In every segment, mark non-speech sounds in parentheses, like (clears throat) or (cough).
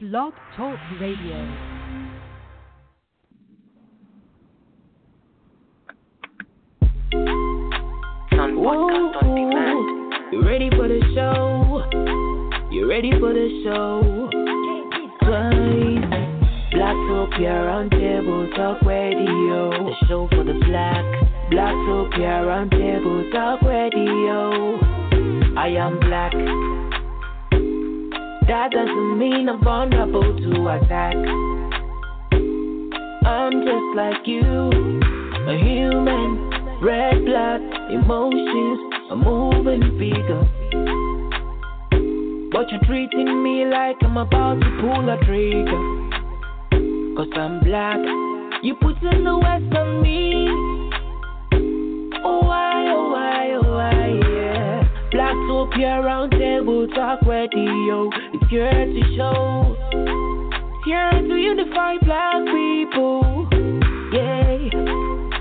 Blog Talk Radio. You ready for the show? You ready for the show? Twice. Blacktopia Roundtable Talk Radio. The show for the black. Blacktopia Roundtable Talk Radio. I am black. That doesn't mean I'm vulnerable to attack. I'm just like you, a human, red blood, emotions, a moving figure. But you're treating me like I'm about to pull a trigger. Cause I'm black, you put in the west on me. Oh, why, oh, why, oh, why, yeah. Blacktopia Roundtable Talk Radio. To show. Here to unify black people. Yeah.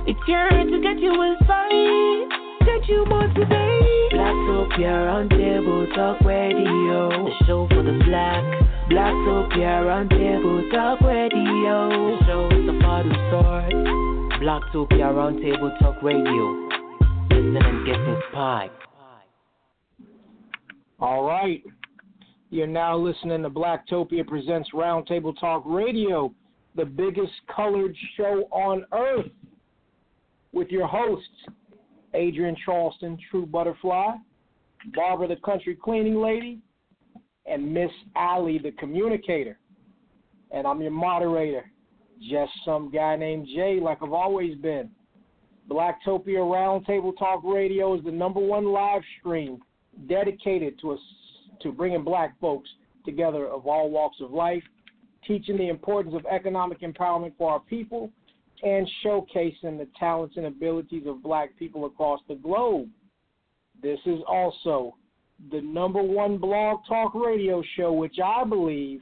It's here to get you inspired. Get you motivated. Blacktopia Roundtable Talk Radio. The show for the black. Blacktopia Roundtable Talk Radio. The show is part who starts. Blacktopia Roundtable Talk Radio. Listen and get inspired. All right. You're now listening to Blacktopia Presents Roundtable Talk Radio, the biggest colored show on earth, with your hosts, Adrienne Charleston, True Butterfly, Barbara the Country Cleaning Lady, and Miss Allie the Communicator. And I'm your moderator, just some guy named Jay, like I've always been. Blacktopia Roundtable Talk Radio is the number one live stream dedicated to us to bringing black folks together of all walks of life, teaching the importance of economic empowerment for our people, and showcasing the talents and abilities of black people across the globe. This is also the number one blog talk radio show, which I believe,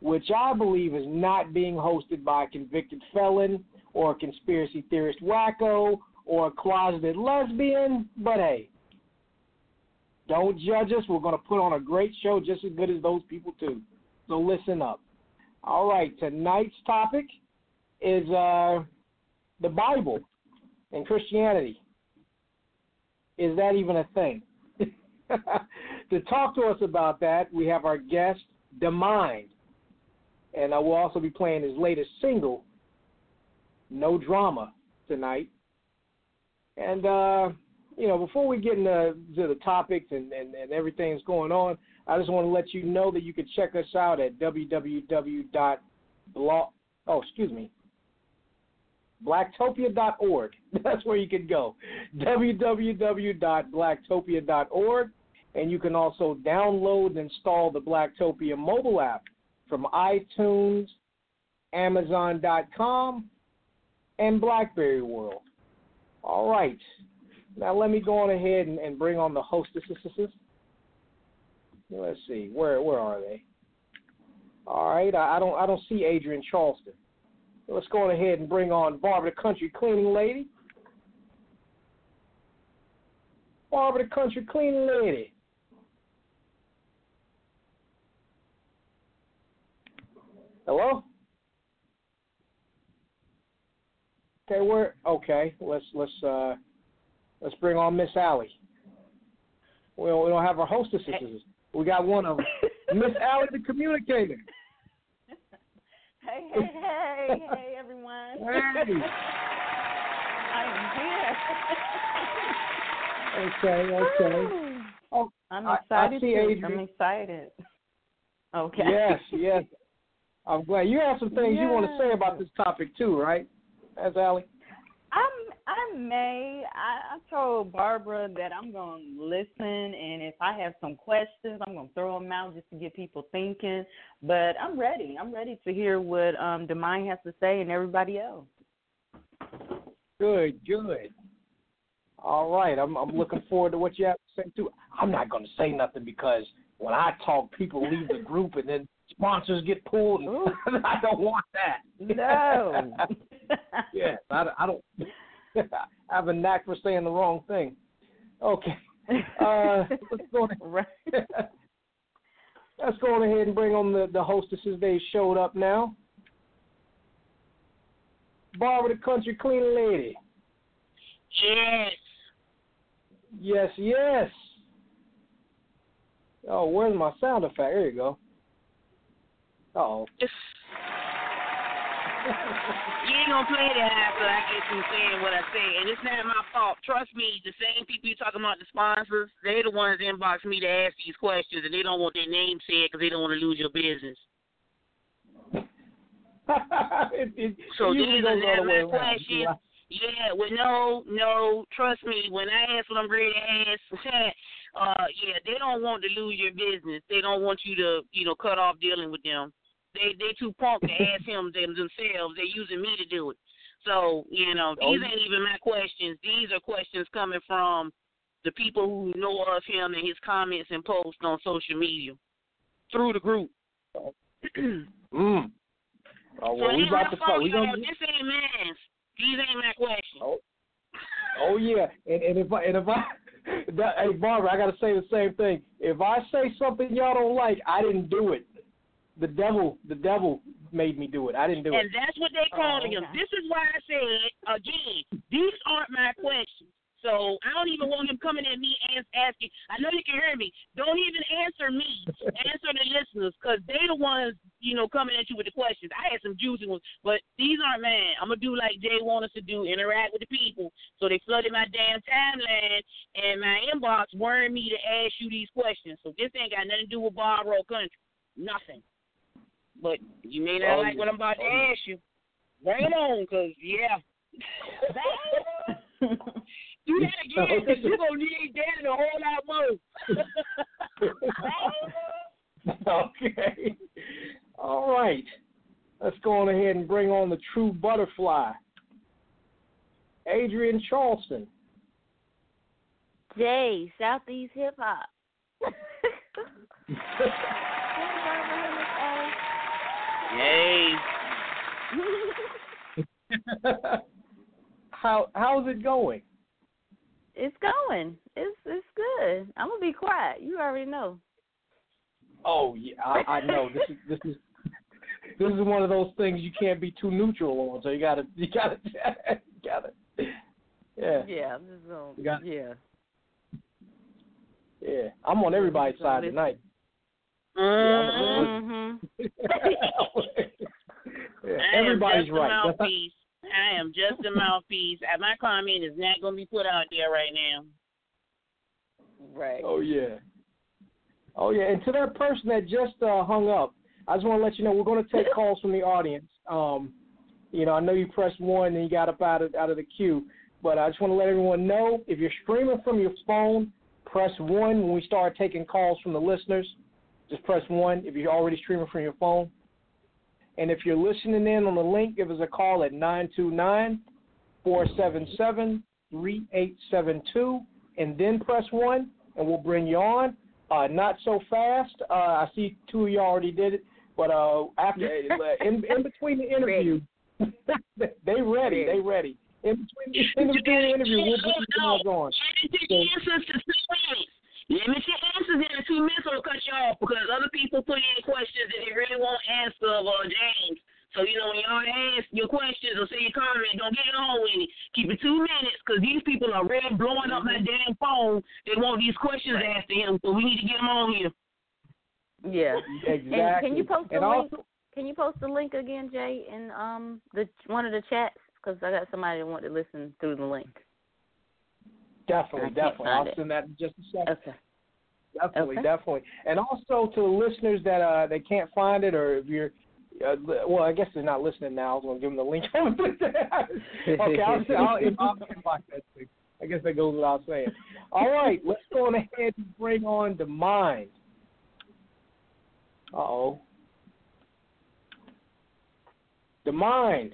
which I believe is not being hosted by a convicted felon or a conspiracy theorist wacko or a closeted lesbian. But hey, don't judge us. We're going to put on a great show just as good as those people, too. So listen up. All right, tonight's topic is uh, the Bible and Christianity. Is that even a thing? (laughs) to talk to us about that, we have our guest, Da Mind. And I will also be playing his latest single, No Drama, tonight. And, uh, you know, before we get into to the topics and, and, and everything that's going on, I just want to let you know that you can check us out at www.blog. Oh, excuse me. Blacktopia.org. (laughs) That's where you can go. www.blacktopia.org. And you can also download and install the Blacktopia mobile app from iTunes, Amazon.com, and Blackberry World. All right. Now let me go on ahead and, and bring on the hostesses. Let's see, where where are they? All right, I, I don't I don't see Adrienne Charleston. Let's go on ahead and bring on Barbara the Country Cleaning Lady. Barbara the Country Cleaning Lady. Hello? Okay, where okay, let's let's uh Let's bring on Miss Allie. We don't, we don't have our hostesses. We got one of them. (laughs) Miss Allie, the communicator. Hey, hey, hey, hey, everyone. Hey. I am (laughs) Okay, here. okay. Oh, I'm I- excited I. Adrienne. I'm excited. Okay. Yes, yes. I'm glad you have some things you want to say about this topic too, right? As Allie. I'm may. I, I told Barbara that I'm gonna listen, and if I have some questions, I'm gonna throw them out just to get people thinking. But I'm ready. I'm ready to hear what um Da Mind has to say and everybody else. Good, good. All right, I'm I'm looking forward to what you have to say too. I'm not going to say nothing because when I talk, people leave the group and then sponsors get pulled. And (laughs) I don't want that. No. (laughs) yes, I, I don't. (laughs) I have a knack for saying the wrong thing. Okay. (laughs) Uh, let's go. right. (laughs) let's go on ahead and bring on the, the hostesses. They showed up now. Barbara the Country Clean Lady. Yes. Yes, yes. Oh, where's my sound effect? There you go. Oh. (laughs) you ain't gonna play that after I get through saying what I say, and it's not my fault. Trust me, the same people you talking about, the sponsors, they're the ones inbox me to ask these questions, and they don't want their name said because they don't want to lose your business. it, (laughs) it, so these are goes all the my around. questions. Yeah, well, no, no. Trust me, when I ask what I'm ready to ask, (laughs) uh, yeah, they don't want to lose your business. They don't want you to, you know, cut off dealing with them. They they too punk to ask him them themselves. They're using me to do it. So you know, these Oh. ain't even my questions. These are questions coming from the people who know of him and his comments and posts on social media through the group. (clears throat) Mm. Oh, well, so we these about to talk. We gonna. This ain't mine. These ain't my questions. Oh. oh yeah, and, and if I and if I, (laughs) that, hey Barbara, I gotta say the same thing. If I say something y'all don't like, I didn't do it. The devil, the devil made me do it. I didn't do And it. And that's what they calling Oh, him. okay. This is why I said again, these aren't my questions. So I don't even want him coming at me and asking. I know you can hear me. Don't even answer me. (laughs) answer the listeners, because they the ones you know coming at you with the questions. I had some juicy ones, but these aren't mine. I'm gonna do like Jay want us to do, interact with the people. So they flooded my damn timeline and my inbox, worrying me to ask you these questions. So this ain't got nothing to do with Barbara or country. Nothing. But you may not Oh, like what I'm about to Oh, yeah. ask you. Bring it on, cause yeah. (laughs) Do that again, cause you gonna need that and a whole lot more. (laughs) okay. All right. Let's go on ahead and bring on the true butterfly, Adrienne Charleston. Jay, Southeast Hip Hop. (laughs) Yay. How how's it going? it's going. It's it's good. I'm gonna be quiet. You already know. Oh yeah, I, I know. This is this is this is one of those things you can't be too neutral on. So you gotta you gotta (laughs) you gotta yeah Yeah, I'm just gonna. You got- yeah. yeah. I'm on everybody's side tonight. Mhm. (laughs) yeah, I am everybody's just right. a mouthpiece. I am just a mouthpiece. My comment is not gonna be put out there right now. right. Oh yeah. Oh yeah, and to that person that just uh, hung up, I just want to let you know we're going to take (laughs) calls from the audience. Um, you know, I know you pressed one and you got up out of out of the queue, but I just want to let everyone know if you're streaming from your phone, press one when we start taking calls from the listeners. Just press one if you're already streaming from your phone. And if you're listening in on the link, give us a call at 929 477 3872 and then press one and we'll bring you on. Uh, not so fast. Uh, I see two of you already did it, but uh, after in, in between the (laughs) interview, (laughs) they ready. They ready. In between, in (laughs) between the interview, we'll put you guys on. Let me get answers to two minutes. Let me get answers in two minutes or I'll cut you off because other people put in questions that they really won't answer of uh, James. So, you know, when y'all ask your questions or say your comment, don't get it on with it. Keep it two minutes because these people are really blowing up my damn phone. They want these questions asked to him, so we need to get them on here. Yeah. Exactly. (laughs) And can you post the and link? Also, Can you post the link again, Jay, in um the one of the chats? Because I got somebody that want to listen through the link. Definitely, definitely. I'll send that in just a second. Okay. Definitely, Okay. definitely. And also to the listeners that uh they can't find it, or if you're, uh, well, I guess they're not listening now. I was gonna give them the link. (laughs) okay, I'll, say- I'll, I'll inbox that thing. I guess that goes without saying. All right, let's go on ahead and bring on the mind. Uh oh. The mind.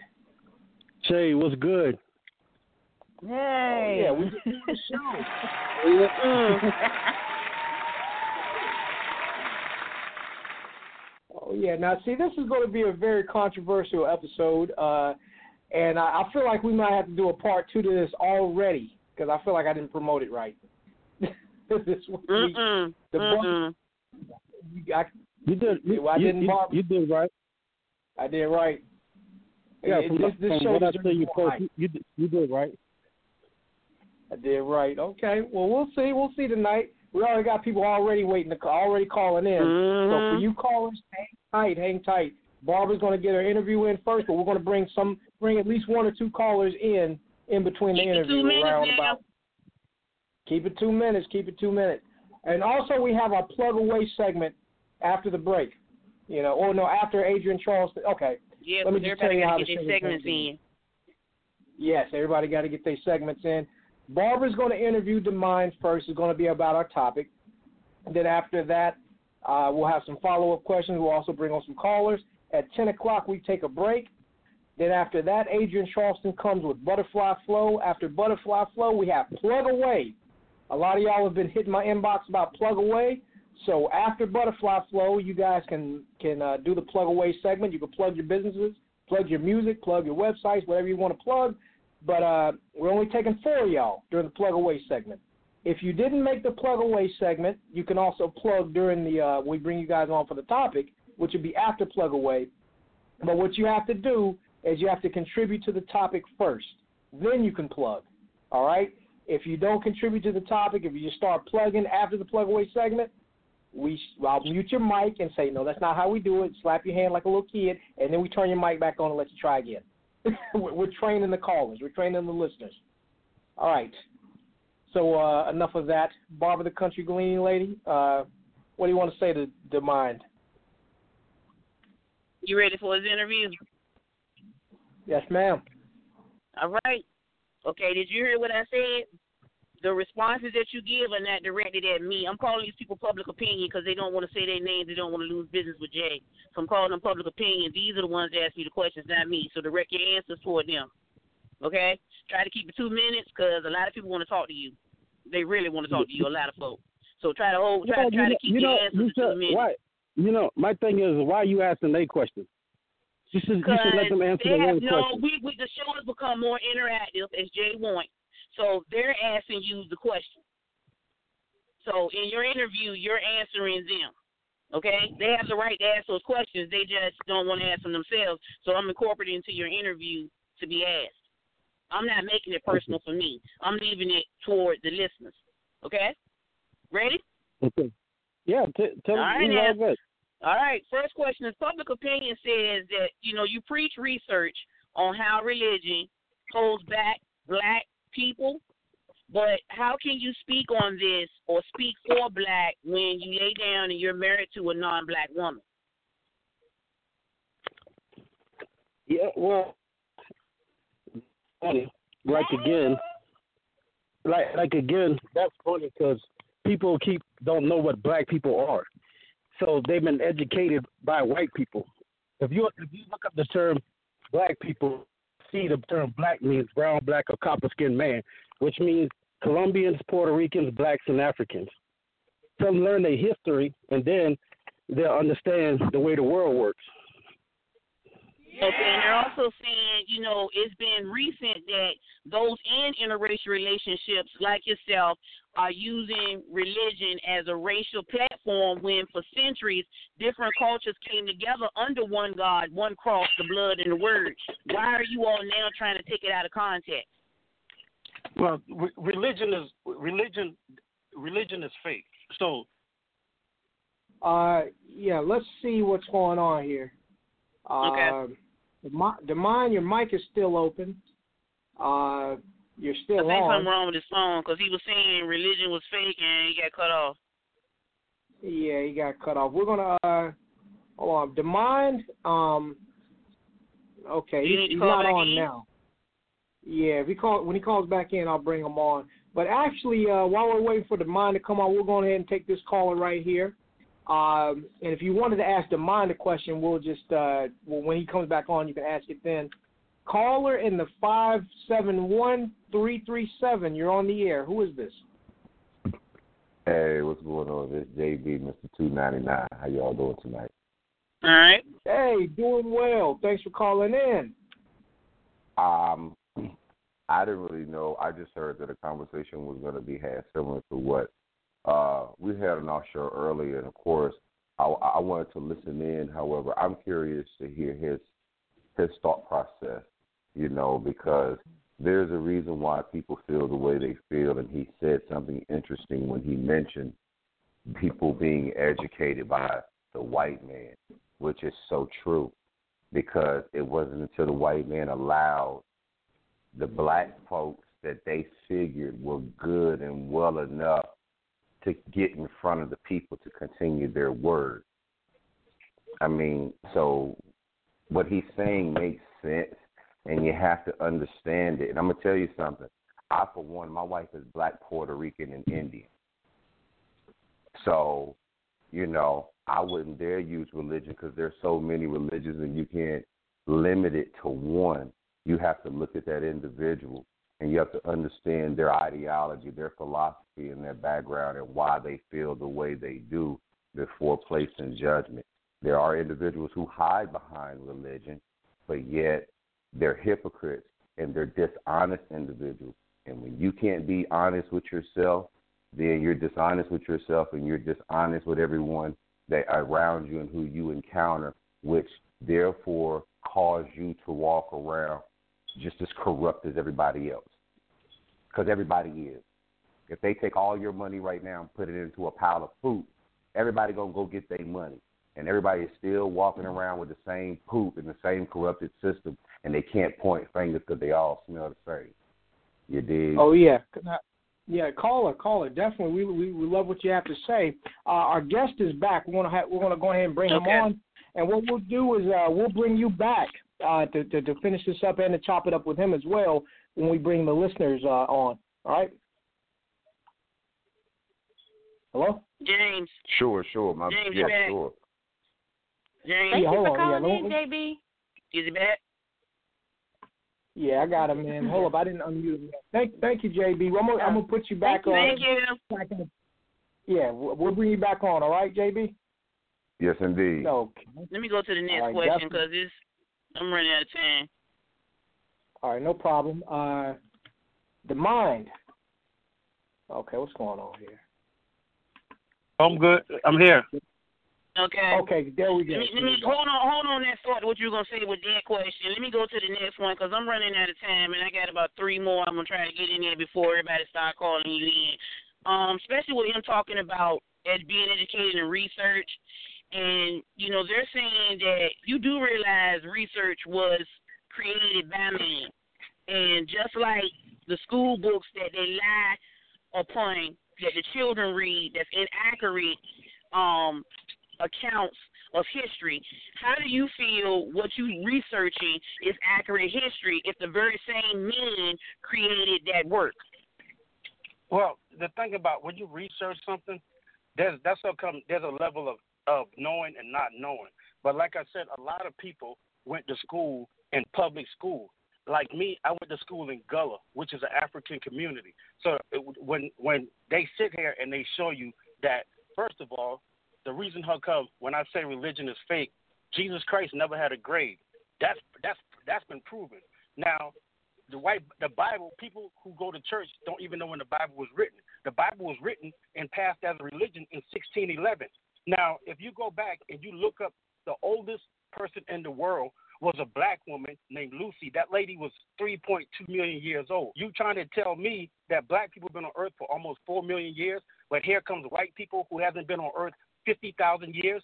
Jay, what's good? Hey. Oh, yeah, we just doing the show. (laughs) (laughs) Oh yeah. Now see, this is going to be a very controversial episode, uh, and I, I feel like we might have to do a part two to this already because I feel like I didn't promote it right. (laughs) this week, Mm-mm. the Mm-mm. you- I, You did. You, Well, I you, didn't you, barb- you did right. I did right. Yeah, It- from, this, this from show what I deserves you more post, you, you you did right. I did right. Okay. Well, we'll see. We'll see tonight. We already got people already waiting to call, already calling in. So mm-hmm. for you callers, hang tight, hang tight. Barbara's going to get her interview in first, but we're going to bring some, bring at least one or two callers in in between the Keep interview. two minutes about. Keep it two minutes. Keep it two minutes. And also, we have our plug away segment after the break. You know, or no, after Adrienne Charleston. Okay. Yeah, Let me just tell everybody you how got to the get show their segments in. Yes, everybody got to get their segments in. Barbara's going to interview Da Mind first. It's going to be about our topic. And then after that, uh, we'll have some follow up questions. We'll also bring on some callers. At 10 o'clock, we take a break. Then after that, Adrienne Charleston comes with Butterfly Flow. After Butterfly Flow, we have Plug Away. A lot of y'all have been hitting my inbox about Plug Away. So after Butterfly Flow, you guys can can uh, do the Plug Away segment. You can plug your businesses, plug your music, plug your websites, whatever you want to plug. But uh, we're only taking four of y'all during the Plug Away segment. If you didn't make the Plug Away segment, you can also plug during the uh, we bring you guys on for the topic, which would be after Plug Away. But what you have to do is you have to contribute to the topic first. Then you can plug. All right? If you don't contribute to the topic, if you just start plugging after the plug away segment, we I'll mute your mic and say, no, that's not how we do it. Slap your hand like a little kid, and then we turn your mic back on and let you try again. (laughs) We're training the callers. We're training the listeners. All right. So uh, enough of that. Barbara, the country gleaning lady, uh, what do you want to say to the mind? You ready for his interview? Yes, ma'am. All right. Okay, did you hear what I said? The responses that you give are not directed at me. I'm calling these people public opinion because they don't want to say their names. They don't want to lose business with Jay. So I'm calling them public opinion. These are the ones that ask me the questions, not me. So direct your answers toward them. Okay? Try to keep it two minutes because a lot of people want to talk to you. They really want to talk to you, a lot of folks. So try to hold, try, Yeah, try you to keep know, your you know, answers you to two minutes. Why? You know, my thing is, why are you asking they questions? You should, you should let them answer they their have, own no, questions. we, we the show has become more interactive as Jay wants. So they're asking you the question. So in your interview, you're answering them. Okay? They have the right to ask those questions. They just don't want to ask them themselves. So I'm incorporating into your interview to be asked. I'm not making it personal for me. I'm leaving it toward the listeners. Okay? Ready? Okay. Yeah, t- tell All them. right, you now. All right. First question is public opinion says that, you know, you preach research on how religion holds back black people, but how can you speak on this or speak for black when you lay down and you're married to a non black woman? Yeah, well, funny. Like again, like like again, that's funny because people keep don't know what black people are, so they've been educated by white people. If you if you look up the term black people, see the term black means brown, black, or copper skinned man, which means Colombians, Puerto Ricans, blacks, and Africans. Them learn their history, and then they'll understand the way the world works. Okay, and they're also saying, you know, it's been recent that those in interracial relationships, like yourself, are using religion as a racial platform when for centuries different cultures came together under one God, one cross, the blood, and the word. Why are you all now trying to take it out of context? Well, re- religion is religion. Religion is fake. So Uh, yeah, let's see what's going on here. Uh, Okay. The, mi- the mine, your mic is still open. Uh, you're I still think on. something wrong with his phone because he was saying religion was fake and he got cut off. Yeah, he got cut off. We're gonna uh, hold on. The mind, um, okay, you he's, need to he's call not on in? now. Yeah, if he call when he calls back in, I'll bring him on. But actually, uh, while we're waiting for the mind to come on, we're going ahead and take this caller right here. Um, and if you wanted to ask the mind a question, we'll just uh, well, when he comes back on, you can ask it then. Caller in the five seven one three three seven. You're on the air. Who is this? Hey, what's going on? This JB, Mr. Two Ninety Nine. How y'all doing tonight? All right. Hey, doing well. Thanks for calling in. Um, I didn't really know. I just heard that a conversation was going to be had similar to what uh we had on our show earlier. And of course, I, I wanted to listen in. However, I'm curious to hear his his thought process. You know, because there's a reason why people feel the way they feel, and he said something interesting when he mentioned people being educated by the white man, which is so true, because it wasn't until the white man allowed the black folks that they figured were good and well enough to get in front of the people to continue their word. I mean, so what he's saying makes sense, and you have to understand it. And I'm gonna tell you something. I, for one, my wife is black, Puerto Rican, and Indian. So, you know, I wouldn't dare use religion because there's so many religions, and you can't limit it to one. You have to look at that individual and you have to understand their ideology, their philosophy, and their background, and why they feel the way they do before placing judgment. There are individuals who hide behind religion, but yet they're hypocrites and they're dishonest individuals. And when you can't be honest with yourself, then you're dishonest with yourself and you're dishonest with everyone that around you and who you encounter, which therefore cause you to walk around just as corrupt as everybody else. Because everybody is. If they take all your money right now and put it into a pile of poop, everybody gonna go get their money, and everybody is still walking around with the same poop and the same corrupted system, and they can't point fingers because they all smell the same. You did. Oh yeah, yeah. Caller, caller, definitely. We we, we love what you have to say. Uh, our guest is back. We want to we're going to go ahead and bring Okay. him on, and what we'll do is uh, we'll bring you back uh, to, to to finish this up and to chop it up with him as well when we bring the listeners uh, on. All right. Hello. James, Sure, sure. My James, yeah, you're back. sure. James, Thank Yeah, you for on, yeah, calling in, JB. is he back? Yeah, I got him, man. Hold up, I didn't unmute him. Yet. Thank, thank you, JB. I'm gonna, I'm gonna put you back on. Thank you. Yeah, we'll we'll bring you back on. All right, JB. Yes, indeed. Okay. Let me go to the next All right, question because it's I'm running out of time. All right, no problem. Uh, the mind. Okay, what's going on here? I'm good. I'm here. Okay. Okay, there we go. Let me, let me hold on, hold on that thought. What you were gonna say with that question? Let me go to the next one because I'm running out of time and I got about three more. I'm gonna try to get in there before everybody start calling you in. Um, especially with him talking about as being educated in research, and you know they're saying that you do realize research was created by man, and just like the school books that they lie upon that the children read that's inaccurate um accounts of history. How do you feel what you researching is accurate history if the very same men created that work? Well, the thing about when you research something, there's that's how come there's a level of of knowing and not knowing. But like I said, a lot of people went to school in public school. Like me, I went to school in Gullah, which is an African community. So it, when when they sit here and they show you that, first of all, the reason how come when I say religion is fake, Jesus Christ never had a grave. That's that's that's been proven. Now, the white the Bible, people who go to church don't even know when the Bible was written. The Bible was written and passed as a religion in 1611. Now, if you go back and you look up the oldest person in the world was a black woman named Lucy. That lady was 3.2 million years old. You trying to tell me that black people have been on Earth for almost 4 million years, but here comes white people who haven't been on Earth 50,000 years,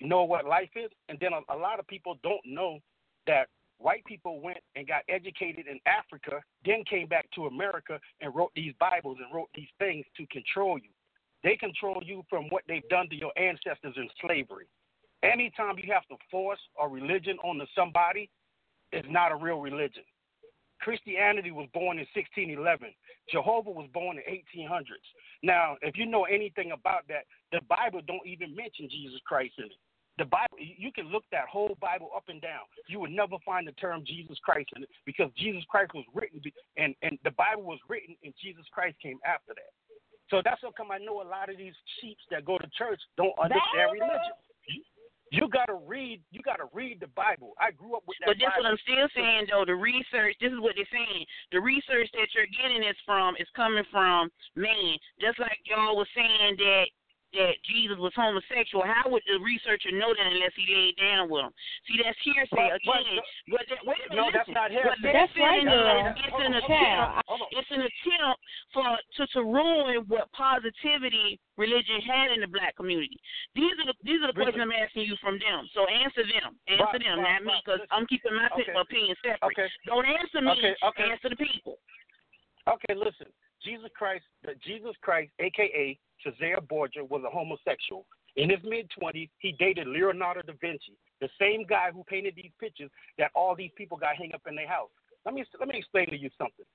you know what life is? And then a, a lot of people don't know that white people went and got educated in Africa, then came back to America and wrote these Bibles and wrote these things to control you. They control you from what they've done to your ancestors in slavery. Anytime you have to force a religion onto somebody, it's not a real religion. Christianity was born in 1611. Jehovah was born in 1800s. Now, if you know anything about that, the Bible don't even mention Jesus Christ in it. The Bible, you can look that whole Bible up and down. You would never find the term Jesus Christ in it because Jesus Christ was written, and and the Bible was written, and Jesus Christ came after that. So that's how come I know a lot of these sheeps that go to church don't understand religion. You, gotta read. You gotta read the Bible. I grew up with that. But that's what I'm still saying though. The research, this is what they're saying. The research that you're getting is from is coming from man. Just like y'all was saying that that Jesus was homosexual, how would the researcher know that unless he laid down with him? See, that's hearsay But- but again. the- But that, wait a minute, No, that's not What hearsay. they're That's saying right, is girl. it's an attempt. It's an attempt for to to ruin what positivity religion had in the black community. These are the these are the questions I'm asking you from them. So answer them. Answer But- them, but- not me, because I'm keeping my Okay. opinion separate. Okay. Don't answer me. Okay, okay. Answer the people. Okay, listen. Jesus Christ, Jesus Christ, aka Cesare Borgia, was a homosexual. In his mid twenties, he dated Leonardo da Vinci, the same guy who painted these pictures that all these people got hung up in their house. Let me let me explain to you something.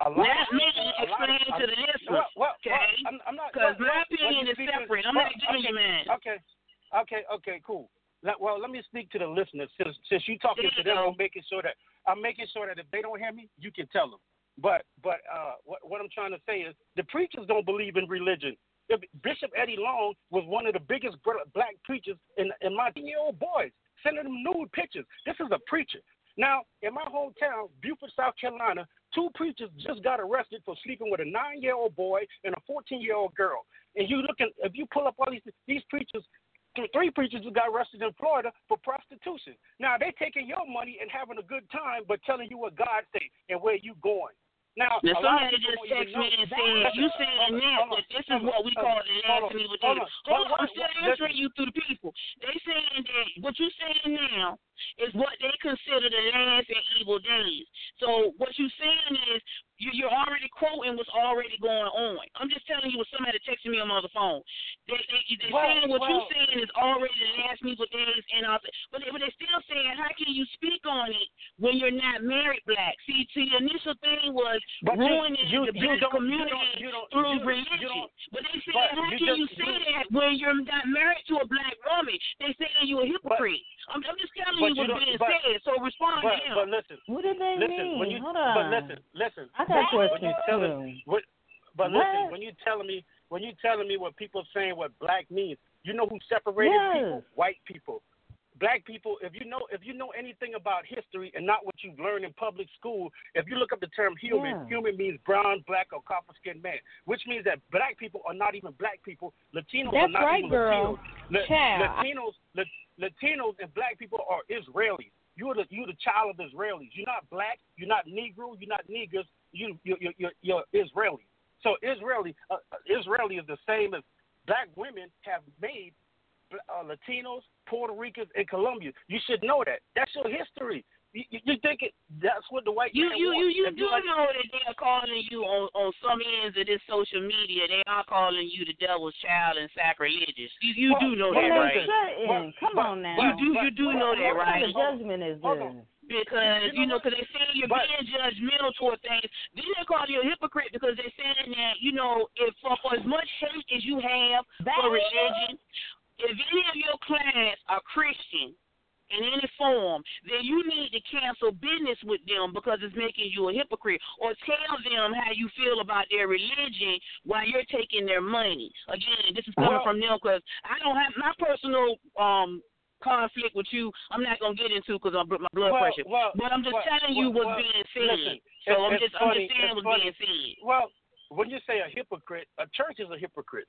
A lot Not me. Explain of, to the listeners. Well, well, okay? well, I'm, I'm not Because my opinion is separate. I'm not giving okay, you mine. Okay, okay, okay, cool. Let, well, let me speak to the listeners since since you talking to them. I'm making sure that I'm making sure that if they don't hear me, you can tell them. But but uh, what what I'm trying to say is the preachers don't believe in religion. Bishop Eddie Long was one of the biggest black preachers in in my year old boys, sending them nude pictures. This is a preacher. Now, in my hometown, Beaufort, South Carolina, two preachers just got arrested for sleeping with a nine-year-old boy and a 14-year-old girl. And you look at, if you pull up all these these preachers, three preachers just got arrested in Florida for prostitution. Now they taking your money and having a good time, but telling you what God say and where you going. Now, Now somebody just don't text me and said, you saying that, but this is what we call the last and evil days. Hold on, I'm still answering you through the people. They saying that what you saying now is what they consider the last and evil days. So what you're saying is you, you're already quoting what's already going on. I'm just telling you what somebody texting me on my other phone. They they they Well, saying what well- you saying is already the last and evil days, and all. But they, but they still saying how can you speak on it when you're not married black? See, see, the initial thing was But you- ruining you- the black community you don't- through religion. but they say, but how you can you say that when you're not married to a black woman? They saying you're a hypocrite. I'm, I'm just telling but you you what's don't- being but- said. So respond but, to him. but listen, What do they listen. mean? When you, Hold but listen, listen. I got questions telling, too. what, but What? listen, when you telling me, when you telling me what people saying what black means, you know who separated Yes. people? White people. Black people, if you know if you know anything about history and not what you've learned in public school, if you look up the term human, Yeah. human means brown, black, or copper skinned man, which means that black people are not even black people. Latinos are That's not right, even girl. Latinos. La- Child. Latinos, La- Latinos and black people are Israelis. You're the you're the child of Israelis. You're not black. You're not Negro. You're not niggers. You you you you're, you're Israeli. So Israeli uh, uh, Israeli is the same as black women have made uh, Latinos, Puerto Ricans, and Colombians. You should know that. That's your history. You, you, you think it? That's what the white You man you you wants. you If do like- know that they are calling you on on some ends of this social media. They are calling you the devil's child and sacrilegious. You you do know Well, that, right? shut. But- Come but- on now. You do you do know that, what right? kind of judgment is Hold this? Because you know, because they saying you're But- being judgmental toward things. Then they call you a hypocrite because they're saying that you know, if for, for as much hate as you have for religion, if any of your clients are Christian in any form, then you need to cancel business with them because it's making you a hypocrite, or tell them how you feel about their religion while you're taking their money. Again, this is coming Well- from them because I don't have my personal um conflict with you. I'm not gonna get into because I'm my blood Well, pressure. well, but I'm just well, telling you what's being said. so I'm just I'm funny, just saying what's funny. being said. Well, when you say a hypocrite, a church is a hypocrite.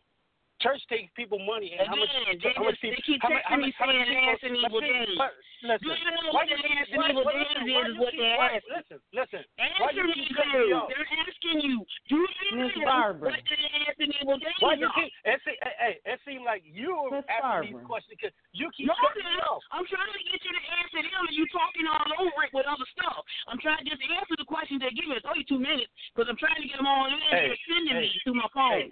Church takes people money and how much, Again, they how much just- they people, keep how much, how texting me much, how much saying people, and evil days. listen, Do you know why what the you- last and evil days is, is what they're asking. Listen, listen. Why Answer you me, keep me girl. They're asking you, do you know what the last and evil days Why you keep? It seem, hey, hey, it seems like you are Miss asking these questions because you keep No, cutting me off. I'm trying to get you to answer them, and you talking all over it with other stuff. I'm trying to just answer the questions they give me. It's only two minutes because I'm trying to get them all in. Hey, They're sending hey, me through my phone.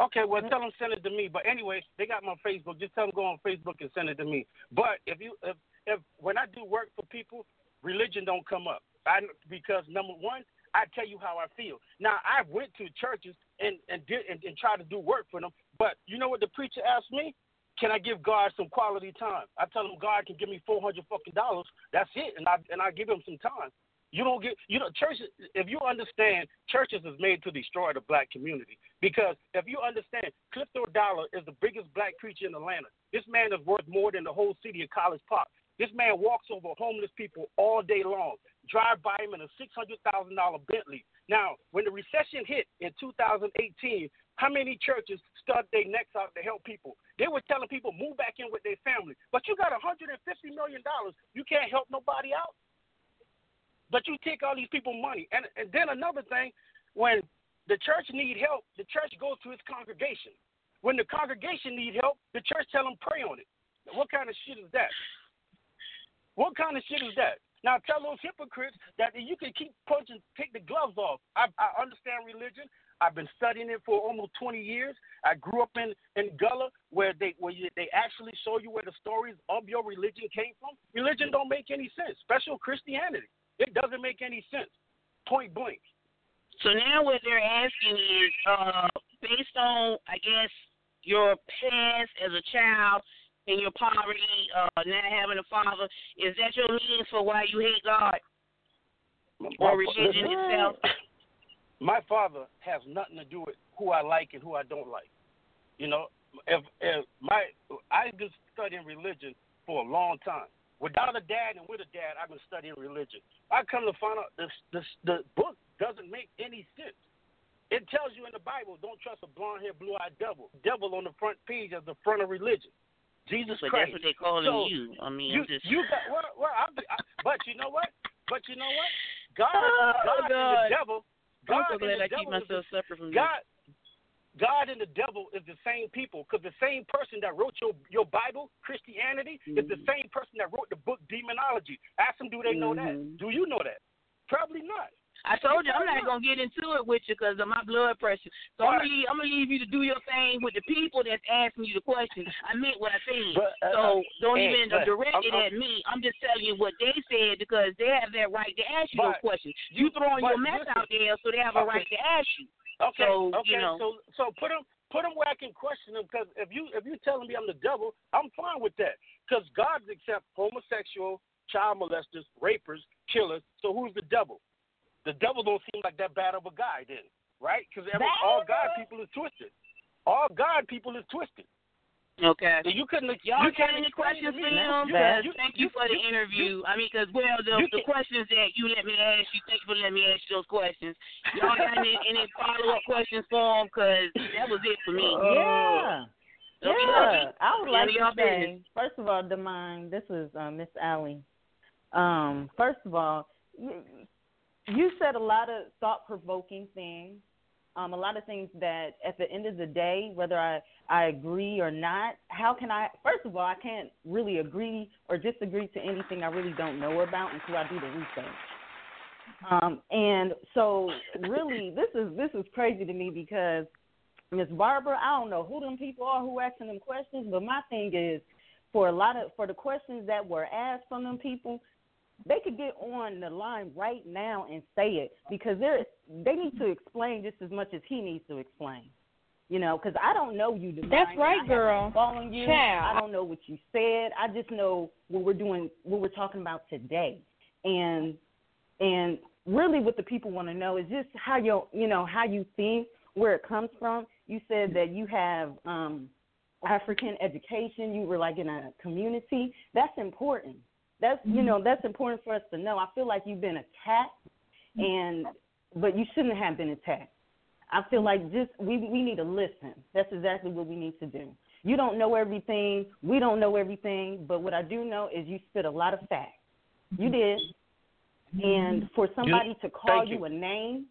Okay, well, mm-hmm. tell them send it to me. But anyway, they got my Facebook. Just tell them go on Facebook and send it to me. But if you, if, if when I do work for people, religion don't come up. I because number one, I tell you how I feel. Now I went to churches and and did and, and tried to do work for them. But you know what the preacher asked me? Can I give God some quality time? I tell him God can give me four hundred fucking dollars. That's it, and I and I give him some time. You don't get, you know, churches. If you understand, churches is made to destroy the black community. Because if you understand, Creflo Dollar is the biggest black preacher in Atlanta. This man is worth more than the whole city of College Park. This man walks over homeless people all day long. Drive by him in a six hundred thousand dollar Bentley. Now, when the recession hit in 2018, How many churches stuck their necks out to help people? They were telling people move back in with their family, but you got 150 million dollars. You can't help nobody out. But you take all these people money, and and then another thing, when the church need help, the church goes to its congregation. When the congregation need help, the church tell them pray on it. What kind of shit is that? What kind of shit is that? Now tell those hypocrites that you can keep punching, take the gloves off. I, I understand religion. I've been studying it for almost 20 years. I grew up in in Gullah, where they where you, they actually show you where the stories of your religion came from. Religion don't make any sense, especially Christianity. It doesn't make any sense. Point blank. So now what they're asking is, uh, based on I guess your past as a child and your poverty, uh, not having a father, is that your means for why you hate God or religion itself? (laughs) My father has nothing to do with who I like and who I don't like. You know, if, if my I've been studying religion for a long time. Without a dad and with a dad, I've been studying religion. I come to find out this, this the book doesn't make any sense. It tells you in the Bible, don't trust a blonde haired, blue eyed devil. Devil on the front page as the front of religion. Jesus but Christ. that's what they calling so, you. I mean, you, just. you got well, well I, I, but you know what? But you know what? (laughs) God, Oh, God, God. and the devil. I'm so glad I keep myself separate from this. God. And the devil is the same people because the same person that wrote your, your Bible, Christianity, is the Mhm. same person that wrote the book Demonology. Ask them, do they know that? Mhm. Do you know that? Probably not. I told you I'm not gonna get into it with you because of my blood pressure. So I'm gonna leave, I'm gonna leave you to do your thing with the people that's asking you the questions. I meant what I said. But, uh, so don't hey, even direct it at me. I'm just telling you what they said because they have that right to ask you those But questions. You throwing your mess listen, out there, so they have a okay. right to ask you. Okay, So, okay. you know. So so put them put them where I can question them because if you if you telling me I'm the devil, I'm fine with that because God accepts homosexual, child molesters, rapers, killers. So who's the devil? The devil don't seem like that bad of a guy then, right? Because all God people is twisted. All God people is twisted. Okay. So you couldn't. Y'all you got can't any questions for him? you- you- thank you for the you- interview. I mean, because well, the the questions that you let me ask you, thank you for letting me ask you those questions. Y'all got any, any follow up questions for him? Because that was it for me. Yeah. Okay, Yeah. I would like to your say, first of all, Da Mind, this is uh, Miss Allie. Um, first of all, you, you said a lot of thought provoking things, um, a lot of things that at the end of the day, whether I, I agree or not, how can I, first of all, I can't really agree or disagree to anything I really don't know about until I do the research. Um, and so really this is this is crazy to me because Miss Barbara, I don't know who them people are who asking them questions, but my thing is for a lot of for the questions that were asked from them people, they could get on the line right now and say it because they're they need to explain just as much as he needs to explain. You know, because I don't know you. Divine, That's right, I girl. Following you, Child. I don't know what you said. I just know what we're doing, what we're talking about today, and and really what the people want to know is just how you you know how you think, where it comes from. You said that you have um African education. You were like in a community. That's important. That's you mm-hmm. know that's important for us to know. I feel like you've been attacked, and but you shouldn't have been attacked. I feel mm-hmm. like just we we need to listen. That's exactly what we need to do. You don't know everything. We don't know everything. But what I do know is you spit a lot of facts. You mm-hmm. did. And for somebody to call you you. a name,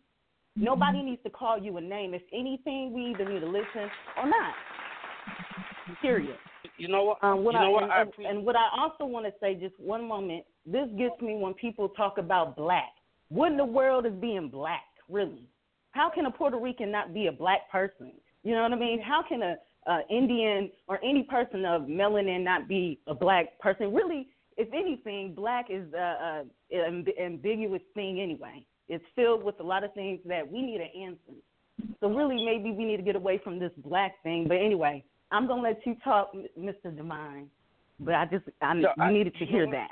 nobody needs to call you a name. If anything, we either need to listen or not. Period. You know what? Um, what you know I, what? and, I and- and what I also want to say, just one moment. This gets me when people talk about black. What in the world is being black, really? How can a Puerto Rican not be a black person? You know what I mean? How can a, a Indian or any person of melanin not be a black person? Really, if anything, black is a, a an ambiguous thing anyway. It's filled with a lot of things that we need an answer. So really, maybe we need to get away from this black thing. But anyway, I'm gonna let you talk, Mr. Da Mind. But I just I, So, I- needed to hear that.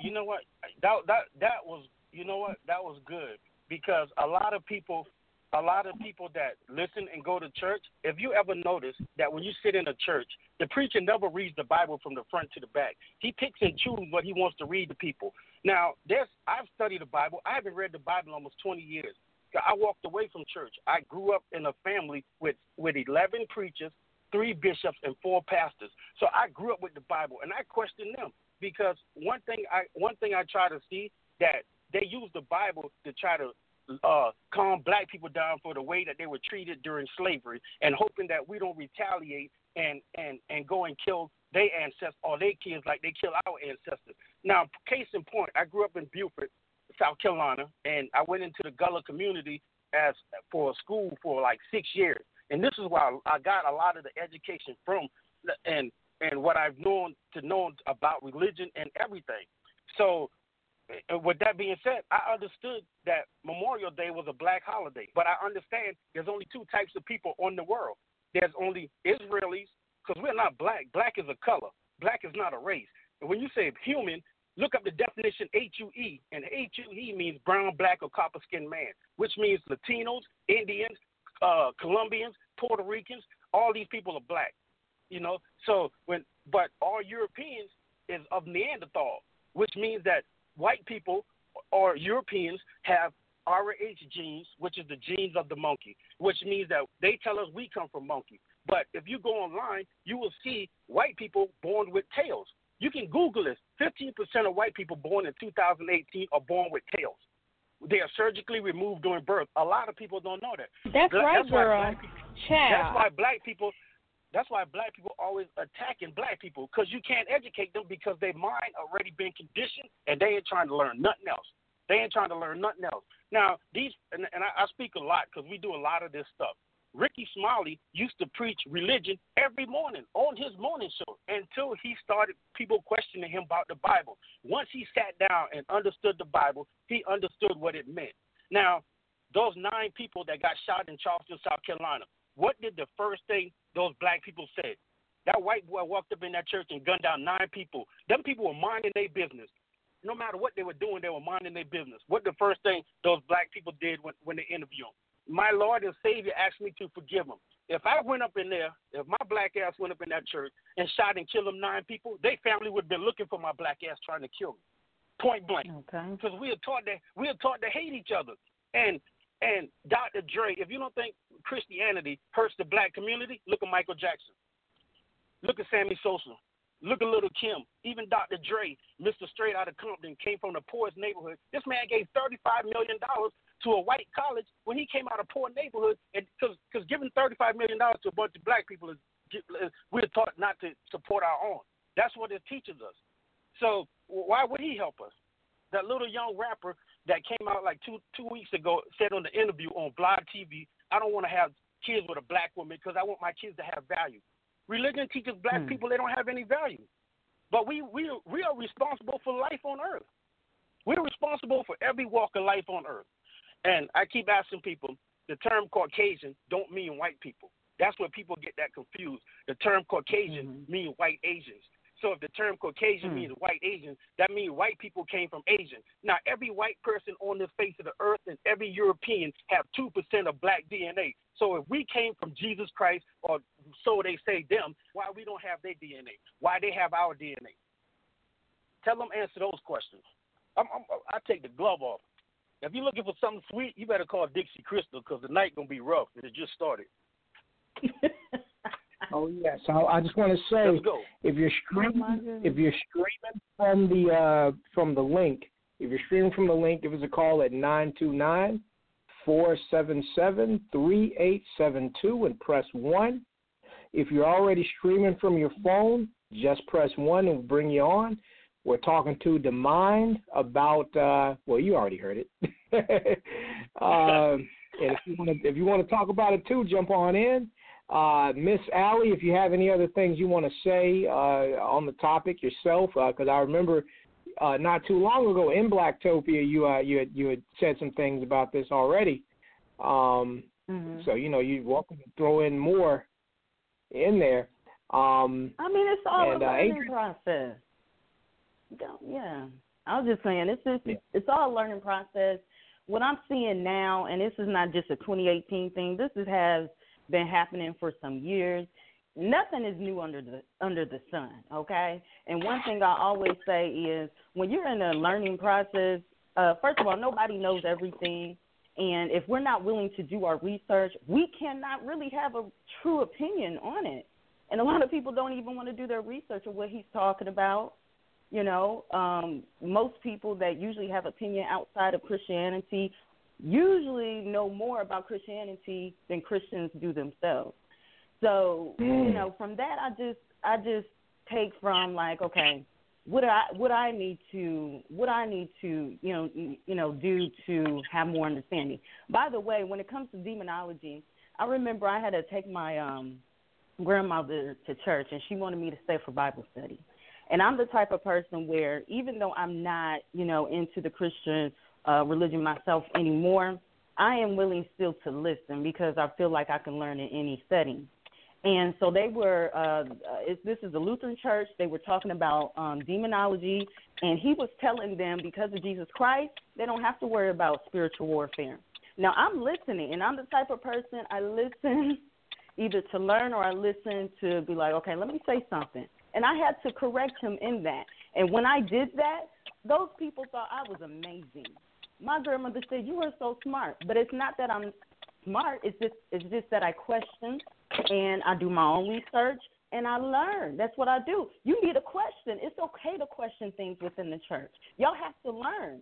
you know what that that that was you know what that was good because a lot of people a lot of people that listen and go to church if you ever notice that when you sit in a church the preacher never reads the bible from the front to the back he picks and chooses what he wants to read to people now there's i've studied the bible i haven't read the bible in almost 20 years I walked away from church. I grew up in a family with with eleven preachers, three bishops, and four pastors. So I grew up with the Bible, and I questioned them because one thing I one thing I try to see that they use the Bible to try to uh, calm black people down for the way that they were treated during slavery, and hoping that we don't retaliate and and and go and kill their ancestors or their kids like they kill our ancestors. Now, case in point, I grew up in Beaufort, South Carolina, and I went into the Gullah community as for a school for like six years, and this is where I got a lot of the education from, and and what I've known to know about religion and everything. So with that being said, I understood that Memorial Day was a black holiday, but I understand there's only two types of people on the world. There's only Israelis, because we're not black. Black is a color. Black is not a race. And when you say human, look up the definition H-U-E, and H-U-E means brown, black, or copper-skinned man, which means Latinos, Indians, uh, Colombians, Puerto Ricans. All these people are black. You know, so when but all Europeans is of Neanderthal, which means that white people or Europeans have RH genes, which is the genes of the monkey, which means that they tell us we come from monkey. But if you go online, you will see white people born with tails. You can Google this. 15% of white people born in 2018 are born with tails. They are surgically removed during birth. A lot of people don't know that. That's right, girl. People, Child. that's why black people that's why black people always attacking black people because you can't educate them because their mind already been conditioned and they ain't trying to learn nothing else. They ain't trying to learn nothing else. Now these and, and I, I speak a lot because we do a lot of this stuff. Rickey Smiley used to preach religion every morning on his morning show until he started people questioning him about the Bible. Once he sat down and understood the Bible, he understood what it meant. Now, those nine people that got shot in Charleston, South Carolina, what did the first thing those black people said? That white boy walked up in that church and gunned down nine people. Them people were minding their business. No matter what they were doing, they were minding their business. What the first thing those black people did when, when they interviewed him? My Lord and Savior asked me to forgive them. If I went up in there, if my black ass went up in that church and shot and killed them nine people, their family would have been looking for my black ass trying to kill me, point blank. Okay. Because we are taught that we are taught to hate each other. And and Dr. Dre, if you don't think Christianity hurts the black community, look at Michael Jackson. Look at Sammy Sosa. Look at Little Kim. Even Dr. Dre, Mr. Straight out of Compton, came from the poorest neighborhood. This man gave $35 million to a white college when he came out of poor neighborhood. Because giving $35 million to a bunch of black people is, we're taught not to support our own. That's what it teaches us. So why would he help us? That little young rapper that came out like two two weeks ago said on the interview on Blog TV, I don't want to have kids with a black woman because I want my kids to have value. Religion teaches black Hmm. people they don't have any value, but we we we are responsible for life on earth. We're responsible for every walk of life on earth. And I keep asking people, the term Caucasian don't mean white people. That's where people get that confused. The term Caucasian means white Asians. So if the term Caucasian Hmm. means white Asian, that means white people came from Asian. Now every white person on the face of the earth and every European have two percent of black DNA. So if we came from Jesus Christ, or so they say them, why we don't have their DNA? Why they have our DNA? Tell them answer those questions. I'm, I'm, I take the glove off. If you're looking for something sweet, you better call Dixie Crystal because the night gonna be rough. and It just started. (laughs) Oh yes, I, I just want to say if you're Oh, streaming, goodness. if you're streaming from the uh, from the link, if you're streaming from the link, give us a call at nine two nine four seven seven three eight seven two and press one. If you're already streaming from your phone, just press one and we'll bring you on. We're talking to the mind about uh, well, you already heard it. (laughs) um, and if you want to if you want to talk about it too, jump on in. Uh, Miss Alle, if you have any other things you want to say uh, on the topic yourself, because I remember uh, not too long ago in Blacktopia, you uh, you had, you had said some things about this already. Um, Mhm. So you know, you're welcome to throw in more in there. Um, I mean, it's all And, a uh, learning Adrienne- process. Yeah, I was just saying, it's just Yeah. it's all a learning process. What I'm seeing now, and this is not just a 2018 thing. This is, has been happening for some years. Nothing is new under the under the sun. Okay, and one thing I always say is when you're in a learning process. Uh, first of all, nobody knows everything, And if we're not willing to do our research, we cannot really have a true opinion on it. And a lot of people don't even want to do their research of what he's talking about. You know, um, most people that usually have opinion outside of Christianity usually know more about Christianity than Christians do themselves. So, Mm. you know, from that I just I just take from like, okay, what I what I need to what I need to you know you know do to have more understanding. By the way, when it comes to demonology, I remember I had to take my um grandmother to church and she wanted me to stay for Bible study. And I'm the type of person where even though I'm not, you know, into the Christian uh religion myself anymore, I am willing still to listen because I feel like I can learn in any setting. And so they were. Uh, it, this is a Lutheran church. They were talking about um, demonology, and he was telling them because of Jesus Christ, they don't have to worry about spiritual warfare. Now I'm listening, and I'm the type of person I listen (laughs) either to learn or I listen to be like, okay, let me say something. And I had to correct him in that. And when I did that, those people thought I was amazing. My grandmother said, "You are so smart," but it's not that I'm smart. It's just it's just that I question and I do my own research and I learn. That's what I do. You need a question. It's okay to question things within the church. Y'all have to learn.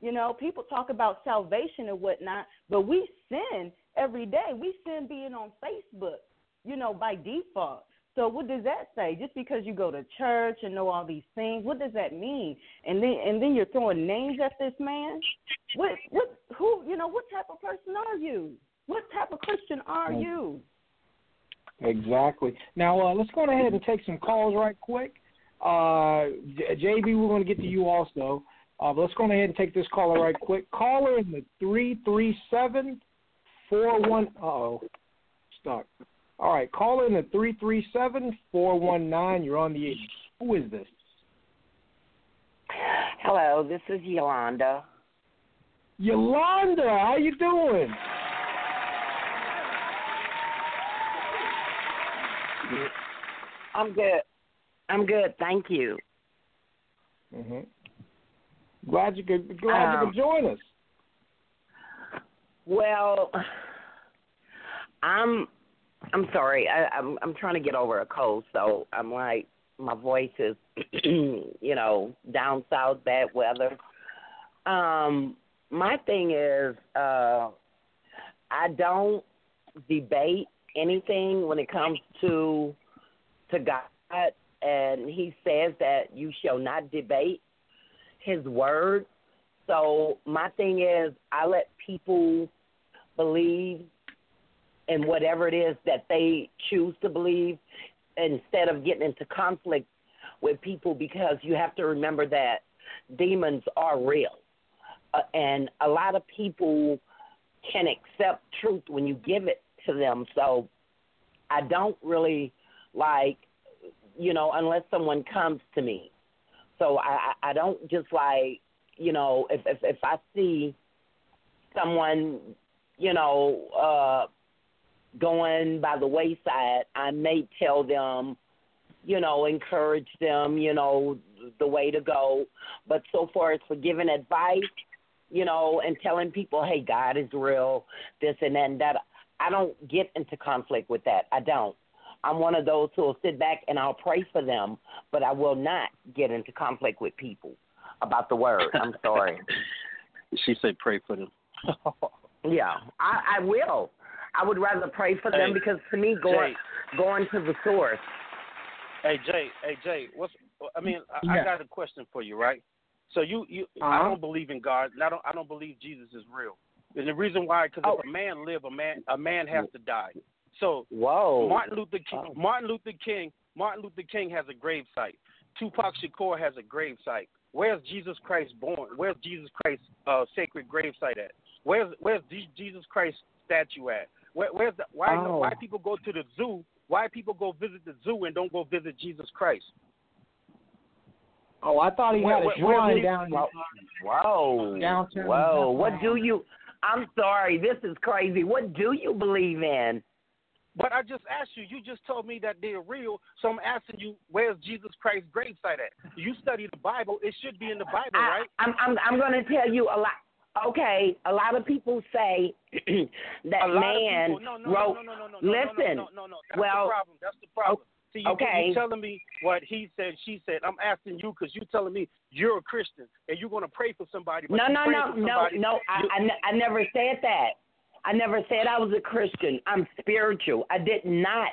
You know, people talk about salvation and whatnot, but we sin every day. We sin being on Facebook, you know, by default. So what does that say? Just because you go to church and know all these things, what does that mean? And then and then you're throwing names at this man. What what who you know, what type of person are you? What type of Christian are you? Exactly. Now uh, let's go ahead and take some calls right quick. Uh, JB, we're going to get to you also. Uh, but let's go ahead and take this caller right quick. Caller in the three three seven four one. Oh, stuck. All right, call in the three three seven four one nine. You're on the. air. Who is this? Hello, this is Yolanda. Yolanda, how you doing? I'm good. I'm good, thank you. hmm Glad you could glad you Um, could join us. Well, I'm I'm sorry. I, I'm I'm trying to get over a cold, so I'm like my voice is, (clears throat) you know, down south, bad weather. Um, my thing is, uh, I don't debate anything when it comes to to God, and He says that you shall not debate His word. So my thing is, I let people believe in whatever it is that they choose to believe instead of getting into conflict with people because you have to remember that demons are real. Uh, and a lot of people can accept truth when you give it to them. So I don't really like, you know, unless someone comes to me. So I, I I don't just like, you know, if if if I see someone, you know, uh going by the wayside, I may tell them, you know, encourage them, you know, the way to go. But so far as for giving advice, you know, and telling people, hey, God is real, this and that and that, I don't get into conflict with that. I don't. I'm one of those who will sit back and I'll pray for them, but I will not get into conflict with people about the word. I'm (laughs) sorry. She said, "Pray for them." Yeah, I, I will. I would rather pray for them because to me, going going to the source. Hey Jay, hey Jay, what's I mean, I, Yeah. I got a question for you, right? So you you I Uh-huh. don't believe in God, and I don't I don't believe Jesus is real. And the reason why, because Oh. if a man live, a man a man has to die. So Whoa. Martin Luther King, Oh. Martin Luther King, Martin Luther King has a grave site. Tupac Shakur has a grave site. Where's Jesus Christ born? Where's Jesus Christ uh, sacred grave site at? Where's Where's Je- Jesus Christ statue at? Where, where's the why Oh. why people go to the zoo? Why people go visit the zoo and don't go visit Jesus Christ? Oh, I thought he Where- had a where- where shrine he- down. Whoa. Whoa. Downtown Whoa. What do you I'm sorry, this is crazy. What do you believe in? But I just asked you. You just told me that they're real. So I'm asking you, where's Jesus Christ's gravesite at? You study the Bible. It should be in the Bible, I, right? I'm I'm I'm gonna tell you a lot okay, a lot of people say that man of people, no, no, wrote. no, listen, well, the problem. That's the problem. See, you, okay. you're telling me what he said, she said. I'm asking you because you're telling me you're a Christian and you're going to pray for somebody. No, no, no, no, no. I, I, I never said that. I never said I was a Christian. I'm spiritual. I did not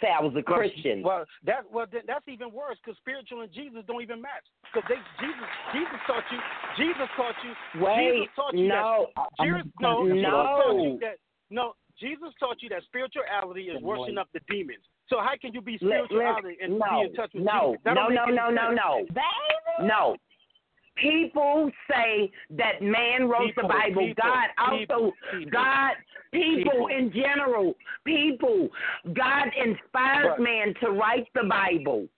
say I was a Christian. Well, that well then that's even worse because spiritual and Jesus don't even match. Because they Jesus Jesus taught you Jesus taught you Wait, Jesus taught you no, that I'm- Jesus, no no. Jesus taught you that no Jesus taught you that spirituality is worshiping up the demons. So how can you be Let- let- spirituality and no, be in touch with no, Jesus? That no, don't no, make no, any no, sense. no, no. People say that man wrote People, the Bible. people, God also, people, God, people, in general, people. God inspired But- man to write the Bible.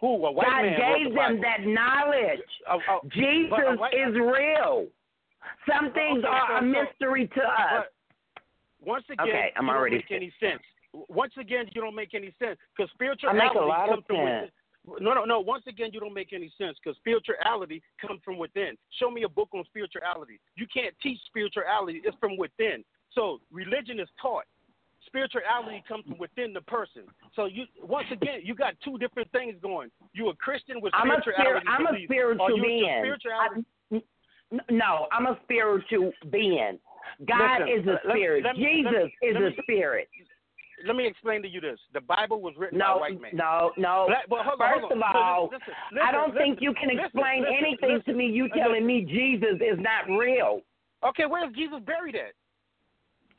Who a white God gave the them that knowledge. Oh, oh, Jesus is real. Some things Okay, are so- a mystery to us. Once again, Okay, I'm you already don't make any sense. Once again, you don't make any sense because spirituality I make a lot comes of sense. No, no, no. Once again, you don't make any sense because spirituality comes from within. Show me a book on spirituality. You can't teach spirituality; it's from within. So religion is taught. Spirituality comes from within the person. So you, once again, you got two different things going. You a Christian with I'm a spirituality. I'm a spiritual being. spirituality. No, I'm a spiritual being. God Listen, is a spirit. let me- Jesus let me- is let a spirit. Let me explain to you this: the Bible was written by No, white men. no, no. Black, but hold on, First hold on. of all, listen, listen, I don't listen, think you can explain anything to me. You listen. telling me Jesus is not real. Okay, where's Jesus buried at?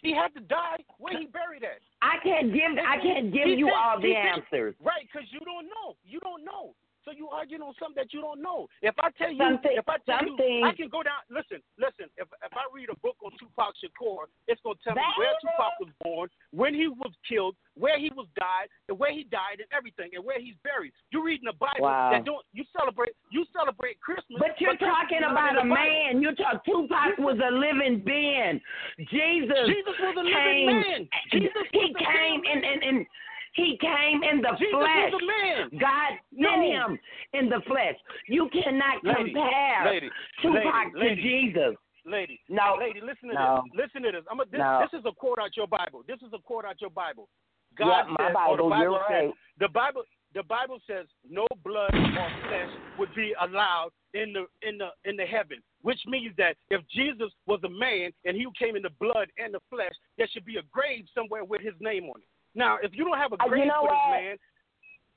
He had to die. Where he buried at? I can't give. I can't give you said- all the said- answers. Right, because you don't know. You don't know. So you arguing on something that you don't know. If I tell you, Something- if I tell something- you, I can go down. Listen, listen. If if I read a book on Tupac Shakur, it's gonna tell me where Tupac was born, when he was killed, where he was died, and where he died, and everything, and where he's buried. You're reading the Bible Wow. that don't you celebrate? You celebrate Christmas, But you're Christmas talking about a man. You talk. Tupac was a living being. Jesus. Jesus was a living came, man. Jesus he came and and and in he came in the Jesus flesh. was a man. God No. sent him in the flesh. You cannot Lady, compare lady, Tupac lady, to Jesus. Lady, No. lady, listen to No. this. Listen to this. I'm a, this, No. this is a quote out your Bible. This is a quote out your Bible. God Yeah, my says, Bible, the Bible says, right. the Bible, the Bible says, no blood or flesh would be allowed in the in the in the heaven. Which means that if Jesus was a man and he came in the blood and the flesh, there should be a grave somewhere with his name on it. Now, if you don't have a Uh, you know for what? this man,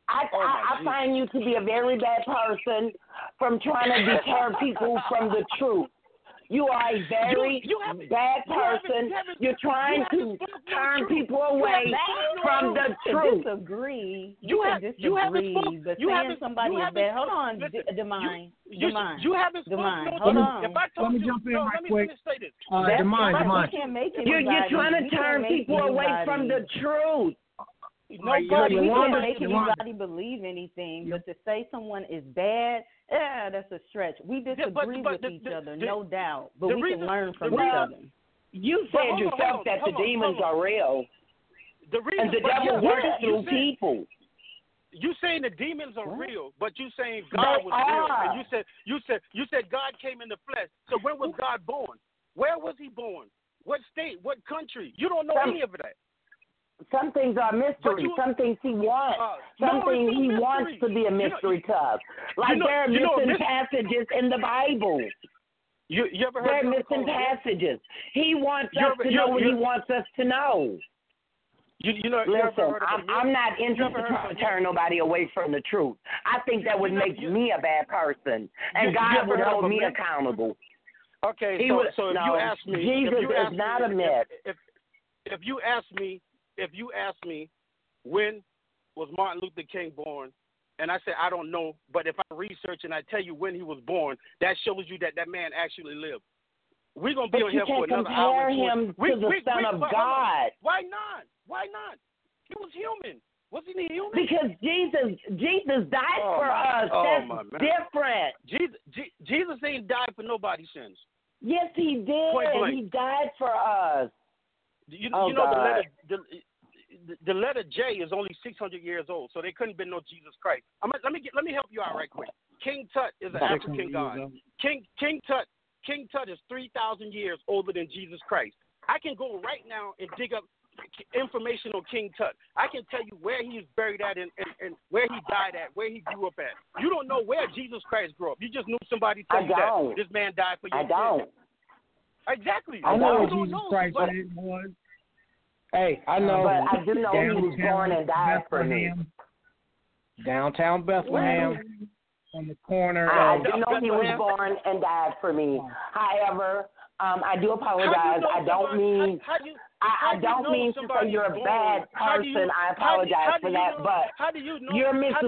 I, Oh, I, I find you to be a very bad person from trying to deter people from the truth. You are a very You- you haven't- bad person. you haven't- You're trying you to turn people away haven't spoken no from the truth. disagree. You can have- disagree, you haven't spoke- but you saying haven't- somebody you is bad. Hold on, listen, D- Da Mind. you, Da Mind. you haven't spoken Da Mind. Hold on. If I told Let me you, jump in right let me quick. say this. Uh, That's Da Mind. Demine. Can't make You're, you're trying to can't turn make people away from the truth. Nobody, Yeah, we can't make anybody believe anything, but to say someone is bad, yeah, that's a stretch. We disagree but- but with the- each the- other, the- no doubt, but we reason- can learn from each reason- other. You said on, yourself hold on, that the on, demons are real, The reason, and the but devil yeah, works yeah, you through said- people. You saying the demons are What? real, but you saying God They was real, and you said you said you said God came in the flesh. So when was God born? Where was He born? What state? What country? You don't know Some- any of that. Some things are mystery. you- Some things he wants. Uh, Some no, things he mystery. wants to be a You know- mystery to us. Like know- there are you know, missing passages in the Bible. You you ever heard? There are missing passages. He wants You us ever- to you- know what you- he wants us to know. You, you know, Listen, I'm, a I'm not interested trying to turn nobody away from the truth. I think that would make me a bad person, and You- you God would hold me myth? accountable. Okay, He so would- so if no, you ask me, Jesus if you is ask me, not a if- myth. If, if you ask me, if you ask me, when was Martin Luther King born? And I say I don't know, but if I research and I tell you when he was born, that shows you that that man actually lived. We're gonna be But on here for another hour. compare and 20. him We- to the we- Son we- of but hold on. God. Why not? Why not? He was human. Wasn't he human? Because Jesus, Jesus died Oh, for my- us. oh, That's different. Jesus, Je- Jesus ain't died for nobody's sins. Yes, he did. He died for us. You, Oh, you know the God. letter the, the, the letter J is only 600 years old, so there couldn't have been no Jesus Christ. I'm, let me get, let me help you out right quick. King Tut is an African god. King King Tut King Tut is three thousand years older than Jesus Christ. I can go right now and dig up information on King Tut. I can tell you where he is buried at and, and, and where he died at, where he grew up at. You don't know where Jesus Christ grew up. You just knew somebody told I you don't. that this man died for you. I don't. Exactly. I know You where don't Jesus know, Christ but- was. Hey, I know. But I do know he was born and died for me. Bethlehem. Downtown Bethlehem, on the corner I, I of. do know he was born and died for me. However, um, I do apologize. do you know I don't somebody- mean How, how do you, I, how I do you don't know mean to say somebody's you're a bad How you- person. I how do- apologize how do for that, know- but how do you know, you're how do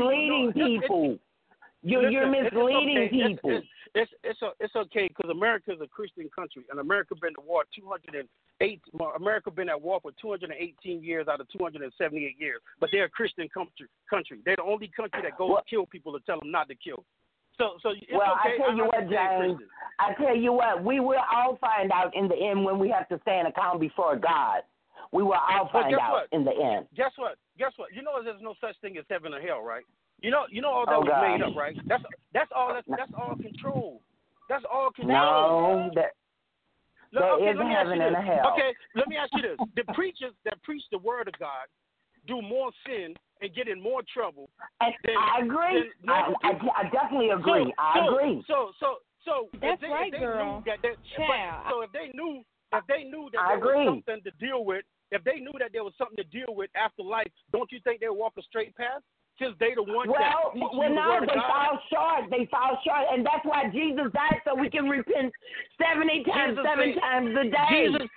you misleading Listen. You're you're it's- misleading okay. People. It's it's it's, it's okay because America is a Christian country, and America been to war 208. America been at war for 218 years out of 278 years, but they're a Christian country. Country. They're the only country that goes Well- kill people to tell them not to kill. So so it's well, okay. I tell you what, James. I tell you what, we will all find out in the end when we have to stand account before God. We will all find out what? in the end. Guess what? Guess what? You know there's no such thing as heaven or hell, right? You know, you know all that Oh, was God. made up, right? That's that's all. That's, that's all control. That's all control. No, that Look, There okay, is let a me ask heaven you and this. a hell. Okay, let me ask you this: the preachers that preach the word of God do more sin and get in more trouble. and Then- I agree. then I, I. I definitely agree. So, I so, agree. So, so, so if That's they, right, if they girl. Knew that, that, Child. but, so if they knew, if they knew that I there agree. was something to deal with, if they knew that there was something to deal with after life, don't you think they would walk a straight path? The ones Well, well, no, they fall short. They fall short, and that's why Jesus died so we can repent seventy times, Jesus seven ain't- times a day. Jesus,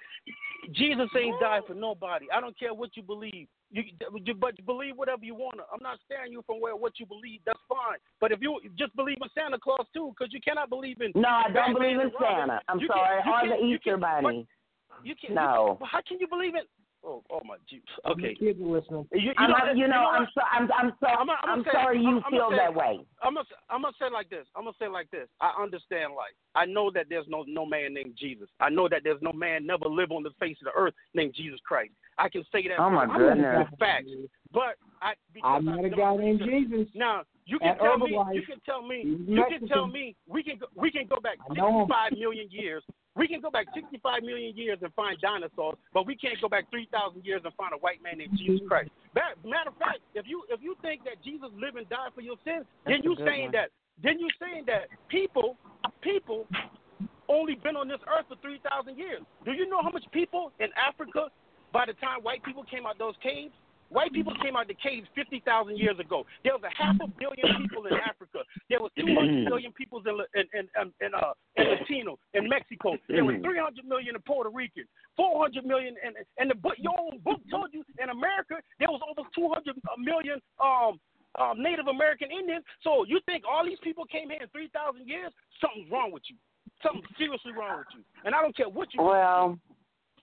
Jesus ain't died for nobody. I don't care what you believe. You, you but believe whatever you want to. I'm not staring you from where what you believe. That's fine. But if you just believe in Santa Claus too, because you cannot believe in no, I don't believe in. Santa. I'm You sorry, can- or the Easter can- but Bunny. You can No. You, how can you believe in? Oh, oh my Jesus. Okay. Kids are listening. You, you I'm, know, not- you know, what? I'm so, I'm, I'm so, I'm, I'm, I'm say, sorry you I'm, I'm feel say, that way. I'm gonna, I'm gonna say like this. I'm gonna say like this. I understand life. I know that there's no no man named Jesus. I know that there's no man never lived on the face of the earth named Jesus Christ. I can say that. Oh, my with goodness. Facts. But I. I because met I've a done guy named research. Jesus. Now you can At tell me. You can tell me. He's You can tell me. We can go. We can go back I 65 million years. We can go back 65 million years and find dinosaurs, but we can't go back 3,000 years and find a white man named Jesus Christ. Matter of fact, if you if you think that Jesus lived and died for your sins, then That's a you saying one. that then you saying that people people only been on this earth for 3,000 years. Do you know how much people in Africa by the time white people came out those caves? White people came out of the caves 50,000 years ago. There was a half a billion people in Africa. There was 200 million people in in in, in, in, uh, in Latino in Mexico. There was 300 million in Puerto Rican. 400 million and and the book your own book told you in America there was over 200 million um um, Native American Indians. So you think all these people came here in 3,000 years? Something's wrong with you. Something seriously wrong with you. And I don't care what you. Well,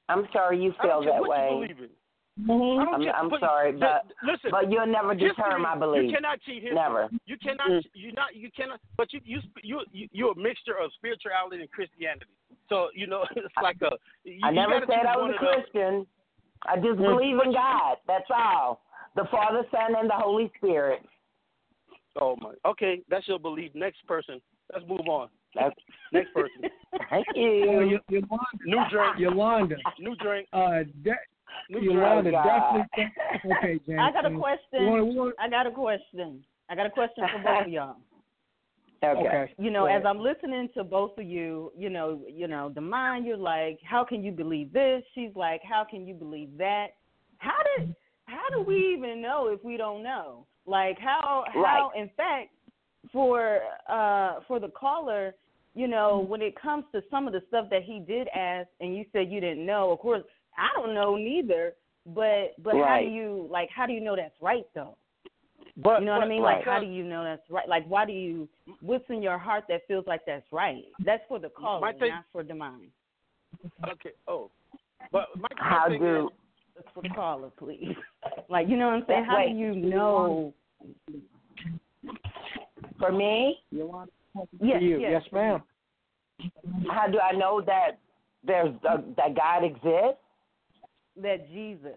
I'm sorry you I feel don't care that what way. You believe in. I don't I'm, care. I'm but, sorry, the- but listen, but you'll never deter history, my belief. You cannot cheat history. Never. You cannot. Mm. You not. You cannot. But you you you you you're a mixture of spirituality and Christianity. So you know (laughs) it's like a. You, I never gotta said I was a or other. Christian. I just Mm. believe in God. That's all. The Father, Son, and the Holy Spirit. Oh my. Okay, that's your belief. Next person. Let's move on. That's, (laughs) Next person. (laughs) thank you. Y- Yolanda. New drink. Yolanda. New drink. Uh, de- New Yolanda definitely. Okay, James. (laughs) I got a question. wanna- wanna- I got a question. I got a question for both of y'all. Okay. (laughs) okay. You know, as. I'm listening to both of you, you know, you know, the mind, you're like, how can you believe this? She's like, how can you believe that? How did how do we even know if we don't know? Like how how in fact for uh for the caller, you know, when it comes to some of the stuff that he did ask and you said you didn't know, of course, I don't know neither, but but how do you like how do you know that's right though? But You know what but, I mean? right. Like, how do you know that's right? Like, why do you? What's in your heart that feels like that's right? That's for the caller, thing- not for the mind. Okay. Oh. But my, my (laughs) How thing do is, That's for the caller, please. (laughs) Like, you know what I'm saying? How Wait. do you know? for me? Yolanda, Yes, you. yes. Yes, ma'am. How do I know that there's uh, that God exists? That Jesus.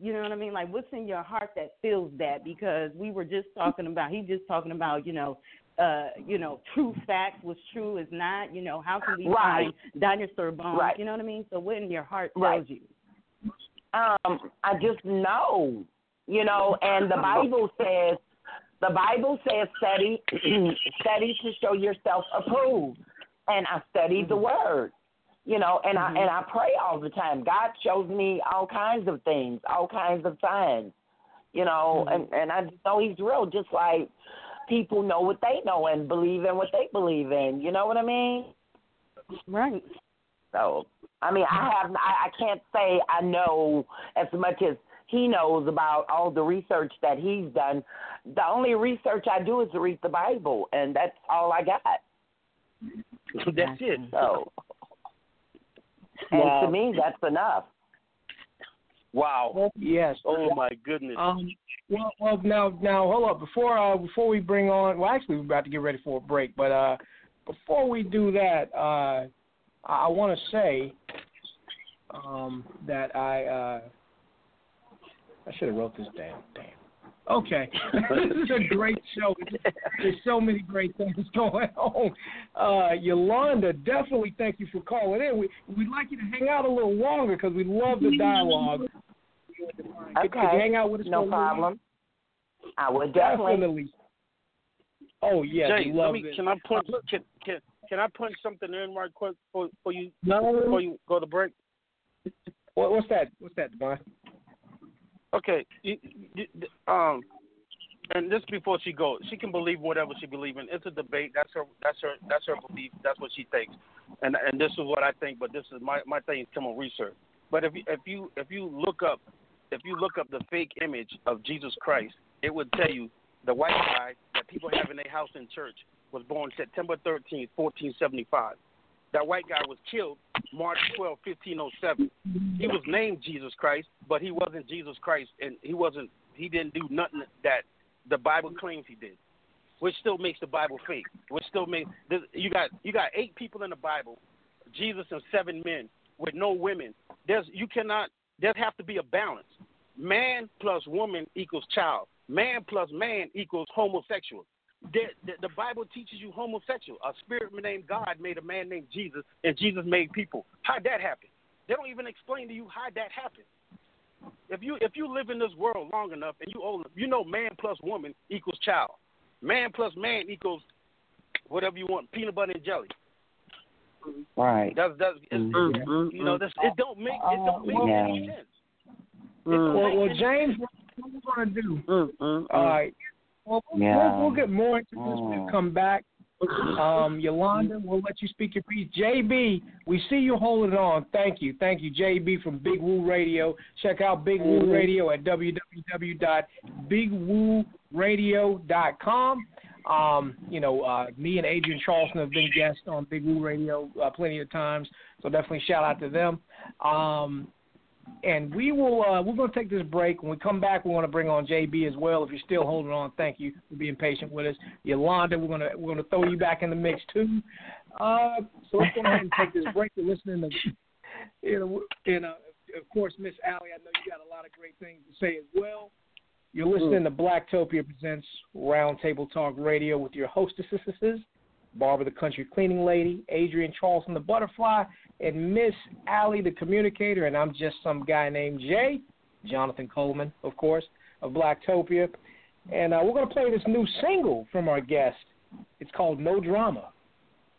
You know what I mean? Like, what's in your heart that feels that? Because we were just talking about, he just talking about, you know, uh, you know, true facts, what's true is not. You know, how can we Right. find dinosaur bones? Right. You know what I mean? So what in your heart tells Right. you? Um, I just know, you know, and the Bible says, the Bible says, study, (clears throat) study to show yourself approved. And I studied the Word, you know, and Mhm. I and I pray all the time. God shows me all kinds of things, all kinds of signs, you know, Mhm. and and I just know He's real, just like people know what they know and believe in what they believe in. You know what I mean? Right. So, I mean, I have I, I can't say I know as much as he knows about all the research that he's done. The only research I do is to read the Bible, and that's all I got. (laughs) That's it. So, and Wow. to me, that's enough. Wow. Yes. Oh my goodness. Um, well, well, now, now, hold up. Before, uh, before we bring on, well, actually, we're about to get ready for a break, but uh, before we do that, uh, I, I want to say um, that I, uh, I should have wrote this down. Damn. Okay, (laughs) this is a great show. There's so many great things (laughs) going on. Uh, Yolanda, definitely thank you for calling in. We we'd like you to hang out a little longer because we love the dialogue. Could, could you Okay. hang out with us No for a problem. I would definitely. Definitely. Oh yeah, Jay, we love let me, it. can I punch can, can can I punch something in right quick for for you No. before you go to break? What, what's that? What's that, Devon? Okay. Um, and this before she goes, she can believe whatever she believes in. It's a debate. That's her. That's her. That's her belief. That's what she thinks. And and this is what I think. But this is my my thing is come on research. But if you if you if you look up if you look up the fake image of Jesus Christ, it would tell you the white guy that people have in their house in church was born September 13th, 1475. That white guy was killed March 12, 1507. He was named Jesus Christ, but he wasn't Jesus Christ, and he wasn't. He didn't do nothing that the Bible claims he did, which still makes the Bible fake. Which still makes you got you got eight people in the Bible, Jesus and seven men with no women. There's you cannot. There have to be a balance. Man plus woman equals child. Man plus man equals homosexual. The, the, the Bible teaches you homosexual. A spirit named God made a man named Jesus, and Jesus made people. How'd that happen? They don't even explain to you how that happened. If you if you live in this world long enough and you old, you know man plus woman equals child. Man plus man equals whatever you want, peanut butter and jelly. Right. That's that's it's, Mhm. you know this it don't make it don't make Yeah. any sense. Mm. Well, well, James, what we're gonna do? Mm-mm. All right. Well, Yeah. we'll, we'll get more into this when Mm. we come back. Um, Yolanda, we'll let you speak your piece. JB, we see you holding on. Thank you. Thank you, JB from Big Woo Radio. Check out Big Woo Mhm. Radio at www.bigwooradio.com. Um, you know, uh, me and Adrienne Charleston have been guests on Big Woo Radio uh, plenty of times, so definitely shout out to them. Um, and we will uh, we're going to take this break. When we come back, we want to bring on JB as well. If you're still holding on, thank you for being patient with us. Yolanda, we're going to we're going to throw you back in the mix too. Uh, so let's go ahead and take this break. You're listening to, you know, and uh, of course, Miss Alle. I know you got a lot of great things to say as well. You're listening to Blacktopia presents Roundtable Talk Radio with your hostesses, Barbara the Country Cleaning Lady, Adrienne Charleston the Butterfly, and Miss Alle the Communicator, and I'm just some guy named Jay, Jonathan Coleman, of course, of Blacktopia. And uh, we're going to play this new single from our guest. It's called No Drama.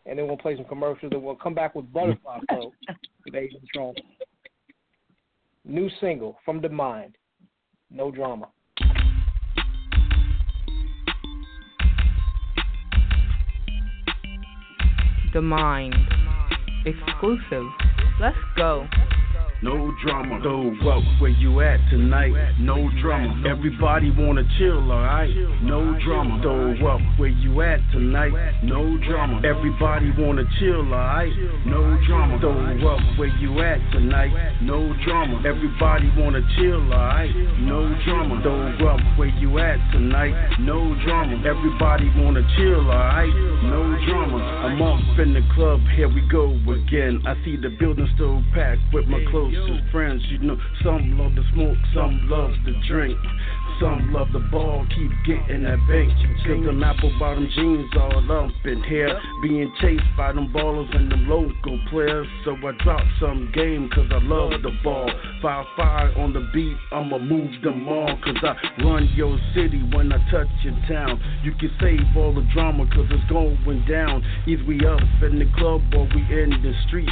And then we'll play some commercials, and we'll come back with Butterfly (laughs) Flow with Adrienne Charleston. New single from The Mind, No Drama. The Mind. Exclusive. Let's go. No drama, so what? Where you at tonight? No drama. Everybody wanna chill, alright? No drama, so what? Where you at tonight? No drama. Everybody wanna chill, alright? No drama, so what? Where you at tonight? No drama. Everybody wanna chill, alright? No drama, so what? Where you at tonight? No drama. Everybody wanna chill, alright? No drama. I'm up in the club, here we go again. I see the building still packed with my closest friends. You know, some love to smoke, some love to drink. Some love the ball, keep getting that bank. Cause them apple bottom jeans all up in here. Being chased by them ballers and them local players. So I drop some game cause I love the ball. Fire fire on the beat, I'ma move them all. Cause I run your city when I touch your town. You can save all the drama cause it's going down. Either we up in the club or we in the streets.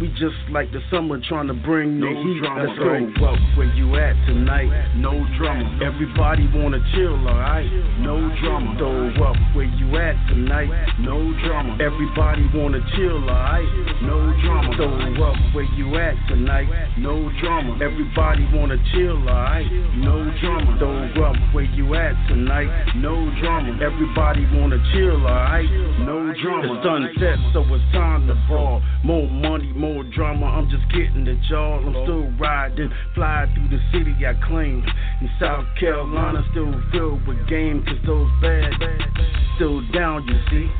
We just like the summer trying to bring the No heat. drama, Let's go. Well, where you at tonight? No drama. Everybody wanna chill, alright? No drama. Throw up where you at tonight? No drama. Everybody wanna chill, alright? No drama. Throw up where you at tonight? No drama. Everybody wanna chill, alright? No drama. Throw up where you at tonight? No drama. Everybody wanna chill, alright? No drama. The sun set, so it's time to ball. More money, more drama. I'm just getting the jaw. I'm still riding, fly through the city I claim. In South Carolina, still filled with game, cause those bad still down, you see.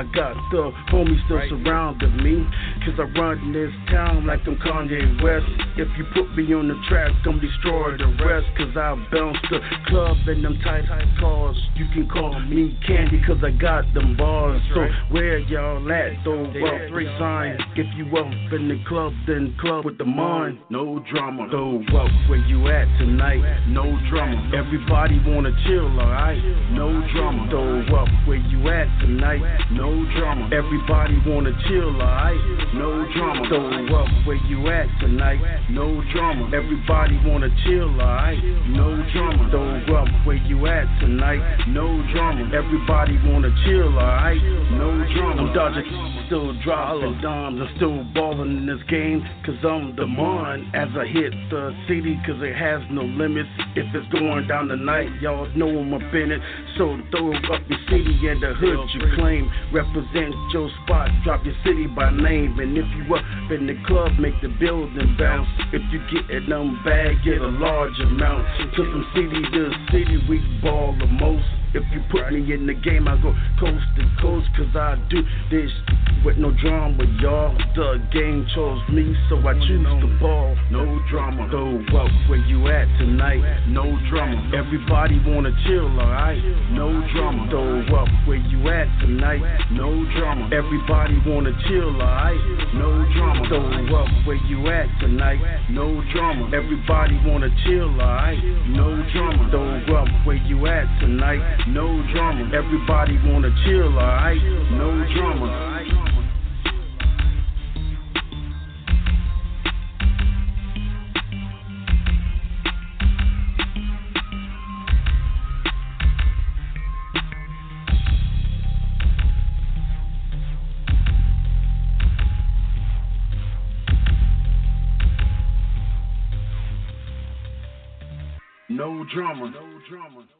I got the homies still surrounding me. Cause I run this town like I'm Kanye West. If you put me on the track, I'm destroy the rest. Cause I bounce the club in them tight, tight cars. You can call me Candy cause I got them bars. So where y'all at though? Well, three signs. If you up in the club, then club with the mind. No drama. Though up where you at tonight? No drama. Everybody wanna chill, alright? No drama. Though up where you at tonight? No drama. Everybody wanna chill, alright? No drama. Throw up where you at tonight? No drama. Everybody wanna chill, alright? No drama. Throw up where you at tonight? No drama. Everybody wanna chill, alright? No drama. I'm dodging, still dropping dimes. I'm still balling in this game, cause I'm the man as I hit the city, cause it has no limits. If it's going down tonight, y'all know I'm up in it. So throw up your city and the hood you claim. Represent your spot, drop your city by name. And if you up in the club, make the building bounce. If you get them bag, get a large amount. So from city to city, we ball the most. If you put me in the game, I go coast to coast, cause I do this with no drama, y'all. The game chose me, so I choose the ball. No drama. Throw up where you at tonight? No drama. Everybody wanna chill, alright? No drama. Throw up where you at tonight? No drama. Everybody wanna chill, alright? No drama. Throw up where you at tonight? No drama. Everybody wanna chill, alright? No drama. Throw up where you at tonight? No drama. Everybody wanna chill, alright? No drama. No drama. No drama.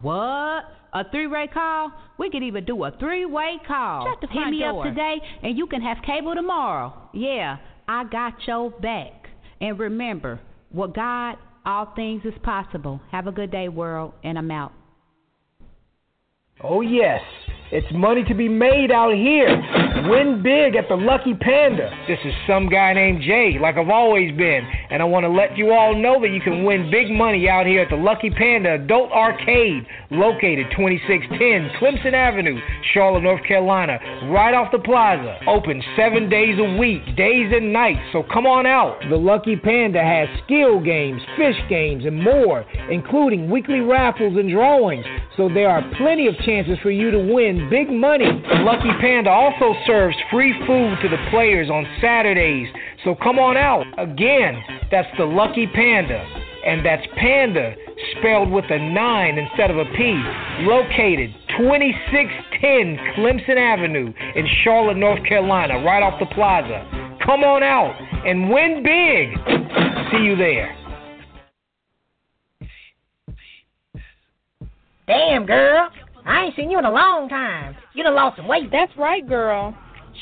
What? A three way call? We could even do a three way call. Shut the Hit front me door. up today and you can have cable tomorrow. Yeah, I got your back. And remember, with God, all things is possible. Have a good day, world, and I'm out. Oh, yes. It's money to be made out here. Win big at the Lucky Panda. This is some guy named Jay, like I've always been. And I want to let you all know that you can win big money out here at the Lucky Panda Adult Arcade, located 2610 Clemson Avenue, Charlotte, North Carolina, right off the plaza. Open seven days a week, days and nights. So come on out. The Lucky Panda has skill games, fish games, and more, including weekly raffles and drawings. So there are plenty of chances for you to win big money. Lucky Panda also serves free food to the players on Saturdays. So come on out. Again, that's the Lucky Panda. And that's Panda spelled with a 9 instead of a P. Located 2610 Clemson Avenue in Charlotte, North Carolina, right off the plaza. Come on out and win big. See you there. Damn, girl. I ain't seen you in a long time. You done lost some weight. That's right, girl.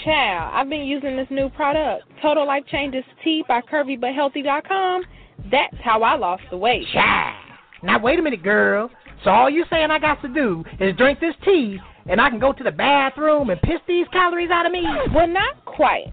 Child, I've been using this new product, Total Life Changes Tea by CurvyButHealthy.com. That's how I lost the weight. Child. Now, wait a minute, girl. So all you saying I got to do is drink this tea, and I can go to the bathroom and piss these calories out of me? Well, not quite.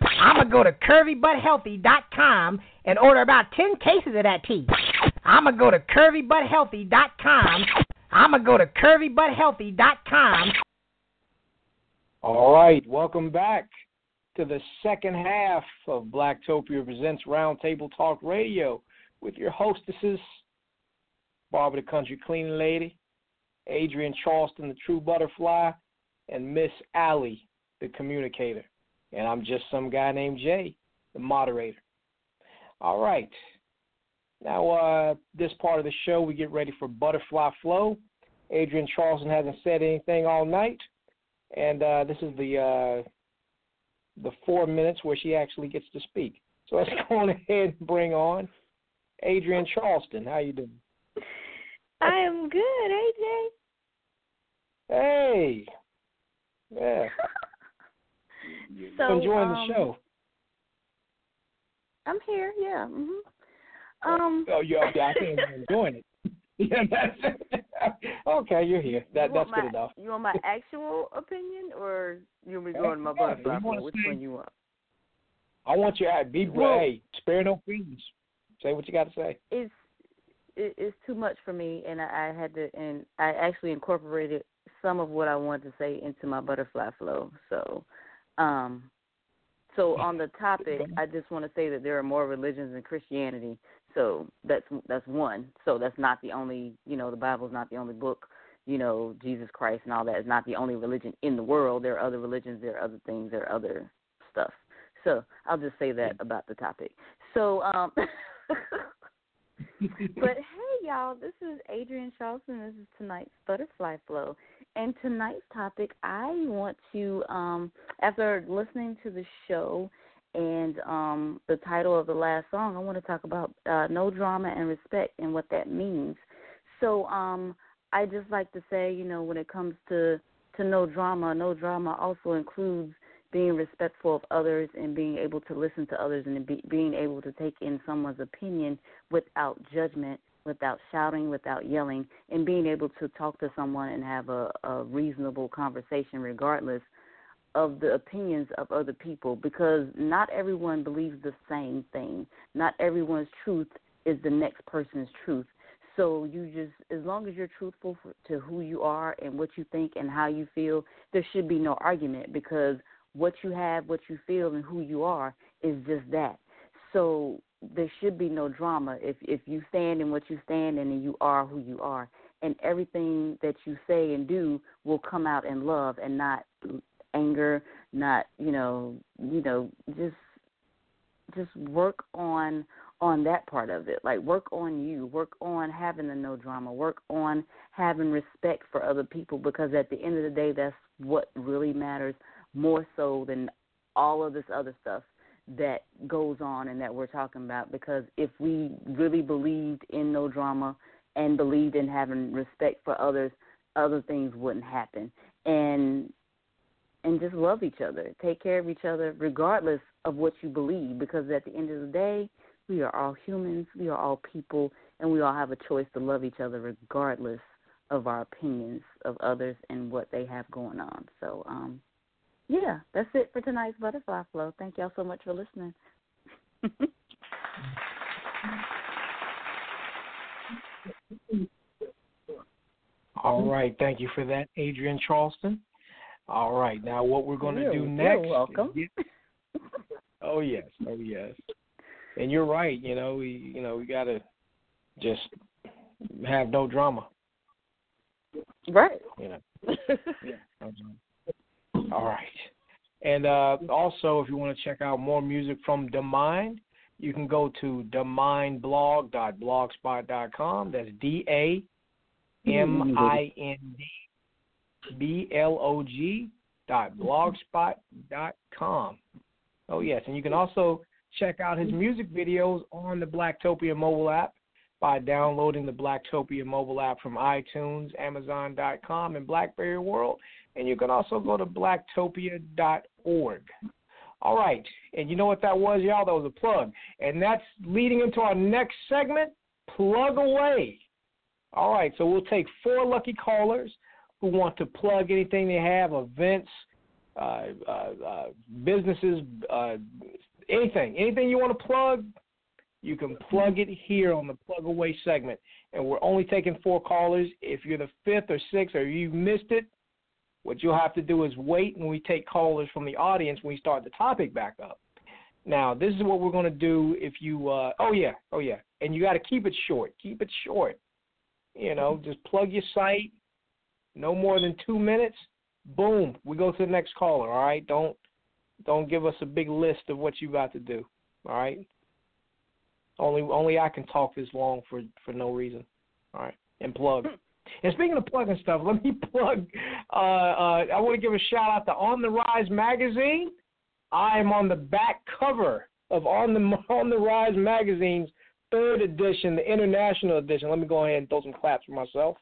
I'm gonna go to curvybuthealthy.com and order about ten cases of that tea. I'm gonna go to curvybuthealthy.com I'm going to go to curvybuthealthy.com. All right, welcome back to the second half of Blacktopia Presents Roundtable Talk Radio with your hostesses, Barbara the Country Cleaning Lady, Adrienne Charleston, the True Butterfly, and Miss Alle, the Communicator. And I'm just some guy named Jay, the moderator. All right, now, uh, this part of the show, we get ready for Butterfly Flow. Adrienne Charleston hasn't said anything all night, and uh, this is the uh, the four minutes where she actually gets to speak. So let's (laughs) go on ahead and bring on Adrienne Charleston. How you doing? I am good, AJ. Hey. Yeah. (laughs) so enjoying um, the show. I'm here. Yeah. Mhm. Um. Oh, yeah, I think I'm enjoying it. (laughs) Yeah, that's (laughs) okay. You're here. That you that's my, good enough. You want my actual opinion, or you want me going my butterfly? You Which say, one you want? I want you to be well, hey, spare no feelings. Say what you got to say. It's it, it's too much for me, and I, I had to, and I actually incorporated some of what I wanted to say into my butterfly flow. So, um, so on the topic, I just want to say that there are more religions than Christianity. So that's that's one. So that's not the only. You know, the Bible's not the only book. You know, Jesus Christ and all that is not the only religion in the world. There are other religions. There are other things. There are other stuff. So I'll just say that about the topic. So, um, (laughs) (laughs) but hey, y'all, this is Adrienne Charleston. This is tonight's Butterfly Flow. And tonight's topic, I want to, um, after listening to the show and um, the title of the last song, I want to talk about uh, no drama and respect and what that means. So um, I just like to say, you know, when it comes to to no drama, no drama also includes being respectful of others and being able to listen to others and be, being able to take in someone's opinion without judgment, without shouting, without yelling, and being able to talk to someone and have a, a reasonable conversation regardless of the opinions of other people because not everyone believes the same thing. Not everyone's truth is the next person's truth. So you just, as long as you're truthful for, to who you are and what you think and how you feel, there should be no argument because what you have, what you feel, and who you are is just that. Should be no drama if if you stand in what you stand in and you are who you are, and everything that you say and do will come out in love and not anger, not you know you know just just work on on that part of it. Like work on you, work on having the no drama, work on having respect for other people because at the end of the day that's what really matters more so than all of this other stuff that goes on and that we're talking about because if we really believed in no drama and believed in having respect for others other things wouldn't happen. And and just love each other take care of each other regardless of what you believe because at the end of the day we are all humans we are all people and we all have a choice to love each other regardless of our opinions of others and what they have going on. So um yeah, that's it for tonight's Butterfly Flow. Thank y'all so much for listening. (laughs) All right, thank you for that, Adrienne Charleston. All right, now what we're going to do You're- next? You're welcome. (laughs) Oh yes, oh yes. And you're right. You know, we you know we gotta just have no drama. Right. You know. (laughs) yeah. no drama. All right. And uh, also, if you want to check out more music from Da Mind, you can go to damindblog.blogspot.com. That's D A M I N D B L O G dot blogspot dot com. Oh yes, and you can also check out his music videos on the Blacktopia mobile app by downloading the Blacktopia mobile app from iTunes, Amazon.com, and BlackBerry World. And you can also go to blacktopia.org. All right, and you know what that was, y'all? That was a plug. And that's leading into our next segment, Plug Away. All right, so we'll take four lucky callers who want to plug anything they have, events, uh, uh, uh, businesses, uh, anything, anything you want to plug, you can plug it here on the plug away segment. And we're only taking four callers. If you're the fifth or sixth or you missed it, what you'll have to do is wait when we take callers from the audience when we start the topic back up. Now, this is what we're going to do if you, uh, oh, yeah, oh, yeah. And you got to keep it short. Keep it short. You know, just plug your site, no more than two minutes. Boom, we go to the next caller. All right, don't don't give us a big list of what you got to do. All right. Only only I can talk this long for for no reason. All right, and plug. (laughs) And speaking of plugging stuff, let me (laughs) plug. Uh, uh, I want to give a shout out to On the Rise magazine. I am on the back cover of On the (laughs) On the Rise magazine's third edition, the international edition. Let me go ahead and throw some claps for myself.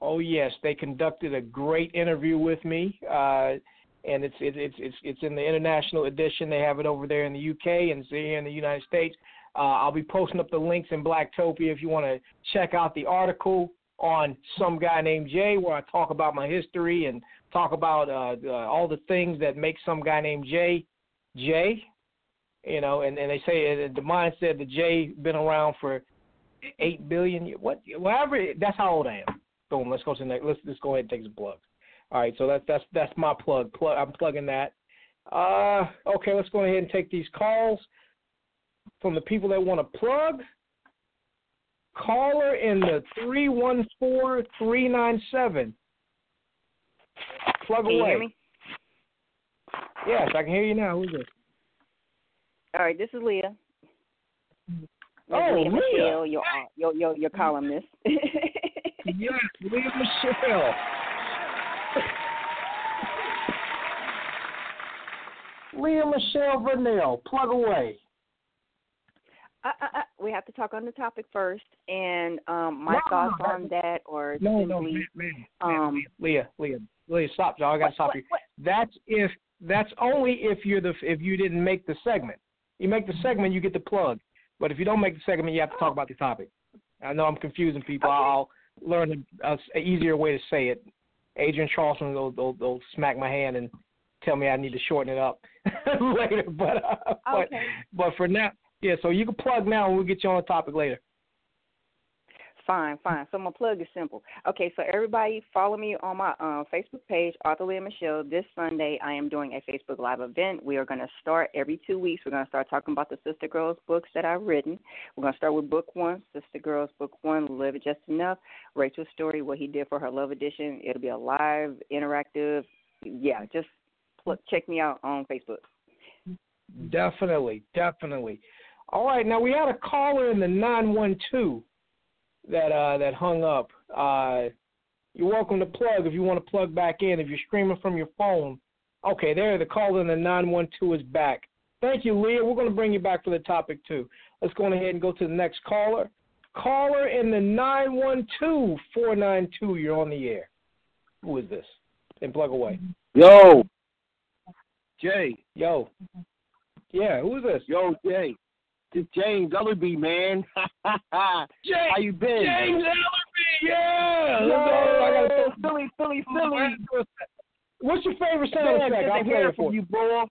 Oh yes, they conducted a great interview with me, uh, and it's it, it's it's it's in the international edition. They have it over there in the UK and here in the United States. Uh, I'll be posting up the links in Blacktopia if you want to check out the article on some guy named Jay, where I talk about my history and talk about uh, uh, all the things that make some guy named Jay Jay. You know, and, and they say uh, Da Mind said the Jay been around for eight billion. years. What, whatever. That's how old I am. Boom. Let's go to the next. Let's let's go ahead and take some plugs. All right. So that's that's that's my plug. Plug. I'm plugging that. Uh. Okay. Let's go ahead and take these calls from the people that want to plug. Caller in the three one four three nine seven. Plug Can you away. hear me? Yes, I can hear you now. Who's this? All right, this is Leah. Oh, Leah Leah. Michelle, your your your your columnist. (laughs) yes, Leah Michelle. Leah Michelle Vernell, plug away. Uh, uh, uh, we have to talk on the topic first, and um, my No, thoughts no, on that, or No, no, simply, man, man, um, Leah, Leah, Leah, stop, y'all. I gotta stop you. That's if that's only if you're the if you didn't make the segment. You make the segment, you get the plug. But if you don't make the segment, you have to talk about the topic. I know I'm confusing people. I'll learn a, a, a easier way to say it. Adrienne Charleston will, will, will smack my hand and tell me I need to shorten it up (laughs) later. But uh, but Okay. but for now, yeah. So you can plug now, and we'll get you on the topic later. Fine, fine. So my plug is simple. Okay, so everybody follow me on my uh, Facebook page, Arthur Leah Michelle. This Sunday, I am doing a Facebook Live event. We are going to start every two weeks. We're going to start talking about the Sister Girls books that I've written. We're going to start with book one, Sister Girls book one, Live It Just Enough. Rachel's story, what he did for her Love Edition. It'll be a live, interactive. Yeah, just check me out on Facebook. Definitely, definitely. All right, now we had a caller in the nine one two that uh that hung up. Uh You're welcome to plug if you want to plug back in. If you're streaming from your phone, okay, there, the caller in the 912 is back. Thank you, Leah. We're going to bring you back for the topic, too. Let's go ahead and go to the next caller. Caller in the 912 492, you're on the air. Who is this? And plug away. Yo, Jay. Yo. Yeah, who is this? Yo, Jay. It's James Ellerby, man. (laughs) How you been? James Ellerby, yeah. I gotta Philly, Philly, Philly. What's your favorite sound Man, effect? I'll play it for you, bro.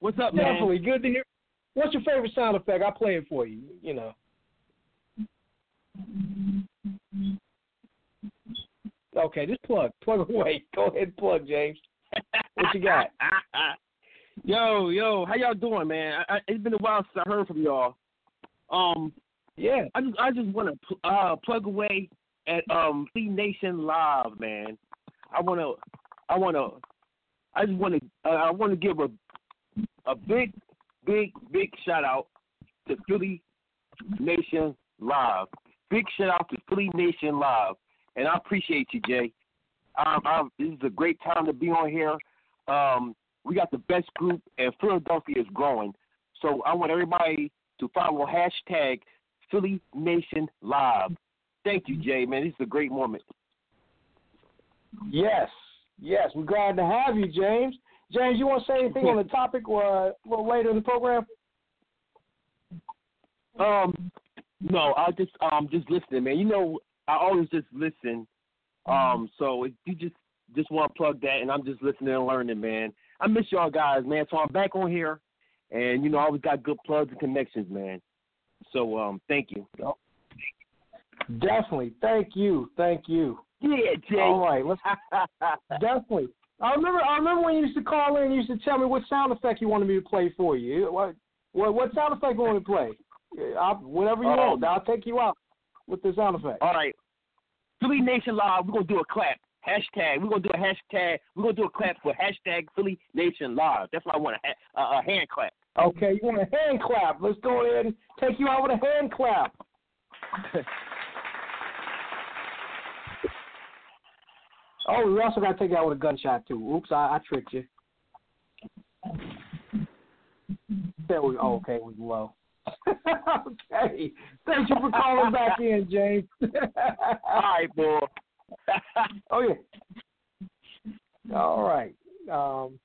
What's up, man? Definitely good to hear. What's your favorite sound effect? I'll play it for you. You know. Okay, just plug. Plug away. (laughs) Go ahead, plug, James. What you got? (laughs) yo, yo, how y'all doing, man? I, I, it's been a while since I heard from y'all. Um, yeah, I just, I just want to pl- uh, plug away at um Philly Nation Live, man. I want to, I want to, I just want to, uh, I want to give a, a big, big, big shout out to Philly Nation Live. Big shout out to Philly Nation Live, and I appreciate you, Jay. Um, I'm, this is a great time to be on here. Um, we got the best group, and Philadelphia is growing. So I want everybody to follow hashtag Philly Nation Live. Thank you, Jay, man. This is a great moment. Yes, yes. We're glad to have you, James. James, you want to say anything on the (laughs) topic uh, a little later in the program? Um, no, I just um just listening, man. You know, I always just listen. Um, so if you just just want to plug that, and I'm just listening and learning, man. I miss y'all guys, man. So I'm back on here, and you know, I always got good plugs and connections, man. So um, thank you. Definitely. Thank you. Thank you. Yeah, Jay. All right. Let's (laughs) definitely. I remember. I remember when you used to call in. You used to tell me what sound effect you wanted me to play for you. What what, what sound effect you want me to play? I'll, whatever you Um, want. I'll take you out with the sound effect. All right. Philly Nation Live, we're gonna do a clap. Hashtag. We're gonna do a hashtag. We're gonna do a clap for hashtag Philly Nation Live. That's what I want a, a, a hand clap. Okay, you want a hand clap? Let's go ahead and take you out with a hand clap. (laughs) oh, we also got to take you out with a gunshot too. Oops, I, I tricked you. There we. Oh, okay, was (laughs) low. okay, thank you for calling back in, James. (laughs) All right, boy. (laughs) oh yeah. All right. Um,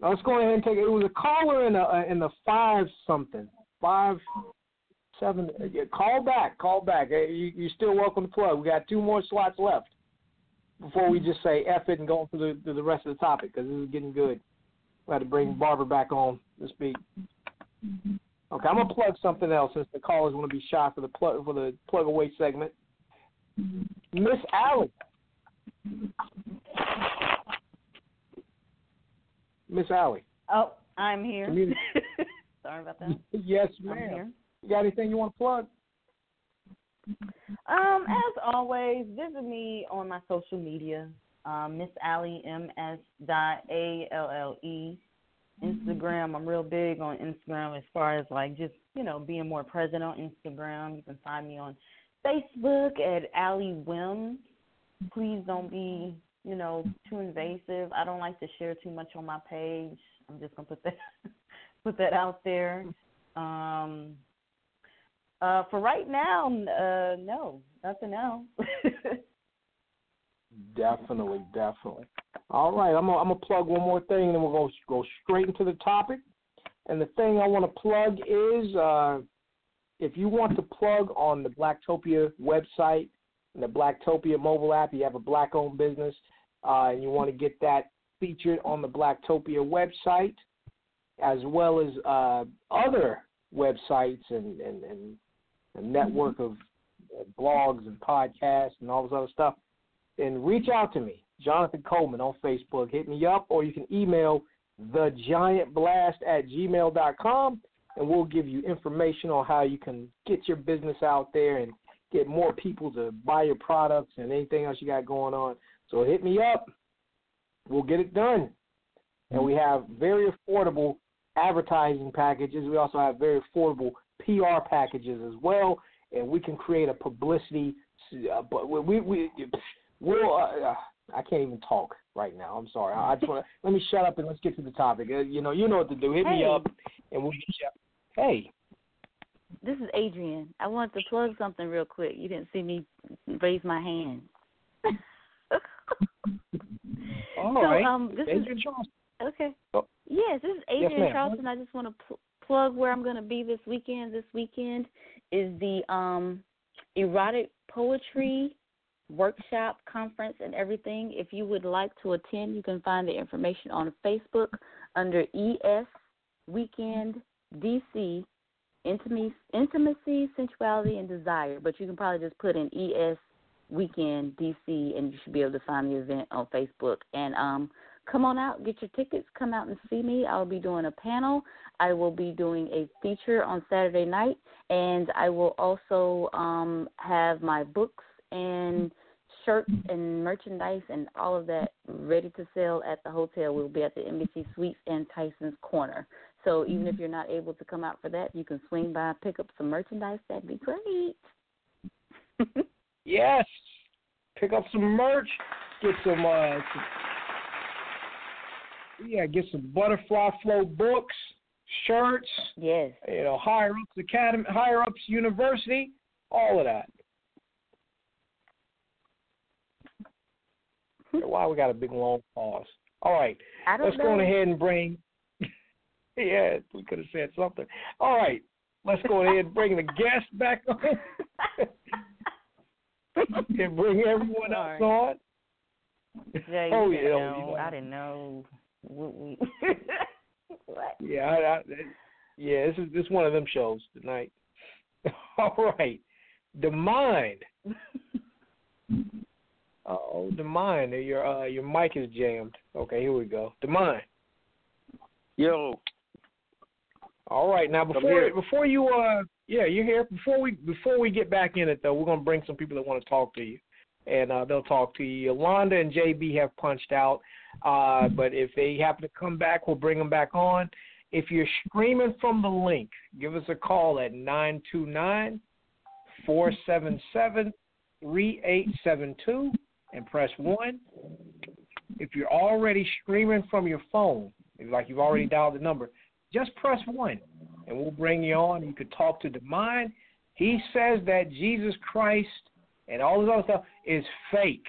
let's go ahead and take it. It was a caller in the in the five something five seven. Yeah, call back. Call back. Hey, You, you're still welcome to plug. We got two more slots left before we just say F it and go to the to the rest of the topic because this is getting good. We had to bring Barbara back on to speak. Okay, I'm gonna plug something else since the caller's gonna be shy for the plug for the plug away segment. Miss Alle. Miss Alle. Oh, I'm here. Community. (laughs) Sorry about that. yes, ma'am. You got anything you want to plug? Um, as always, visit me on my social media, um, Miss Alle M S dot A L L E. Instagram, I'm real big on Instagram as far as like just you know being more present on Instagram. You can find me on Facebook at Alle Wim. Please don't be you know too invasive. I don't like to share too much on my page. I'm just gonna put that (laughs) put that out there. Um, uh, for right now, uh, no, nothing else. (laughs) Definitely, definitely. All right, I'm gonna, I'm gonna plug one more thing, and then we'll go go straight into the topic. And the thing I want to plug is, uh, if you want to plug on the Blacktopia website and the Blacktopia mobile app, you have a black-owned business, uh, and you want to get that featured on the Blacktopia website, as well as uh, other websites and, and, and a network of uh, blogs and podcasts and all this other stuff, then reach out to me, Jonathan Coleman on Facebook. Hit me up, or you can email thegiantblast at gmail.com, and we'll give you information on how you can get your business out there and get more people to buy your products and anything else you got going on. So hit me up. We'll get it done. And we have very affordable advertising packages. We also have very affordable PR packages as well. And we can create a publicity uh, but we we, we we'll. Uh, I can't even talk right now. I'm sorry. I just want to let me shut up and let's get to the topic. Uh, you know, you know what to do. Hit hey. me up, and we'll get you. Hey. This is Adrienne. I wanted to plug something real quick. You didn't see me raise my hand. (laughs) All so, right. Um, this Adrienne is, Charleston. Okay. Oh. Yes, this is Adrienne ma'am. Charleston. I just want to pl- plug where I'm going to be this weekend. This weekend is the um, erotic poetry workshop conference and everything. If you would like to attend, you can find the information on Facebook under ES Weekend DC Intimacy, Intimacy, Sensuality, and Desire. But you can probably just put in ES Weekend DC, and you should be able to find the event on Facebook. And um, come on out, get your tickets, come out and see me. I'll be doing a panel. I will be doing a feature on Saturday night, and I will also um, have my books and shirts and merchandise and all of that ready to sell at the hotel. We'll be at the Embassy Suites and Tyson's Corner. So even if you're not able to come out for that, you can swing by, pick up some merchandise. That'd be great. (laughs) Yes. Pick up some merch. Get some. uh some, Yeah, get some Butterfly Flow books, shirts. Yes. You know, higher ups academy, higher ups university, all of that. (laughs) Why we got a big long pause? All right, I don't let's go on ahead and bring. (laughs) yeah, we could have said something. All right, let's go ahead and bring the guest back on. (laughs) and bring everyone else on. Jay, Oh, you yeah, didn't oh, know. you know. I didn't know. What we, (laughs) what? Yeah, I, I, yeah. This is this is one of them shows tonight. All right, Da Mind. Oh, Da Mind. Your uh, your mic is jammed. Okay, here we go. Da Mind. Yo. All right, now before before you uh yeah you're here before we before we get back in it though we're gonna bring some people that want to talk to you and uh, they'll talk to you. Yolanda and JB have punched out, uh, but if they happen to come back, we'll bring them back on. If you're streaming from the link, give us a call at nine two nine four seven seven three eight seven two and press one. If you're already streaming from your phone, like you've already dialed the number, just press one and we'll bring you on. You could talk to Da Mind. He says that Jesus Christ and all this other stuff is fake.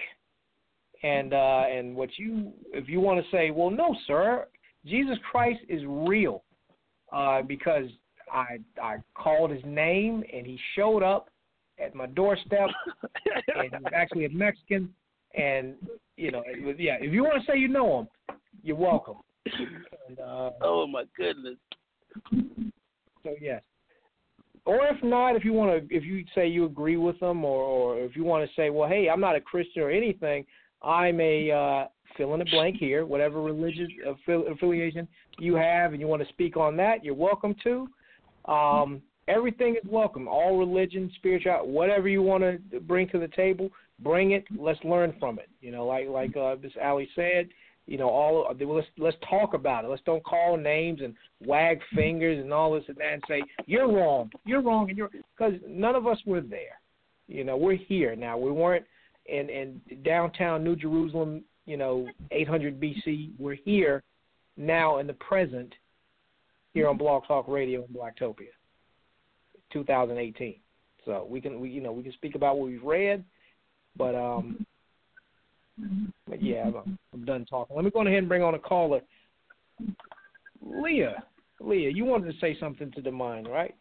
And uh and what you if you want to say, well no, sir, Jesus Christ is real. Uh because I I called his name and he showed up at my doorstep (laughs) and he was actually a Mexican and you know, was, yeah, if you want to say you know him, you're welcome. And, uh, Oh my goodness. so yes. Or if not, if you want to, if you say you agree with them, or or if you want to say, well, hey, I'm not a Christian or anything, I'm a uh, fill in the blank here, whatever religious affi- affiliation you have, and you want to speak on that, you're welcome to. Um, everything is welcome. All religion, spiritual, whatever you want to bring to the table, bring it. Let's learn from it. You know, like like uh, Miss Ali said, you know, all let's let's talk about it. Let's don't call names and wag fingers and all this and that and say you're wrong, you're wrong, and you're because none of us were there. You know, we're here now. We weren't in in downtown New Jerusalem. You know, 800 BC. We're here now in the present here on Blog Talk Radio in Blacktopia, 2018. So we can we you know we can speak about what we've read, but um, but yeah, I'm, I'm done talking. Let me go ahead and bring on a caller. Leah, Leah, you wanted to say something to Da Mind, right?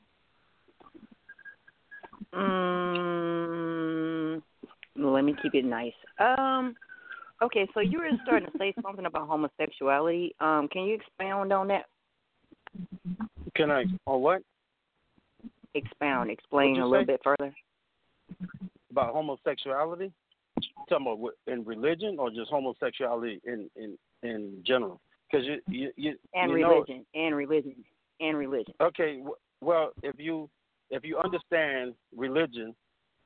Mm, let me keep it nice. Um, okay, so you were starting to say (laughs) something about homosexuality. Um, can you expound on that? Can I on what? Expound, explain a little say? bit further. About homosexuality? Talking about in religion or just homosexuality in in in general? Because you you you, And you know- religion, and religion, and religion. Okay, well, if you if you understand religion,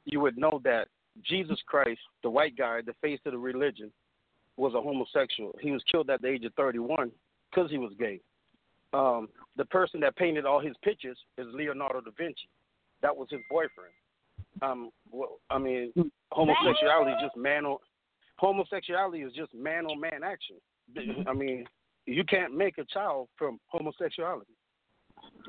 you would know that Jesus Christ, the white guy, the face of the religion, was a homosexual. He was killed at the age of 31 because he was gay. Um, the person that painted all his pictures is Leonardo da Vinci. That was his boyfriend. Um, well, I mean, homosexuality is just man on homosexuality is just man on man action. I mean, you can't make a child from homosexuality.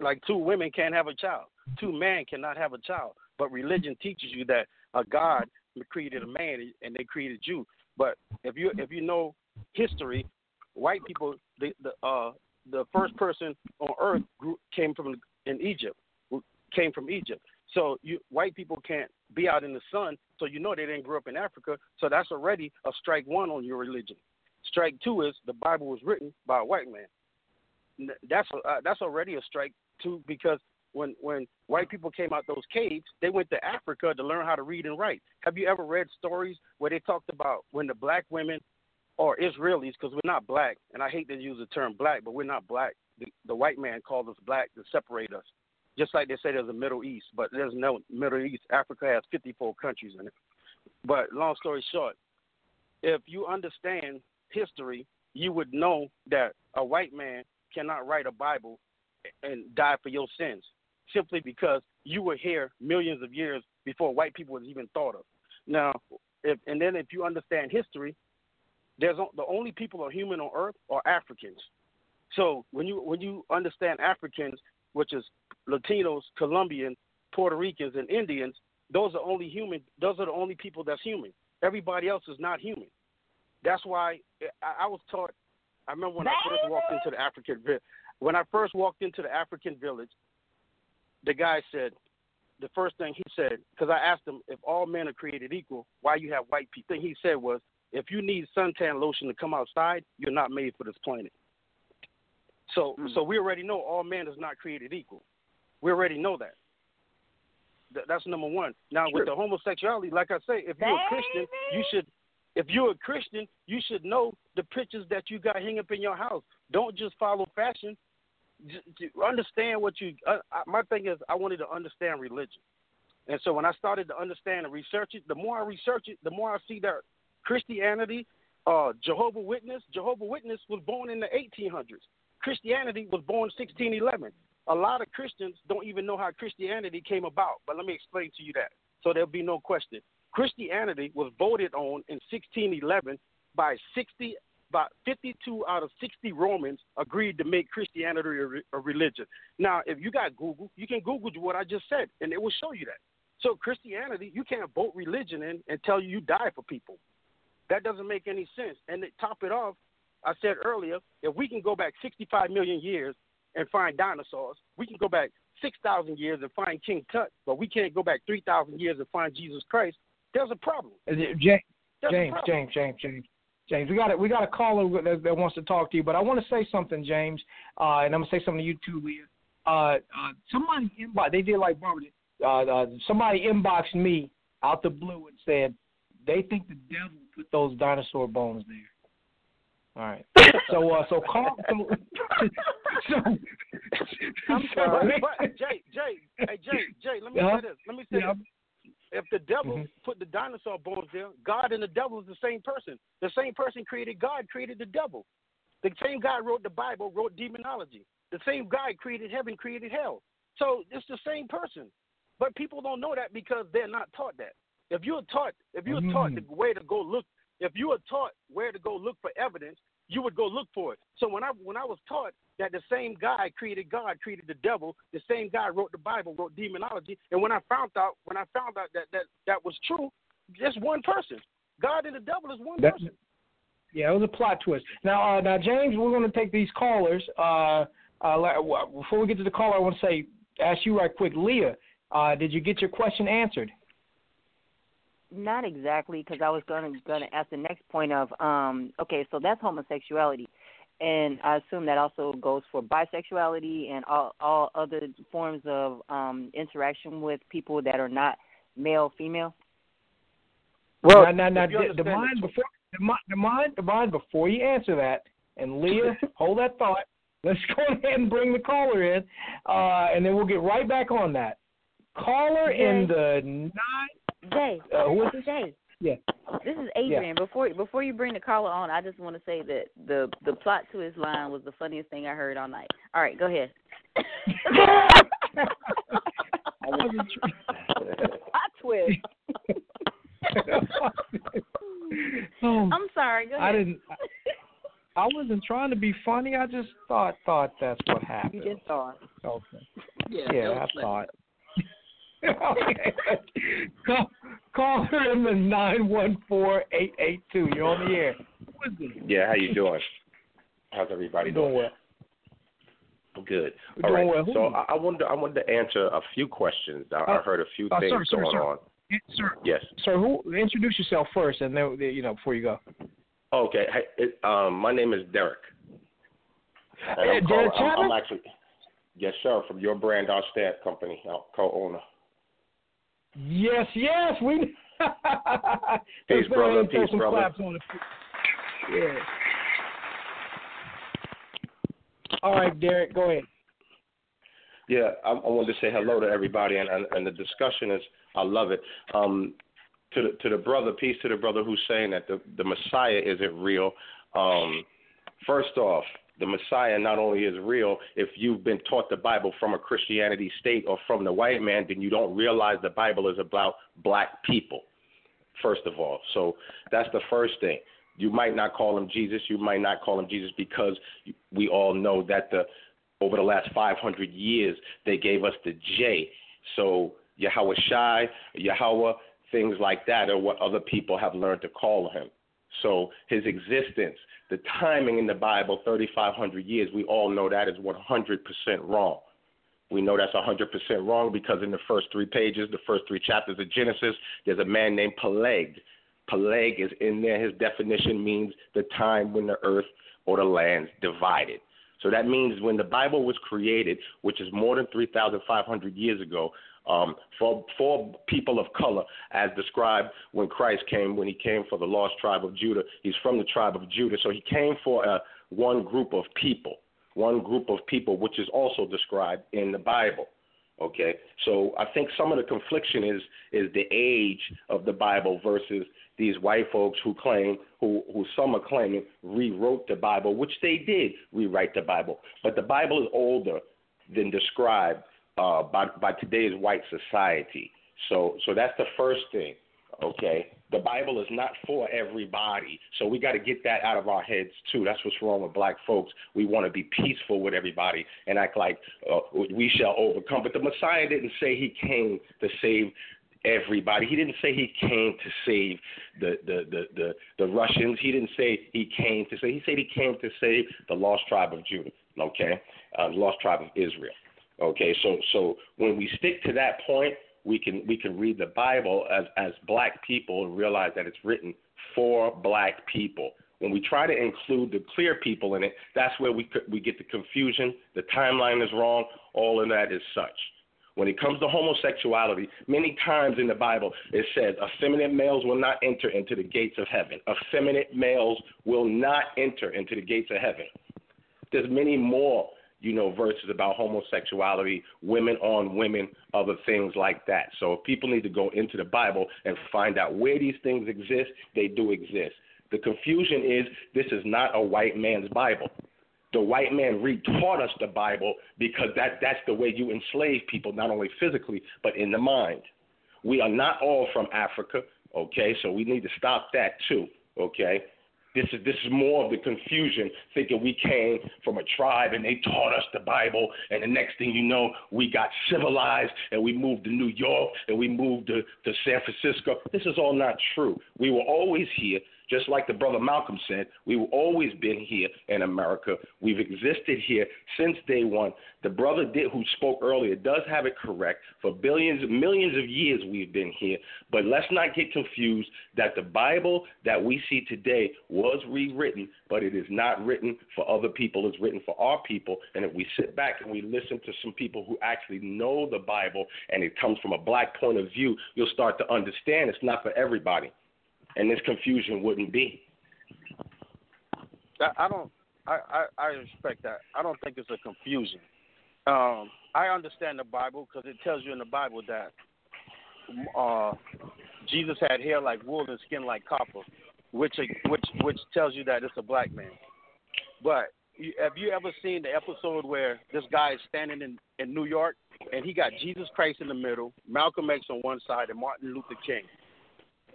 Like two women can't have a child, two men cannot have a child. But religion teaches you that a God created a man and they created you. But if you if you know history, white people the the uh the first person on earth grew, came from in Egypt, came from Egypt. So you white people can't be out in the sun, so you know they didn't grow up in Africa. So that's already a strike one on your religion. Strike two is the Bible was written by a white man. That's uh, that's already a strike two because when when white people came out those caves, they went to Africa to learn how to read and write. Have you ever read stories where they talked about when the black women or Israelis, because we're not black, and I hate to use the term black, but we're not black. The, the white man called us black to separate us, just like they say there's a Middle East, but there's no Middle East. Africa has 54 countries in it. But long story short, if you understand history, you would know that a white man cannot write a Bible and die for your sins simply because you were here millions of years before white people was even thought of. Now, if, and then if you understand history, there's the only people are human on earth are Africans. So when you when you understand Africans, which is Latinos, Colombians, Puerto Ricans, and Indians, those are only human. Those are the only people that's human. Everybody else is not human. That's why I, I was taught. I remember when Baby. I first walked into the African when I first walked into the African village, the guy said, the first thing he said, because I asked him if all men are created equal, why you have white people? The thing he said was, if you need suntan lotion to come outside, you're not made for this planet. So, mm. so we already know all men is not created equal. We already know that. Th- that's number one. Now, with the homosexuality, like I say, if you're a Christian, you should. If you're a Christian, you should know the pictures that you got hang up in your house. Don't just follow fashion Just understand what you. Uh, my thing is, I wanted to understand religion, and so when I started to understand and research it, the more I research it, the more I see that Christianity, uh, Jehovah Witness, Jehovah Witness was born in the 1800s. Christianity was born 1611. A lot of Christians don't even know how Christianity came about, but let me explain to you that, so there'll be no question. Christianity was voted on in 1611 by 60 about 52 out of 60 Romans agreed to make Christianity a, a, religion. Now, if you got Google, you can Google what I just said, and it will show you that. So, Christianity, you can't vote religion in and tell you you die for people. That doesn't make any sense. And to top it off, I said earlier, if we can go back 65 million years and find dinosaurs, we can go back 6,000 years and find King Tut, but we can't go back 3,000 years and find Jesus Christ. There's a problem. James, James, James, James, James. James, we got it. We got a caller that, that, wants to talk to you, but I want to say something, James, uh, and I'm gonna say something to you too, Leah. Uh, uh, somebody inbox. They did like Barbara. Uh, uh, somebody inboxed me out the blue and said they think the devil put those dinosaur bones there. All right. (laughs) So, uh, so call. So, (laughs) I'm (laughs) sorry. But, Jay, Jay, hey, Jay, Jay. Let me uh-huh. say this. Let me say yeah. this. If the devil mm-hmm. put the dinosaur bones there, God and the devil is the same person. The same person created God, created the devil. The same guy wrote the Bible, wrote demonology. The same guy created heaven, created hell. So it's the same person. But people don't know that because they're not taught that. If you're taught, if you're mm. taught the way to go look, if you are taught where to go look for evidence, you would go look for it. So when I when I was taught that the same guy created God, created the devil, the same guy wrote the Bible, wrote demonology, and when I found out when I found out that that that was true, just one person. God and the devil is one that, person. Yeah, it was a plot twist. Now, uh, now, James, we're going to take these callers. Uh, uh, before we get to the caller, I want to say, ask you right quick, Leah, uh, did you get your question answered? Not exactly, because I was gonna gonna ask the next point of um okay, so that's homosexuality, and I assume that also goes for bisexuality and all all other forms of um interaction with people that are not male female. Well, now, now, now the, mind before Da Mind, Da Mind, Da Mind before you answer that, and Leah, (laughs) hold that thought. Let's go (laughs) ahead and bring the caller in, uh, and then we'll get right back on that. Caller in the nine Jay. Uh, who is this? Jay. Yeah. This is Adrienne. Yeah. Before before you bring the caller on, I just want to say that the the plot to his line was the funniest thing I heard all night. All right, go ahead. I wasn't. (laughs) Twist. um, (laughs) I'm sorry. I didn't. I wasn't trying to be funny. I just thought thought that's what happened. You just thought. Okay. Yeah, yeah I funny. thought okay. (laughs) Call, call her in the nine one four eight eight two. You're on the air. Yeah, how you doing? How's everybody Doing well. Good. We're All right. well. So? I, I wanted to, I wanted to answer a few questions. I, I Uh, heard a few uh, things sir, sir, going sir. on. Sir, Yes. sir, who introduce yourself first, and then you know before you go. Okay. Hey, it, um, my name is Derek. And Hey, I'm, Derek calling- I'm, I'm actually, yes, sir, from your brand, our staff company, I'm co-owner. Yes, yes, we. (laughs) Peace, brother. ahead and throw Peace, brother. claps on it. Yeah. All right, Derek, go ahead. Yeah, I, I wanted to say hello to everybody, and, and and the discussion is, I love it. Um, to the to the brother, peace to the brother who's saying that the the Messiah isn't real. Um, first off, the Messiah not only is real, if you've been taught the Bible from a Christianity state or from the white man, then you don't realize the Bible is about black people. First of all, so that's the first thing. You might not call him Jesus. You might not call him Jesus because we all know that the over the last 500 years they gave us the J. So Yahweh Shai, Yahweh, things like that are what other people have learned to call him. So his existence, the timing in the Bible, 3,500 years, we all know that is 100% wrong. We know that's 100% wrong because in the first three pages, the first three chapters of Genesis, there's a man named Peleg. Peleg is in there. His definition means the time when the earth or the lands divided. So that means when the Bible was created, which is more than 3,500 years ago, um, for for people of color, as described when Christ came, when he came for the lost tribe of Judah. He's from the tribe of Judah, so he came for uh, one group of people, one group of people, which is also described in the Bible. Okay, so I think some of the confliction is is the age of the Bible versus these white folks who claim, who who some are claiming, rewrote the Bible, which they did rewrite the Bible, but the Bible is older than described uh, by by today's white society. So so that's the first thing. Okay, the Bible is not for everybody, so we got to get that out of our heads too. That's what's wrong with black folks. We want to be peaceful with everybody and act like uh, we shall overcome. But the Messiah didn't say he came to save everybody. He didn't say he came to save the the the the, the Russians. He didn't say he came to say. He said he came to save the lost tribe of Judah. Okay, uh, the lost tribe of Israel. Okay, so so when we stick to that point, we can we can read the Bible as as black people and realize that it's written for black people. When we try to include the clear people in it, that's where we we get the confusion. The timeline is wrong. All of that is such. When it comes to homosexuality, many times in the Bible it says effeminate males will not enter into the gates of heaven. Effeminate males will not enter into the gates of heaven. There's many more, you know, verses about homosexuality, women on women, other things like that. So if people need to go into the Bible and find out where these things exist, they do exist. The confusion is this is not a white man's Bible. The white man retaught us the Bible because that, that's the way you enslave people, not only physically, but in the mind. We are not all from Africa, okay? So we need to stop that too, okay? This is this is more of the confusion, thinking we came from a tribe and they taught us the Bible, and the next thing you know, we got civilized and we moved to New York and we moved to, to San Francisco. This is all not true. We were always here, just like the brother Malcolm said. We've always been here in America. We've existed here since day one. The brother did, who spoke earlier does have it correct. For billions, millions of years, we've been here. But let's not get confused that the Bible that we see today was rewritten, but it is not written for other people. It's written for our people. And if we sit back and we listen to some people who actually know the Bible and it comes from a black point of view, you'll start to understand it's not for everybody. And this confusion wouldn't be. I don't. I, I I respect that. I don't think it's a confusion. Um, I understand the Bible because it tells you in the Bible that uh, Jesus had hair like wool and skin like copper, which which which tells you that it's a black man. But have you ever seen the episode where this guy is standing in in New York and he got Jesus Christ in the middle, Malcolm X on one side, and Martin Luther King?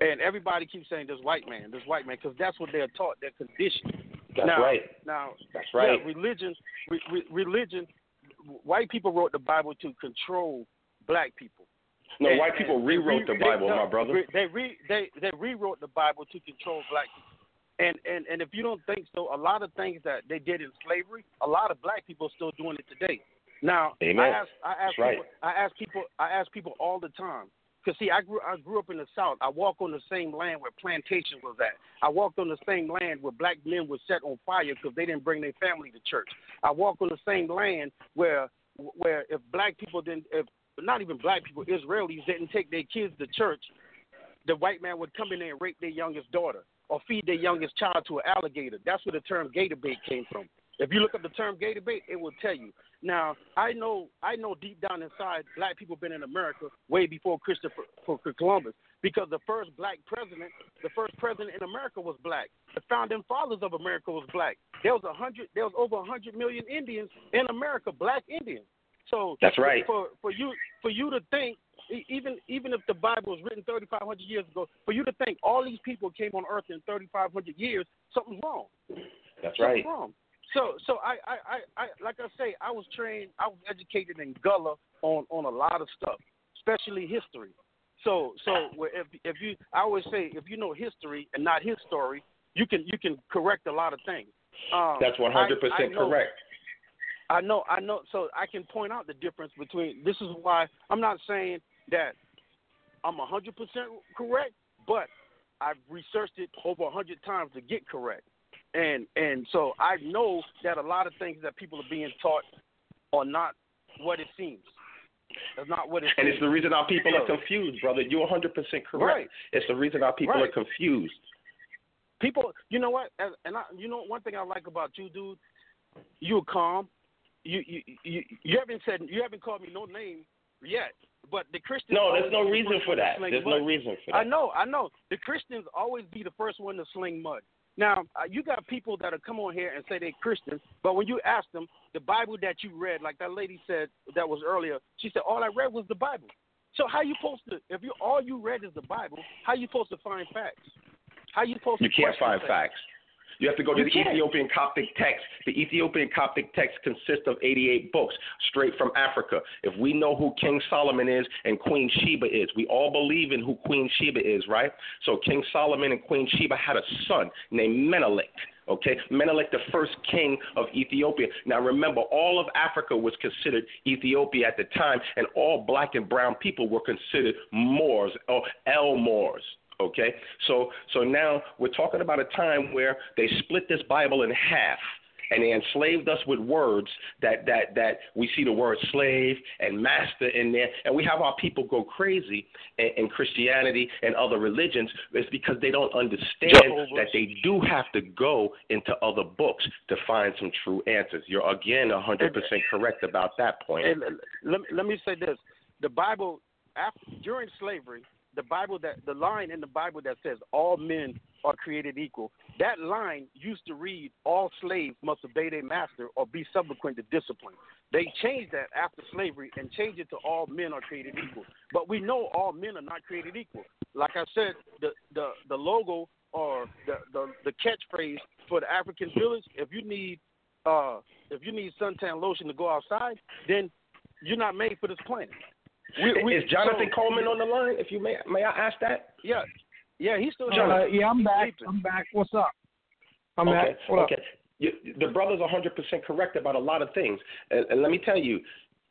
And everybody keeps saying this white man, this white man, because that's what they're taught. They're conditioned. That's now, right. Now, That's right. Yeah, religion, re, re, religion. White people wrote the Bible to control black people. No, And- white people rewrote they the Bible, no, my brother. They re, they they rewrote the Bible to control black people. And and and if you don't think so, a lot of things that they did in slavery, a lot of black people are still doing it today. Now, Amen. I ask I ask That's right. I ask people I ask people all the time. Cause see, I grew I grew up in the South. I walk on the same land where plantation was at. I walked on the same land where black men were set on fire because they didn't bring their family to church. I walk on the same land where where if black people didn't if not even black people, Israelis didn't take their kids to church, the white man would come in there and rape their youngest daughter or feed their youngest child to an alligator. That's where the term gator bait came from. If you look up the term gay debate, it will tell you. Now, I know, I know deep down inside, black people been in America way before Christopher for Columbus, because the first black president, the first president in America was black. The founding fathers of America was black. There was a hundred, there was over a hundred million Indians in America, black Indians. So That's right. For for you for you to think even even if the Bible was written 3,500 years ago, for you to think all these people came on Earth in 3,500 years, something's wrong. That's Something's right. wrong. So so I, I, I, I like I say, I was trained, I was educated in Gullah on on a lot of stuff, especially history. So so if if you I always say if you know history and not his story, you can you can correct a lot of things. Um, That's one hundred percent correct. I know, I know. So I can point out the difference between. This is why I'm not saying that I'm 100% correct, but I've researched it over 100 times to get correct, and and so I know that a lot of things that people are being taught are not what it seems. It's not what it And seems. it's the reason our people are confused, brother. You're 100% correct. Right. It's the reason our people Right. are confused. people you know what and I, you know one thing i like about you dude you're calm you you you you haven't said you haven't called me no name yet but the christians No, there's no reason for that. There's mud. no reason for that. i know i know the christians always be the first one to sling mud now uh, you got people that are come on here and say they're Christian, but when you ask them the bible that you read like that lady said that was earlier she said all i read was the bible. So how you supposed to if you all you read is the bible how you supposed to find facts? How you supposed You to can't find facts. You have to go to You the can't. Ethiopian Coptic text. The Ethiopian Coptic text consists of 88 books straight from Africa. If we know who King Solomon is and Queen Sheba is, we all believe in who Queen Sheba is, right? So King Solomon and Queen Sheba had a son named Menelik. Okay, Menelik, the first king of Ethiopia. Now remember, all of Africa was considered Ethiopia at the time, and all black and brown people were considered Moors or El Moors. Okay, so so now we're talking about a time where they split this Bible in half, and they enslaved us with words that that that we see the word slave and master in there, and we have our people go crazy in, in Christianity and other religions. It's because they don't understand Jehovah's. that they do have to go into other books to find some true answers. You're again 100% correct about that point. And let me, let me say this: the Bible, after, during slavery, the Bible that the line in the Bible that says all men are created equal. That line used to read all slaves must obey their master or be subsequent to discipline. They changed that after slavery and changed it to all men are created equal. But we know all men are not created equal. Like I said, the the, the logo or the, the the catchphrase for the African village, if you need uh if you need suntan lotion to go outside, then you're not made for this planet. We- we- is Jonathan so- Coleman on the line? If you may, may I ask that? Yeah, yeah, he's still Uh, yeah, I'm back. I'm back. What's up? I'm okay. back. What up? okay. You, the brother's 100% correct about a lot of things. And, and let me tell you,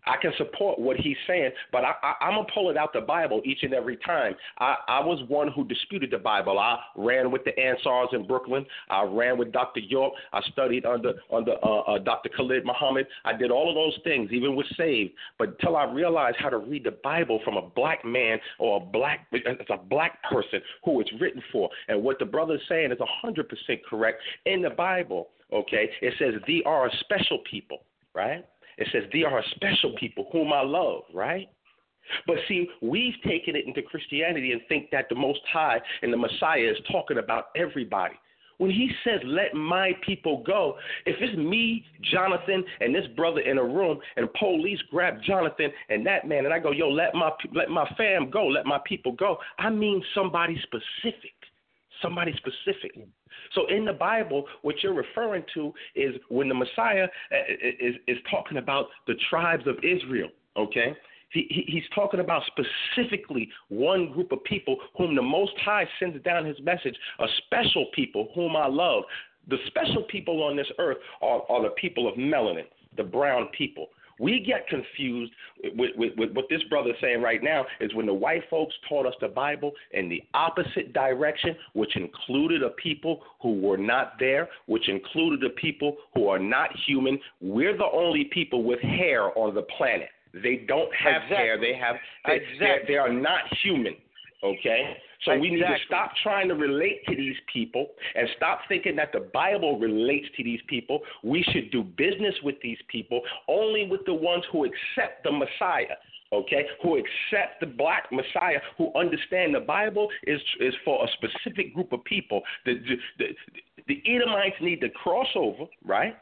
I can support what he's saying, but I, I, I'm going to pull it out the Bible each and every time. I, I was one who disputed the Bible. I ran with the Ansars in Brooklyn. I ran with Dr. York. I studied under, under uh, uh, Dr. Khalid Muhammad. I did all of those things, even with Saved. But until I realized how to read the Bible from a black man or a black, it's a black person who it's written for. And what the brother is saying is 100% correct. In the Bible, okay, it says, thee are a special people, right? It says, Thee are a special people whom I love, right? But see, we've taken it into Christianity and think that the Most High and the Messiah is talking about everybody. when he says, let my people go, if it's me, Jonathan, and this brother in a room, and police grab Jonathan and that man, and I go, yo, let my, let my fam go, let my people go, I mean somebody specific. Somebody specific. So in the Bible, what you're referring to is when the Messiah uh, is, is talking about the tribes of Israel, okay? He, he's talking about specifically one group of people whom the Most High sends down his message, a special people whom I love. The special people on this earth are, are the people of melanin, the brown people. We get confused with, with, with, what this brother is saying right now is when the white folks taught us the Bible in the opposite direction, which included a people who were not there, which included a people who are not human. We're the only people with hair on the planet. They don't have Exactly. hair. They have. They, Exactly. they, they are not human. Okay. So we need to stop trying to relate to these people and stop thinking that the Bible relates to these people. We should do business with these people only with the ones who accept the Messiah. Okay, who accept the black Messiah, who understand the Bible is is for a specific group of people. The the, the, the Edomites need to cross over, right?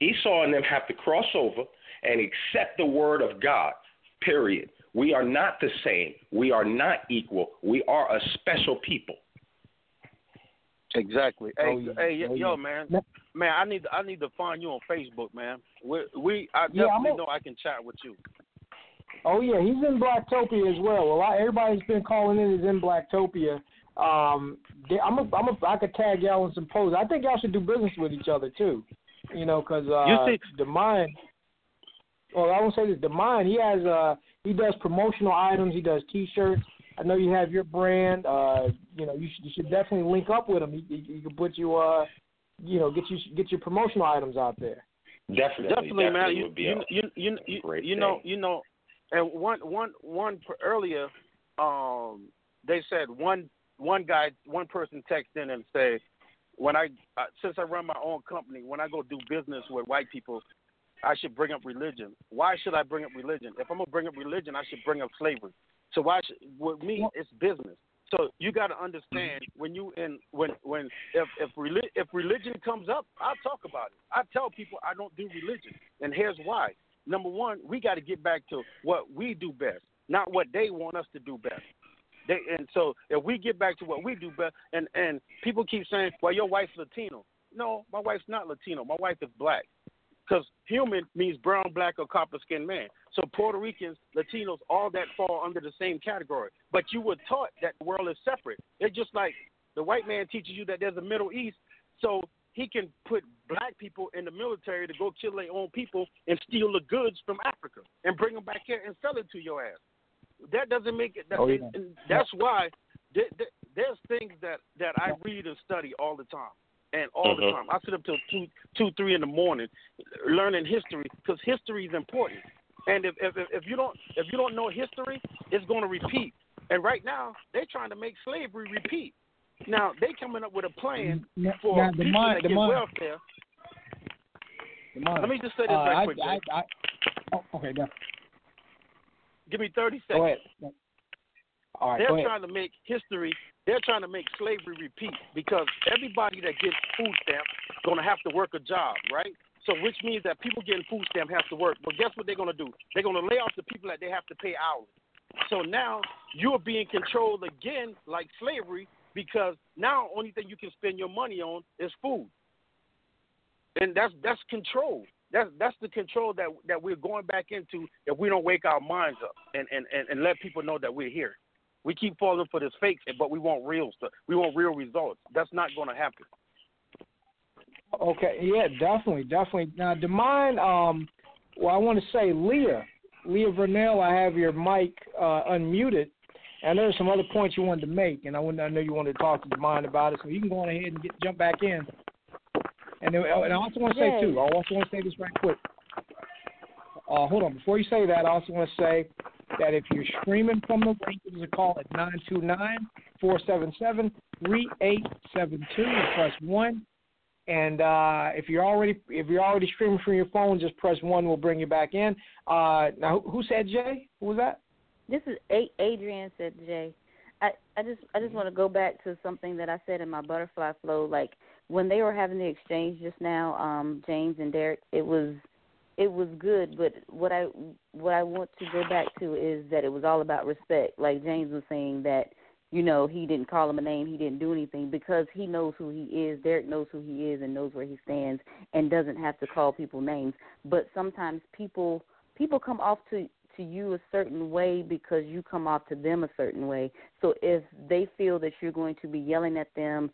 Esau and them have to cross over and accept the word of God. Period. We are not the same. We are not equal. We are a special people. Exactly. Hey, Oh, yeah. hey, yo, Oh, yo, yeah. man, man, I need I need to find you on Facebook, man. We, we I Yeah, I'm definitely know I can chat with you. Oh yeah, he's in Blacktopia as well. A lot, everybody's been calling in is in Blacktopia. Um, they- I'm a, I'm a, I could tag y'all in some posts. I think y'all should do business with each other too. You know, because uh, the mind. Well, I won't say this. The mind. He has uh, he does promotional items. He does T-shirts. I know you have your brand. Uh, you know, you should, you should definitely link up with him. He, he, he can put you uh, you know, get you get your promotional items out there. Definitely, Definitely, man. You would be you you you, you, you know you know, and one one one per- earlier, um, they said one one guy one person texted in and said, when I uh, since I run my own company, when I go do business with white people, I should bring up religion. Why should I bring up religion? If I'm gonna bring up religion, I should bring up slavery. So why should with me it's business. So you got to understand when you in when when if if reli- if religion comes up, I'll talk about it. I tell people I don't do religion, and here's why. Number one, we got to get back to what we do best, not what they want us to do best. They, and so if we get back to what we do best, and and people keep saying, well, your wife's Latino. No, my wife's not Latino. My wife is black. Because human means brown, black, or copper skinned man. So Puerto Ricans, Latinos, all that fall under the same category. But you were taught that the world is separate. It's just like the white man teaches you that there's a Middle East, so he can put black people in the military to go kill their own people and steal the goods from Africa and bring them back here and sell it to your ass. That doesn't make it. That, Oh, yeah. that's why there, there, there's things that that I read and study all the time and all the Mhm. time. I sit up till two, two, three in the morning, learning history because history is important. And if, if if if you don't if you don't know history, it's going to repeat. And right now, they're trying to make slavery repeat. Now they coming up with a plan Now- for now, the people mind- that the get mind- welfare. Come. Let me just say this Uh, right I- quick. Jay. I, I, oh, okay, go. Give me thirty Go seconds. ahead. All right, they're go ahead. trying to make history. They're trying to make slavery repeat because everybody that gets food stamps to have to work a job, right? So which means that people getting food stamp have to work. But guess what they're to do? They're to lay off the people that they have to pay hourly. So now you're being controlled again like slavery because now only thing you can spend your money on is food. And that's that's control. That's that's the control that that we're going back into if we don't wake our minds up and, and, and, and let people know that we're here. We keep falling for this fake, but we want real stuff. We want real results. That's not going to happen. Okay, yeah, definitely, definitely. Now, Da Mind, um, well, I want to say Leah, Leah Vernell, I have your mic uh, unmuted, and there's some other points you wanted to make, and I, wanted, I know you wanted to talk to Da Mind about it, so you can go on ahead and get, jump back in. And, then, and I also want to say Yay. too, I also want to say this right quick. Uh, hold on, before you say that, I also want to say that if you're streaming from the link, give us a call at 929-477-3872. Press one. And uh, if you're already if you're already streaming from your phone, just press one. We'll bring you back in. Uh, now, who, said Jay? Who was that? This is Adrienne said Jay. I, I just I just want to go back to something that I said in my butterfly flow. Like when they were having the exchange just now, um, James and Derek, it was it was good, but what I what I want to go back to is that it was all about respect. Like James was saying that you know he didn't call him a name, he didn't do anything because he knows who he is. Derek knows who he is and knows where he stands and doesn't have to call people names. But sometimes people people come off to to you a certain way because you come off to them a certain way. So if they feel that you're going to be yelling at them,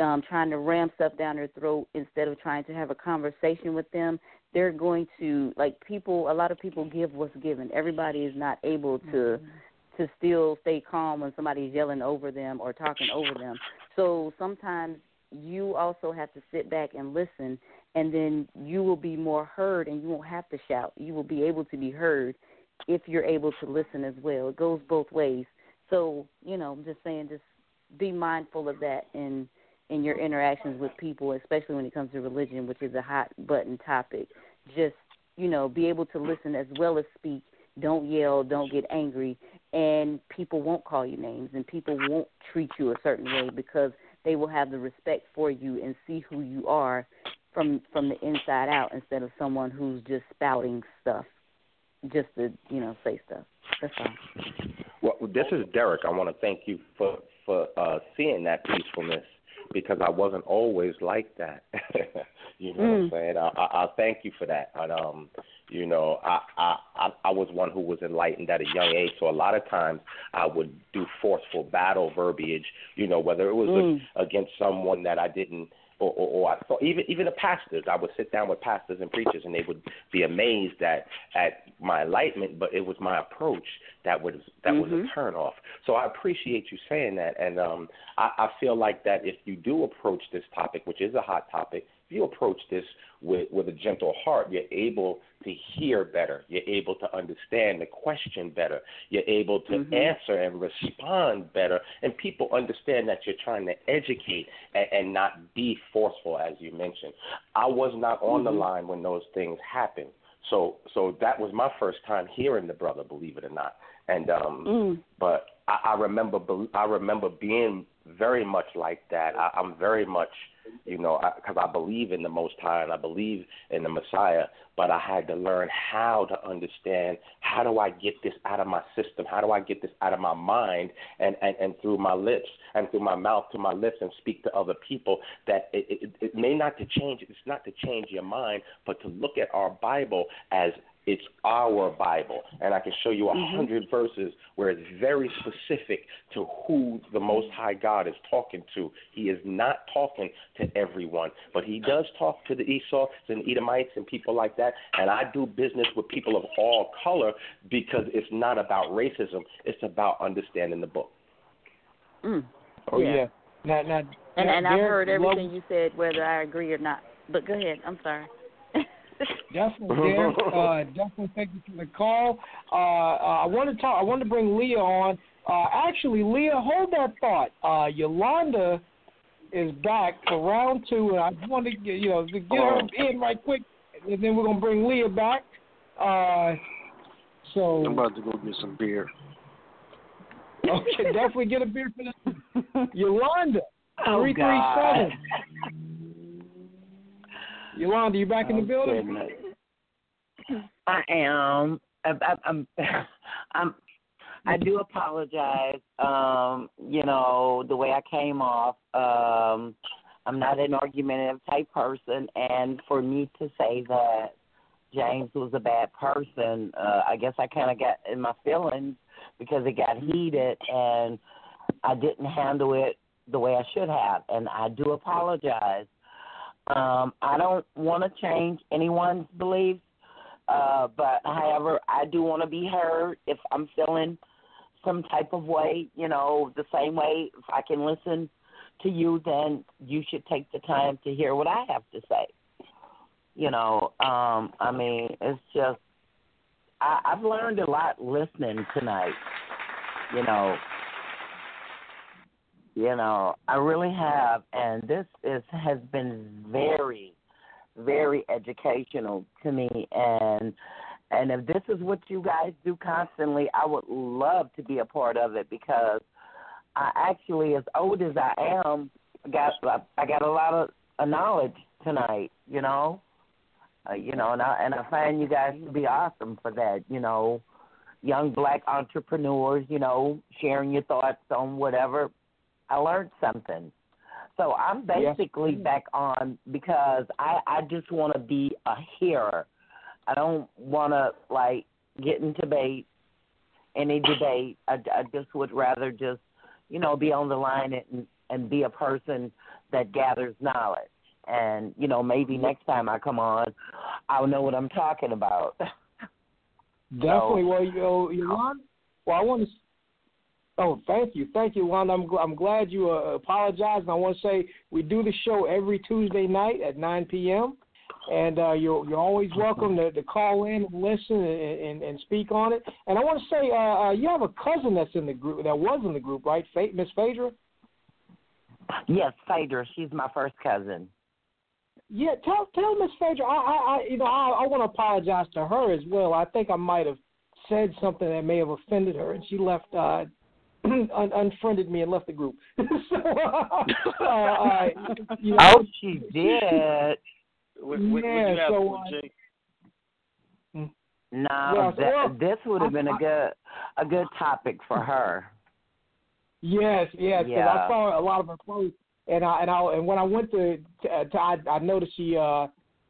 um, trying to ram stuff down their throat instead of trying to have a conversation with them, they're going to like people. A lot of people give what's given. Everybody is not able to mm-hmm. to still stay calm when somebody's yelling over them or talking over them. So sometimes you also have to sit back and listen, and then you will be more heard, and you won't have to shout. You will be able to be heard if you're able to listen as well. It goes both ways. So you know, I'm just saying, just be mindful of that and in your interactions with people, especially when it comes to religion, which is a hot button topic. Just, you know, be able to listen as well as speak. Don't yell, don't get angry, and people won't call you names and people won't treat you a certain way because they will have the respect for you and see who you are from from the inside out instead of someone who's just spouting stuff just to, you know, say stuff. That's all. Well, this is Derek. I want to thank you for for uh, seeing that peacefulness because I wasn't always like that. (laughs) you know mm. what I'm mm. saying? I, I, I thank you for that. And um, you know, I, I I I was one who was enlightened at a young age, so a lot of times I would do forceful battle verbiage. You know, whether it was mm. against someone that I didn't or, or, or I saw even even the pastors. I would sit down with pastors and preachers, and they would be amazed at at my enlightenment, but it was my approach that was that mm-hmm. was a mm-hmm. turn off. So I appreciate you saying that, and um, I, I feel like that if you do approach this topic, which is a hot topic, you approach this with with a gentle heart, you're able to hear better. You're able to understand the question better. You're able to mm-hmm. answer and respond better. And people understand that you're trying to educate and, and not be forceful, as you mentioned. I was not on mm-hmm. the line when those things happened. So so that was my first time hearing the brother, believe it or not. And um mm. but I, I remember I remember being very much like that. I, I'm very much you know, because I, I believe in the Most High and I believe in the Messiah, but I had to learn how to understand how do I get this out of my system? How do I get this out of my mind and, and, and through my lips and through my mouth to my lips and speak to other people that it, it, it may not to change, it's not to change your mind, but to look at our Bible as it's our Bible, and I can show you a 100 mm-hmm. verses where it's very specific to who the Most High God is talking to. He is not talking to everyone, but He does talk to the Esau's and Edomites and people like that. And I do business with people of all color because it's not about racism; it's about understanding the book. Mm. Oh yeah. yeah. Now, now, and now, and I've heard everything love... you said, whether I agree or not. But go ahead. I'm sorry. Definitely, Derek. (laughs) Uh, definitely thank you for the call. Uh, uh, I want to talk. I want to bring Leah on. Uh, actually, Leah, hold that thought. Uh, Yolanda is back for round two, and I just want to get you know to get her in right quick, and then we're gonna bring Leah back. Uh, so I'm about to go get some beer. Okay, definitely get a beer for this. (laughs) Yolanda, oh, three three seven. Yolanda, you back in the building? I am. I, I, I'm. (laughs) I'm. I do apologize. Um, you know the way I came off. Um, I'm not an argumentative type person, and for me to say that James was a bad person, uh, I guess I kind of got in my feelings because it got heated, and I didn't handle it the way I should have, and I do apologize. Um, I don't want to change anyone's beliefs, uh, but however, I do want to be heard if I'm feeling some type of way, you know, the same way if I can listen to you, then you should take the time to hear what I have to say. You know, um, I mean, it's just I, I've learned a lot listening tonight. You know, you know, I really have, and this is has been very, very educational to me. And and if this is what you guys do constantly, I would love to be a part of it because I actually, as old as I am, got I got a lot of a knowledge tonight. You know, uh, you know, and I and I find you guys to be awesome for that. You know, young black entrepreneurs. You know, sharing your thoughts on whatever. I learned something. So I'm basically back on because I I just want to be a hearer. I don't want to like get into debate, any debate. I, I just would rather just you know be on the line and and be a person that gathers knowledge. And you know maybe next time I come on, I'll know what I'm talking about. Definitely. Well, you, know, Yolanda. Well, I want to. Oh, thank you, thank you, Yolanda. I'm gl- I'm glad you uh, apologized. And I want to say we do the show every Tuesday night at 9 p.m. And uh, you're you're always welcome to, to call in and listen and, and, and speak on it. And I want to say uh, uh, you have a cousin that's in the group that was in the group, right? Fa- Miss Phaedra. Yes, Phaedra. She's my first cousin. Yeah, tell tell Miss Phaedra. I, I, I you know I, I want to apologize to her as well. I think I might have said something that may have offended her, and she left uh, (clears throat) un- unfriended me and left the group. (laughs) so, uh, (laughs) uh, (laughs) you know, Oh, she did. What, what, Yeah, what you so, for uh, Jay? No, Yeah, so, that, well, this would have been a I- good a good topic for her. Yes, yes, because Yeah. I saw a lot of her posts, and I and I and when I went to, to, to I, I noticed she uh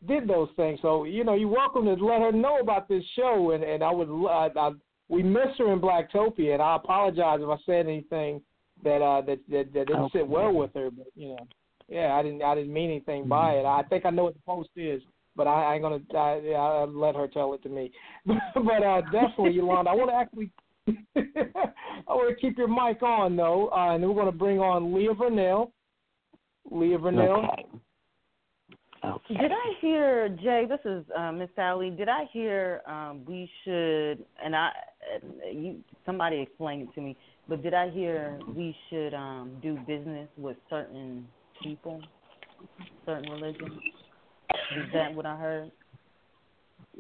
did those things. So you know, you're welcome to let her know about this show, and and I would I, I, we miss her in Blacktopia, and I apologize if I said anything that uh that that, that didn't sit well with her, but you know, yeah, I didn't I didn't mean anything by it. I think I know what the post is. But I, I ain't gonna. I, yeah, I'll let her tell it to me. (laughs) but uh, definitely, Yolanda, I want to actually (laughs) I want to keep your mic on though, uh, and then we're going to bring on Leah Vernell. Leah Vernell. Did I hear Jay? This is uh, Miss Alle. Did I hear um, we should? And I, uh, you, somebody explained it to me. But did I hear we should um, do business with certain people, certain religions? Is that what I heard?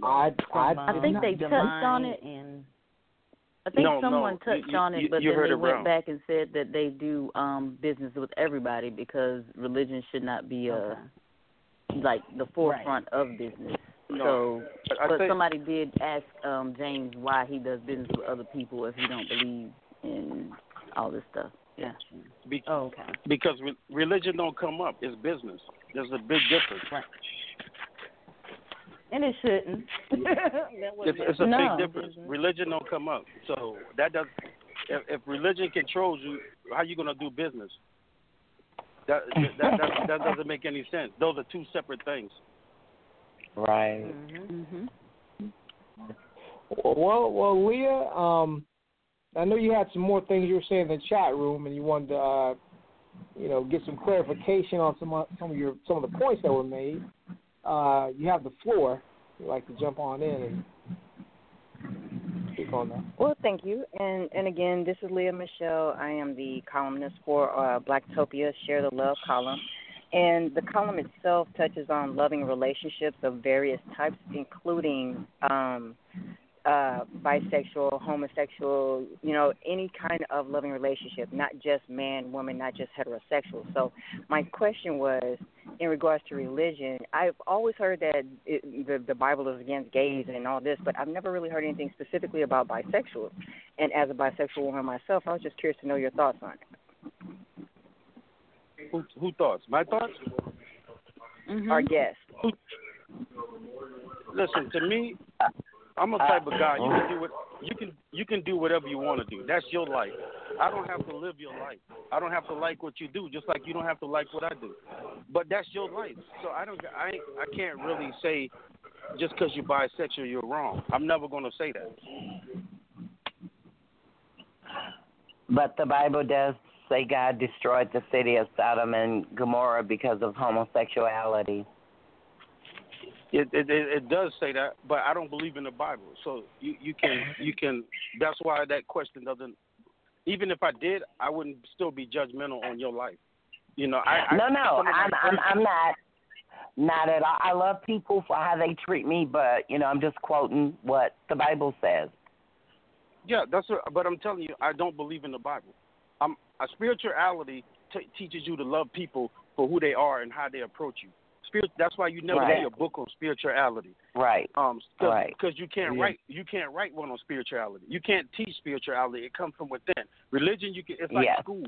I From, I um, think they touched on it. And I think No, no, someone you- touched you- on it, you- but you then they went wrong. back and said that they do um business with everybody because religion should not be uh like the forefront of business. No, So, I but think- somebody did ask um James why he does business with other people if he don't believe in all this stuff. Yeah. Be- oh, okay. Because re- religion don't come up. It's business. There's a big difference. Right. and it shouldn't. (laughs) That It's, it's a be- big difference. Religion don't come up. So that does. If, if religion controls you, how you gonna do business? That that, that that doesn't make any sense. Those are two separate things. Right. Mhm. Well, well, Leah, um, I know you had some more things you were saying in the chat room, and you wanted to, uh, you know, get some clarification on some of, some of your some of the points that were made. Uh, you have the floor. You'd like to jump on in and on that. Well, thank you. And and again, this is Leah Michelle. I am the columnist for uh, Blacktopia Share the Love column. And the column itself touches on loving relationships of various types, including um, uh, bisexual, homosexual, you know, any kind of loving relationship, not just man, woman, not just heterosexual. So my question was, in regards to religion, I've always heard that it, the the Bible is against gays and all this, but I've never really heard anything specifically about bisexuals. And as a bisexual woman myself, I was just curious to know your thoughts on it. Who who thoughts? My thoughts? Our guest. Listen to me. I'm a type of guy. You mm-hmm. can do what you can. You can do whatever you want to do. That's your life. I don't have to live your life. I don't have to like what you do, just like you don't have to like what I do. But that's your life. So I don't. I I can't really say just because you're bisexual you're wrong. I'm never going to say that. But the Bible does say God destroyed the city of Sodom and Gomorrah because of homosexuality. It, it it it does say that, but I don't believe in the Bible. So you you can you can. That's why that question doesn't. Even if I did, I wouldn't still be judgmental on your life. You know, I, I no, no, some of my I'm, I'm I'm not. Not at all. I love people for how they treat me, but you know, I'm just quoting what the Bible says. Yeah, that's. What, but I'm telling you, I don't believe in the Bible. I'm a spirituality t- teaches you to love people for who they are and how they approach you. Spirit. That's why you never Right. see a book on spirituality. Right. Um, cause, Right. 'cause you can't Yeah. write you can't write one on spirituality. You can't teach spirituality. It comes from within. Religion, you can. It's like Yes. school.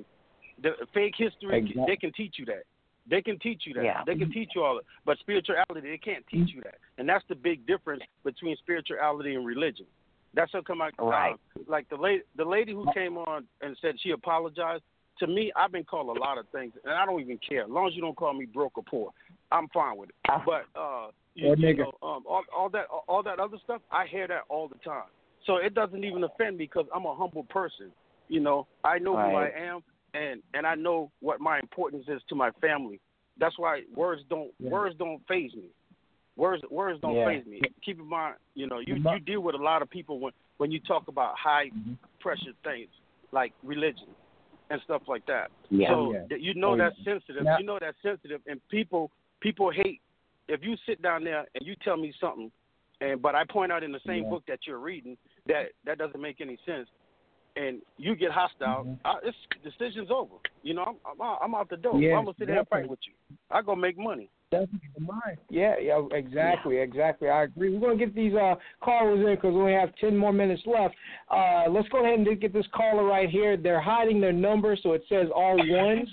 The fake history, Exactly. they can teach you that. They can teach you that. Yeah. They can teach you all that. But spirituality, they can't teach you that. And that's the big difference between spirituality and religion. That's what come out. Right. Uh, like the lady, the lady who came on and said she apologized. To me, I've been called a lot of things, and I don't even care. As long as you don't call me broke or poor, I'm fine with it. But uh, you, you know, um, all, all that, all that other stuff, I hear that all the time. So it doesn't even offend me because I'm a humble person. You know, I know who I am, and and I know what my importance is to my family. That's why words don't Yeah. words don't faze me. Words words don't Yeah. faze me. Keep in mind, you know, you you deal with a lot of people when when you talk about high pressure things like religion and stuff like that. Yeah. So Yeah. you know Oh, that's sensitive. Now- you know that's sensitive, and people people hate if you sit down there and you tell me something, and but I point out in the same Yeah. book that you're reading that that doesn't make any sense, and you get hostile, Mm-hmm. I, it's decision's over. You know, I'm I'm out, I'm out the door. Yeah, I'm gonna sit there and fight with you. I go make money. Definitely the mind. Yeah, yeah, exactly, exactly. I agree. We're gonna get these uh callers in because we only have ten more minutes left. Uh, let's go ahead and get this caller right here. They're hiding their number, so it says all ones.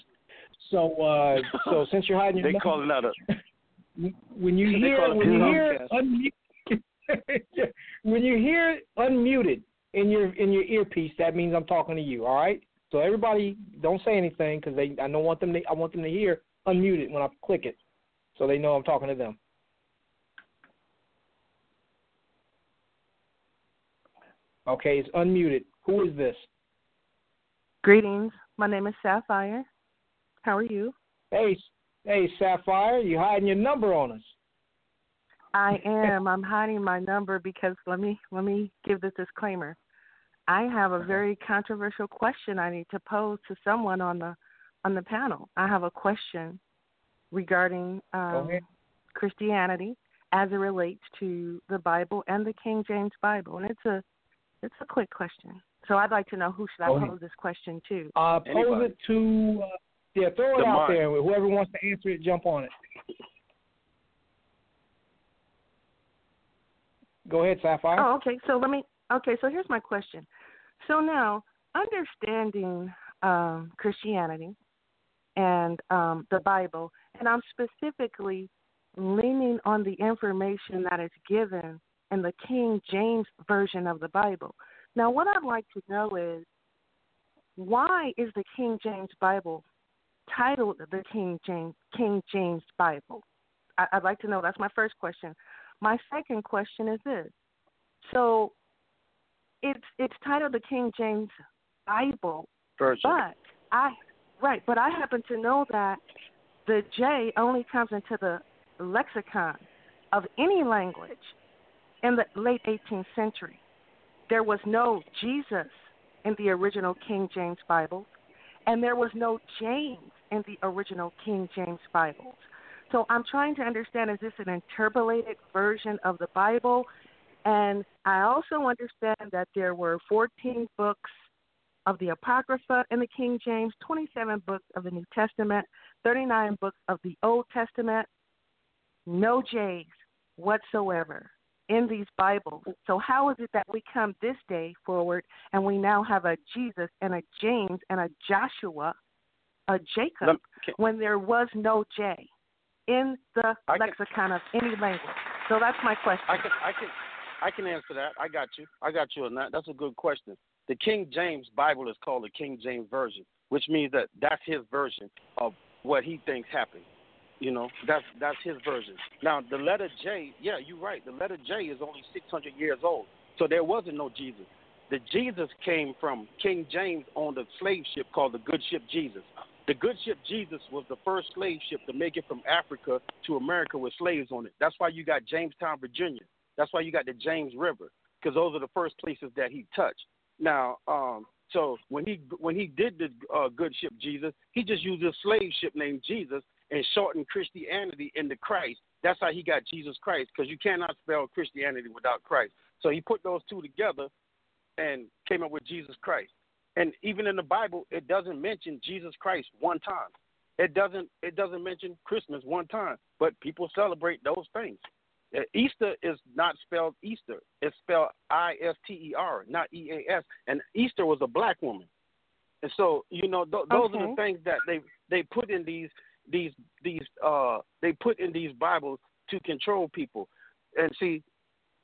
So, uh, so (laughs) since you're hiding your They number, calling out a when you hear when you hear unmuted, (laughs) when you hear unmuted in your in your earpiece, that means I'm talking to you. All right. So everybody, don't say anything because they I don't want them to I want them to hear unmuted when I click it, so they know I'm talking to them. Okay, it's unmuted. Who is this? Greetings. My name is Sapphire. How are you? Hey, hey, Sapphire, you hiding your number on us? I (laughs) am. I'm hiding my number because let me let me give this disclaimer. I have a very controversial question I need to pose to someone on the on the panel. I have a question regarding um. Christianity as it relates to the Bible and the King James Bible, and it's a it's a quick question. So I'd like to know who should I Go pose this question to? Uh, pose Anybody. it to uh, yeah, throw it The out mind. there. Whoever wants to answer it, jump on it. Go ahead, Sapphire. Oh, okay. So let me. Okay, so here's my question. So now, understanding um, Christianity and um, the Bible, and I'm specifically leaning on the information that is given in the King James version of the Bible. Now, what I'd like to know is why is the King James Bible titled the King James King James Bible? I, I'd like to know. That's my first question. My second question is this: so it's it's titled the King James Bible, version. but I right, but I happen to know that the J only comes into the lexicon of any language in the late 18th century. There was no Jesus in the original King James Bible, and there was no James in the original King James Bibles. So I'm trying to understand is this an interpolated version of the Bible? And I also understand that there were 14 books of the Apocrypha in the King James, 27 books of the New Testament, 39 books of the Old Testament, no J's whatsoever in these Bibles. So, how is it that we come this day forward and we now have a Jesus and a James and a Joshua, a Jacob, Lem- can- when there was no J in the I can- lexicon of any language? So, that's my question. I can I can I can answer that. I got you. I got you on that. That's a good question. The King James Bible is called the King James Version, which means that that's his version of what he thinks happened. You know, that's that's his version. Now the letter J, yeah, you're right. The letter J is only 600 years old, so there wasn't no Jesus. The Jesus came from King James on the slave ship called the Good Ship Jesus. The Good Ship Jesus was the first slave ship to make it from Africa to America with slaves on it. That's why you got Jamestown, Virginia. That's why you got the James River because those are the first places that he touched. Now, um, so when he when he did the uh, Good Ship Jesus, he just used a slave ship named Jesus and shortened Christianity into Christ. That's how he got Jesus Christ because you cannot spell Christianity without Christ. So he put those two together and came up with Jesus Christ. And even in the Bible, it doesn't mention Jesus Christ one time. it doesn't it doesn't mention Christmas one time, but people celebrate those things. Uh, Easter is not spelled Easter; it's spelled I S T E R, not E A S. And Easter was a black woman, and so you know th- those are the things that they they put in these these these uh they put in these Bibles to control people. And see,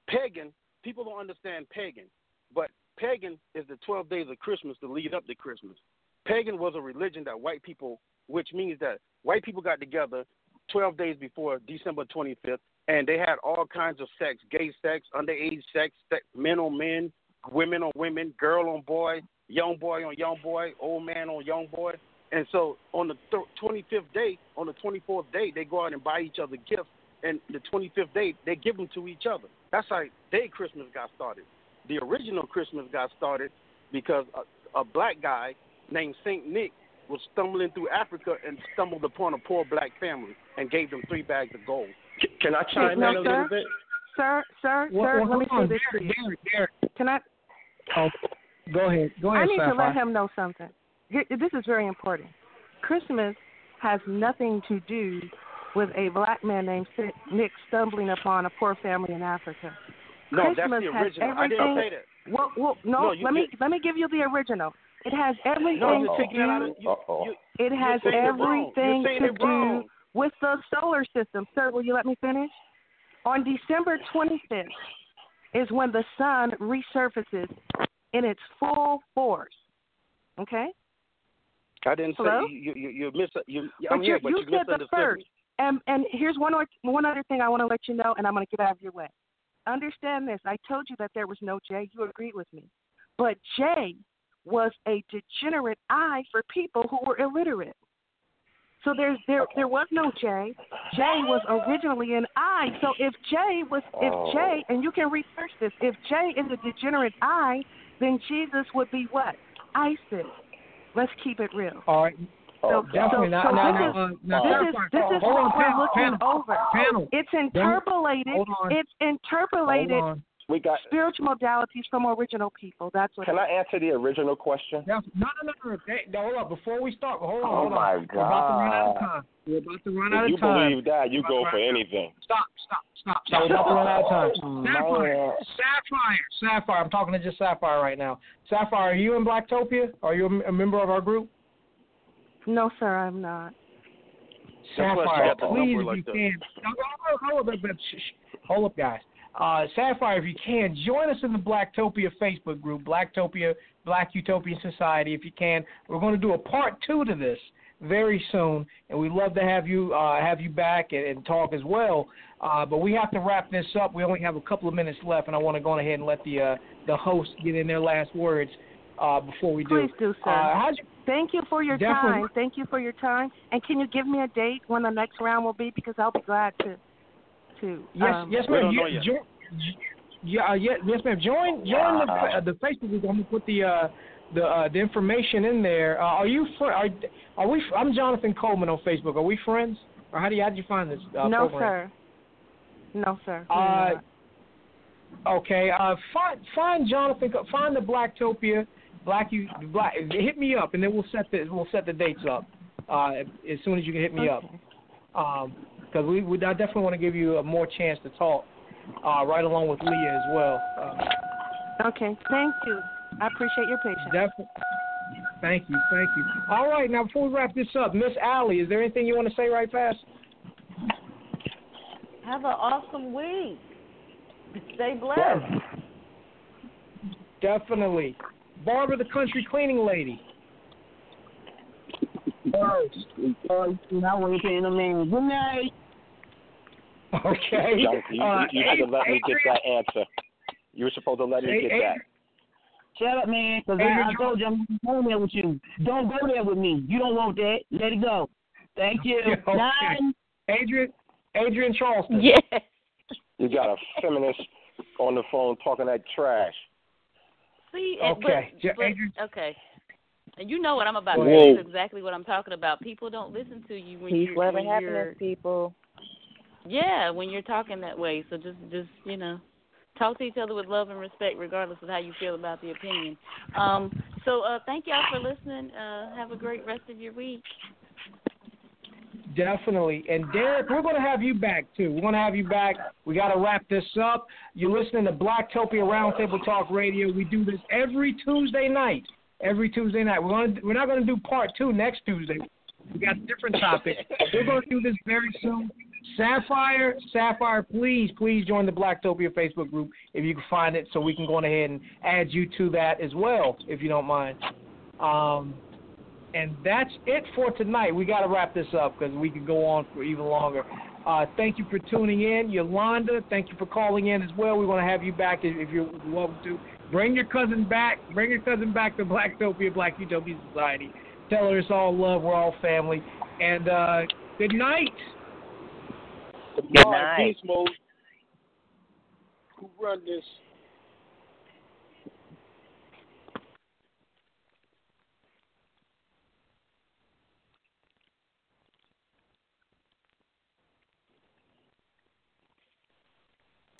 pagan people don't understand pagan, but pagan is the twelve days of Christmas to lead up to Christmas. Pagan was a religion that white people, which means that white people got together 12 days before December 25th, and they had all kinds of sex gay sex, underage sex, sex men on men, women on women, girl on boy, young boy on young boy, old man on young boy. And so on the th- 25th day, on the 24th day, they go out and buy each other gifts, and the 25th day, they give them to each other. That's how their Christmas got started. The original Christmas got started because a, a black guy named Saint Nick was stumbling through Africa and stumbled upon a poor black family and gave them three bags of gold. Can I chime in a little bit? Sir, sir, Well, sir, well, let me hold say on, this to you. Derek, Derek, Can I? Oh, go ahead. Go ahead, I need to let him know something. This is very important. Christmas has nothing to do with a black man named Sid- Nick stumbling upon a poor family in Africa. No, that's Christmas the has original. I everything. didn't say that. Well, well, no, No, you let me did- let me give you the original. It has everything No, you're to taking out do. of you, you, It has saying it wrong. You're saying to it wrong. do with the solar system. Sir, will you let me finish? On December 25th is when the sun resurfaces in its full force. Okay? I didn't Hello? say you. You, you miss. You, But I'm here, you, but you you said the first. And and here's one or, one other thing I want to let you know, and I'm going to get out of your way. Understand this. I told you that there was no J. You agreed with me. But J was a degenerate I for people who were illiterate. So there's there there was no J. J was originally an I. So if J was if J oh. and you can research this, if J is a degenerate I, then Jesus would be what? ISIS. Let's keep it real. All right. Oh, so, definitely. so, now, so now, this is, this is Sapphire, this is hold what on, we're looking panel, over. Panel. It's interpolated. It's interpolated We got. spiritual modalities from original people. That's what. Can I answer the original question? No, no, no, no. Hey, no, hold up. Before we start, hold on, Oh, hold on. my We're about to run out of God. time. We're about to run If out of time. you believe that, you go for anything. Stop, stop, stop, stop. We're about to run out of time. Oh, Sapphire, man. Sapphire, Sapphire. I'm talking to just Sapphire right now. Sapphire, are you in Blacktopia? Are you a, a member of our group? No, sir, I'm not. That's why she Sapphire, please, if you can. Hold, hold, hold, hold, shh, shh. hold up, guys. Uh, Sapphire, if you can, join us in the Blacktopia Facebook group, Blacktopia, Black Utopian Society, if you can. We're going to do a part two to this very soon, and we'd love to have you uh, have you back and, and talk as well. Uh, but we have to wrap this up. We only have a couple of minutes left, and I want to go ahead and let the uh, the host get in their last words uh, before we do. Please do, sir. Uh, how'd you, Thank you for your Definitely. time. Thank you for your time. And can you give me a date when the next round will be? Because I'll be glad to. To. Yes, um, yes, ma'am. You- jo- yeah, uh, yeah, yes, ma'am. Join, join the uh, the Facebook group. I'm gonna put the uh, the uh, the information in there. Uh, are you fr- are, are we? I'm Jonathan Coleman on Facebook. Are we friends? Or how do you how did you find this? Uh, no, program? sir. No, sir. Uh, okay. Uh, find find Jonathan. Find the Blacktopia. Black you black. Hit me up, and then we'll set the we'll set the dates up. Uh, as soon as you can hit me up. Um, because we, we I definitely want to give you a more chance to talk. Uh, right along with Leah as well. Uh, Okay. Thank you. I appreciate your patience. Definitely. Thank you, thank you. All right, now before we wrap this up, Miss Alle, is there anything you want to say right fast? Have an awesome week. Stay blessed. Definitely. Barbara, the country cleaning lady. Now we're paying a man. Good night. Okay. Jonathan, you, Uh, you should have let me get that answer. You were supposed to let me get that. Shut up, man. Because I, I told you I'm going there with you. Don't go there with me. You don't want that. Let it go. Thank you. (laughs) Okay. Nine. Adrienne, Adrienne Charleston. Yeah. You got a feminist on the phone talking that trash. See, and, Okay, but, but- okay. And you know what I'm about to Whoa. say. That's exactly what I'm talking about. People don't listen to you when Peace, you're, love, when and you're happiness, people. yeah, when you're talking that way. So just just you know, talk to each other with love and respect, regardless of how you feel about the opinion. Um. So uh, thank y'all for listening. Uh, have a great rest of your week. Definitely. And Derek, we're going to have you back too. We're going to have you back. We got to wrap this up. You're listening to Blacktopia Roundtable Talk Radio. We do this every Tuesday night. Every Tuesday night. We're going to, we're not going to do part two next Tuesday. We got different topics. we're going to do this very soon. Sapphire, Sapphire, please, please join the Blacktopia Facebook group if you can find it, so we can go ahead and add you to that as well, if you don't mind. Um, and that's it for tonight. We got to wrap this up because we could go on for even longer. Uh, thank you for tuning in, Yolanda. Thank you for calling in as well. We want to have you back if, if you're welcome to. Bring your cousin back. Bring your cousin back to (laughs) Blacktopia, Black Utopia Society. Tell her it's all love. We're all family. And uh, good night. Good night. Peace mode. Who run this?